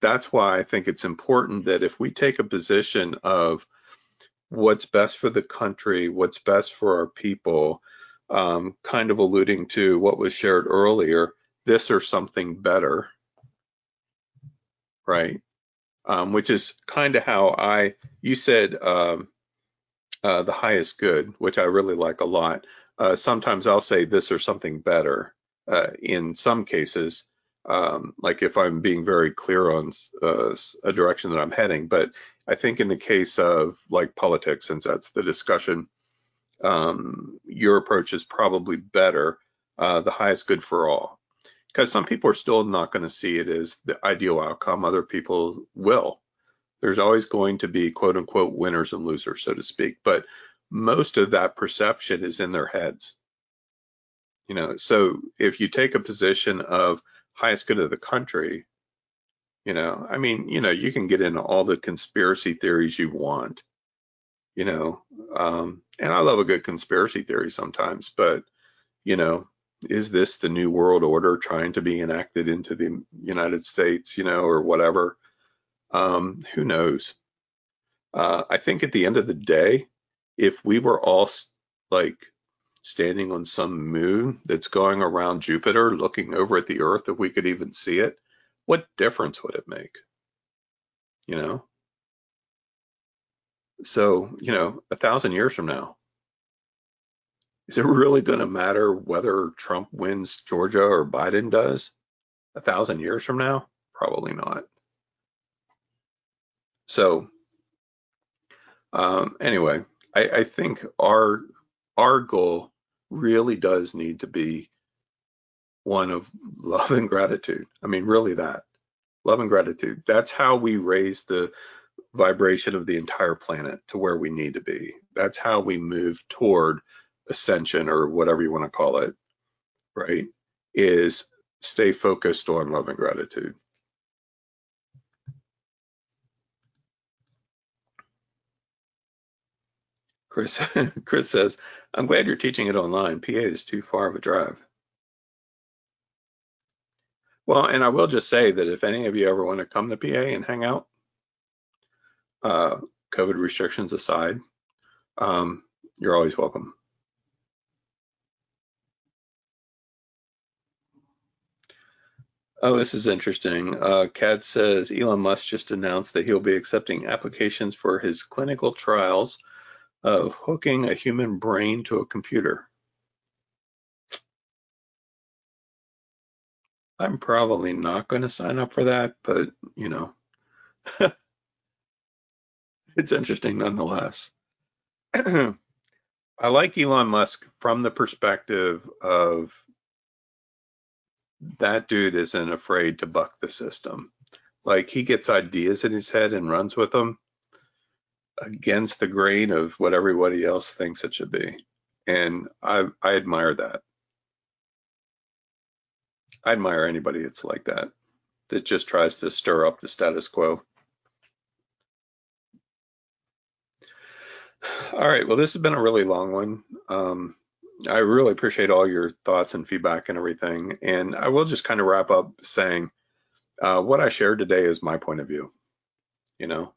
That's why I think it's important that if we take a position of what's best for the country, what's best for our people, um, kind of alluding to what was shared earlier, this or something better, right? Um, which is kind of how I, you said um, uh, the highest good, which I really like a lot. Uh, sometimes I'll say this or something better. Uh, in some cases, um, like if I'm being very clear on uh, a direction that I'm heading. But I think in the case of like politics, since that's the discussion, um, your approach is probably better, uh, the highest good for all. Because some people are still not going to see it as the ideal outcome. Other people will. There's always going to be quote unquote winners and losers, so to speak. But most of that perception is in their heads. You know, so if you take a position of highest good of the country, you know, I mean, you know, you can get into all the conspiracy theories you want, you know, um, and I love a good conspiracy theory sometimes, but, you know, is this the new world order trying to be enacted into the United States, you know, or whatever? Um, who knows? Uh, I think at the end of the day, if we were all like standing on some moon that's going around Jupiter, looking over at the Earth, if we could even see it, what difference would it make? You know? So, you know, a thousand years from now, is it really going to matter whether Trump wins Georgia or Biden does? A thousand years from now? Probably not. So, um, anyway, I, I think our our goal really does need to be one of love and gratitude. I mean, really that love and gratitude. That's how we raise the vibration of the entire planet to where we need to be. That's how we move toward ascension or whatever you want to call it, right? Is stay focused on love and gratitude. Chris, Chris says, I'm glad you're teaching it online. PA is too far of a drive. Well, and I will just say that if any of you ever want to come to PA and hang out, uh, COVID restrictions aside, um, you're always welcome. Oh, this is interesting. Uh, Cad says Elon Musk just announced that he'll be accepting applications for his clinical trials of hooking a human brain to a computer. I'm probably not going to sign up for that, but you know, it's interesting nonetheless. I like Elon Musk from the perspective of that dude isn't afraid to buck the system. Like he gets ideas in his head and runs with them against the grain of what everybody else thinks it should be. And I I admire that. I admire anybody that's like that, that just tries to stir up the status quo. All right, well, this has been a really long one. Um, I really appreciate all your thoughts and feedback and everything. And I will just kind of wrap up saying uh, what I shared today is my point of view. You know,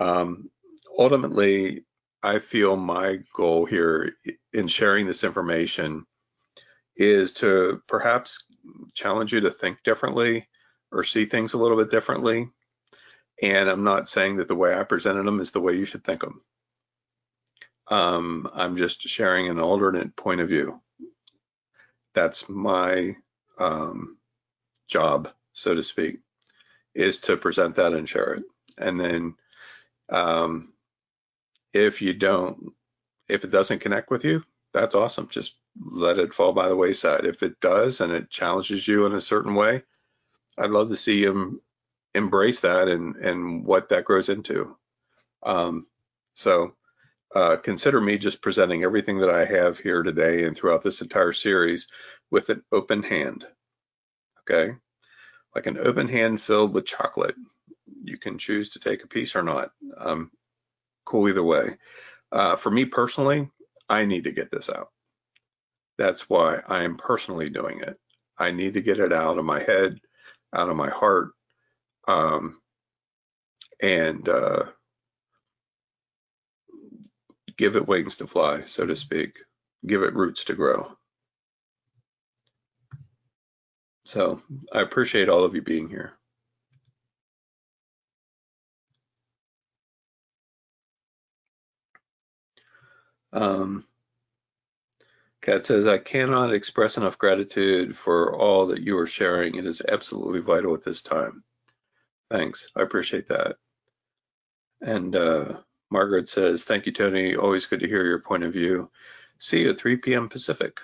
um, ultimately, I feel my goal here in sharing this information is to perhaps challenge you to think differently or see things a little bit differently. And I'm not saying that the way I presented them is the way you should think them. Um, I'm just sharing an alternate point of view. That's my um, job, so to speak, is to present that and share it. And then um, if you don't, if it doesn't connect with you, that's awesome. Just let it fall by the wayside. If it does and it challenges you in a certain way, I'd love to see him embrace that and and what that grows into. Um, so uh, consider me just presenting everything that I have here today and throughout this entire series with an open hand. Okay, like an open hand filled with chocolate. You can choose to take a piece or not. Um, cool either way. Uh, for me personally, I need to get this out. That's why I am personally doing it. I need to get it out of my head, out of my heart, um, and uh, give it wings to fly, so to speak. Give it roots to grow. So I appreciate all of you being here. Um, Kat says, I cannot express enough gratitude for all that you are sharing. It is absolutely vital at this time. Thanks. I appreciate that. And uh, Margaret says, Thank you, Tony. Always good to hear your point of view. See you at 3 p.m. Pacific.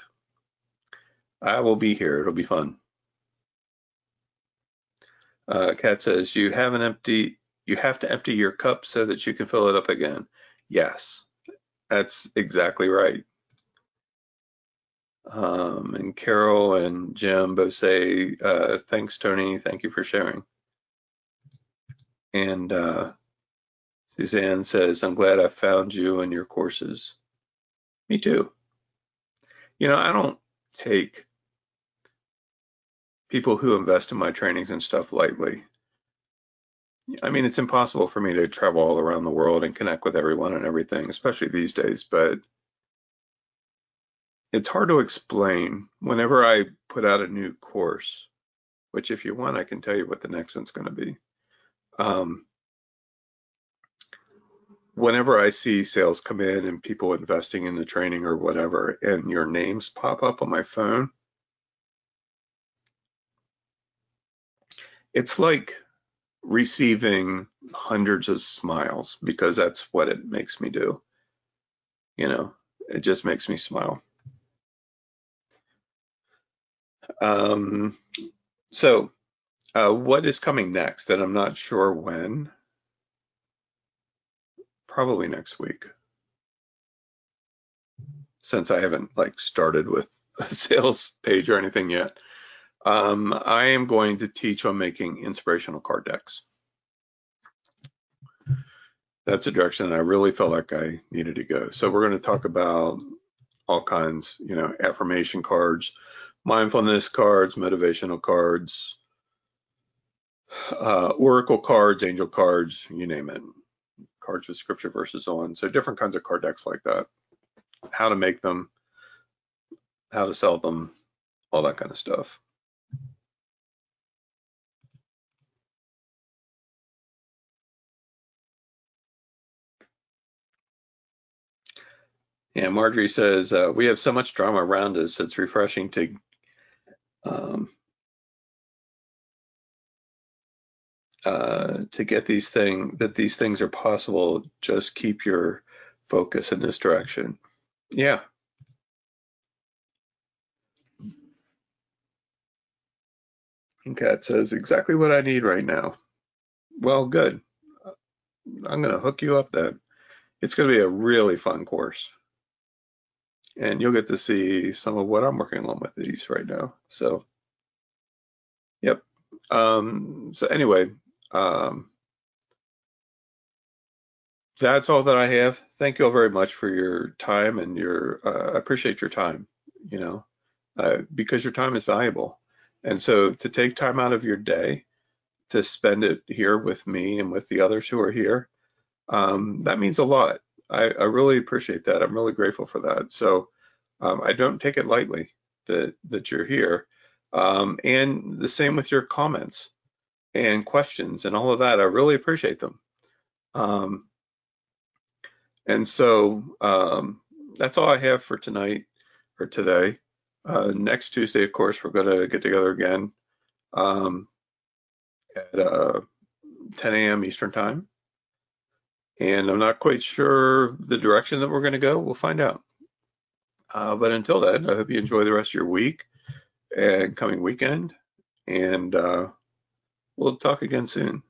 I will be here. It'll be fun. Uh, Kat says, You have an empty, you have to empty your cup so that you can fill it up again. Yes, That's exactly right. Um, and Carol and Jim both say, uh, thanks, Tony. Thank you for sharing. And uh, Suzanne says, I'm glad I found you and your courses. Me too. You know, I don't take people who invest in my trainings and stuff lightly. I mean, it's impossible for me to travel all around the world and connect with everyone and everything, especially these days, but it's hard to explain whenever I put out a new course, which if you want, I can tell you what the next one's going to be. Um, whenever I see sales come in and people investing in the training or whatever, and your names pop up on my phone, it's like receiving hundreds of smiles because that's what it makes me do. You know, it just makes me smile. Um, so, uh, what is coming next? And I'm not sure when. Probably next week, since I haven't like started with a sales page or anything yet. Um, I am going to teach on making inspirational card decks. That's a direction I really felt like I needed to go. So we're going to talk about all kinds, you know, affirmation cards, mindfulness cards, motivational cards, uh, oracle cards, angel cards, you name it, cards with scripture verses on. So different kinds of card decks like that, how to make them, how to sell them, all that kind of stuff. Yeah, Marjorie says uh, we have so much drama around us. It's refreshing to um, uh, to get these things that these things are possible. Just keep your focus in this direction. Yeah. And Kat says exactly what I need right now. Well, good. I'm going to hook you up then. It's going to be a really fun course and you'll get to see some of what I'm working on with these right now. So, yep. Um, so anyway, um, that's all that I have. Thank you all very much for your time and your, uh, I appreciate your time, you know, uh, because your time is valuable. And so to take time out of your day to spend it here with me and with the others who are here, um, that means a lot. I, I really appreciate that. I'm really grateful for that. So um, I don't take it lightly that that you're here. Um, and the same with your comments and questions and all of that. I really appreciate them. Um, and so um, that's all I have for tonight or today. Uh, next Tuesday, of course, we're going to get together again um, at uh, 10 a.m. Eastern Time and I'm not quite sure the direction that we're going to go. We'll find out. Uh, but until then, I hope you enjoy the rest of your week and coming weekend, and uh, we'll talk again soon.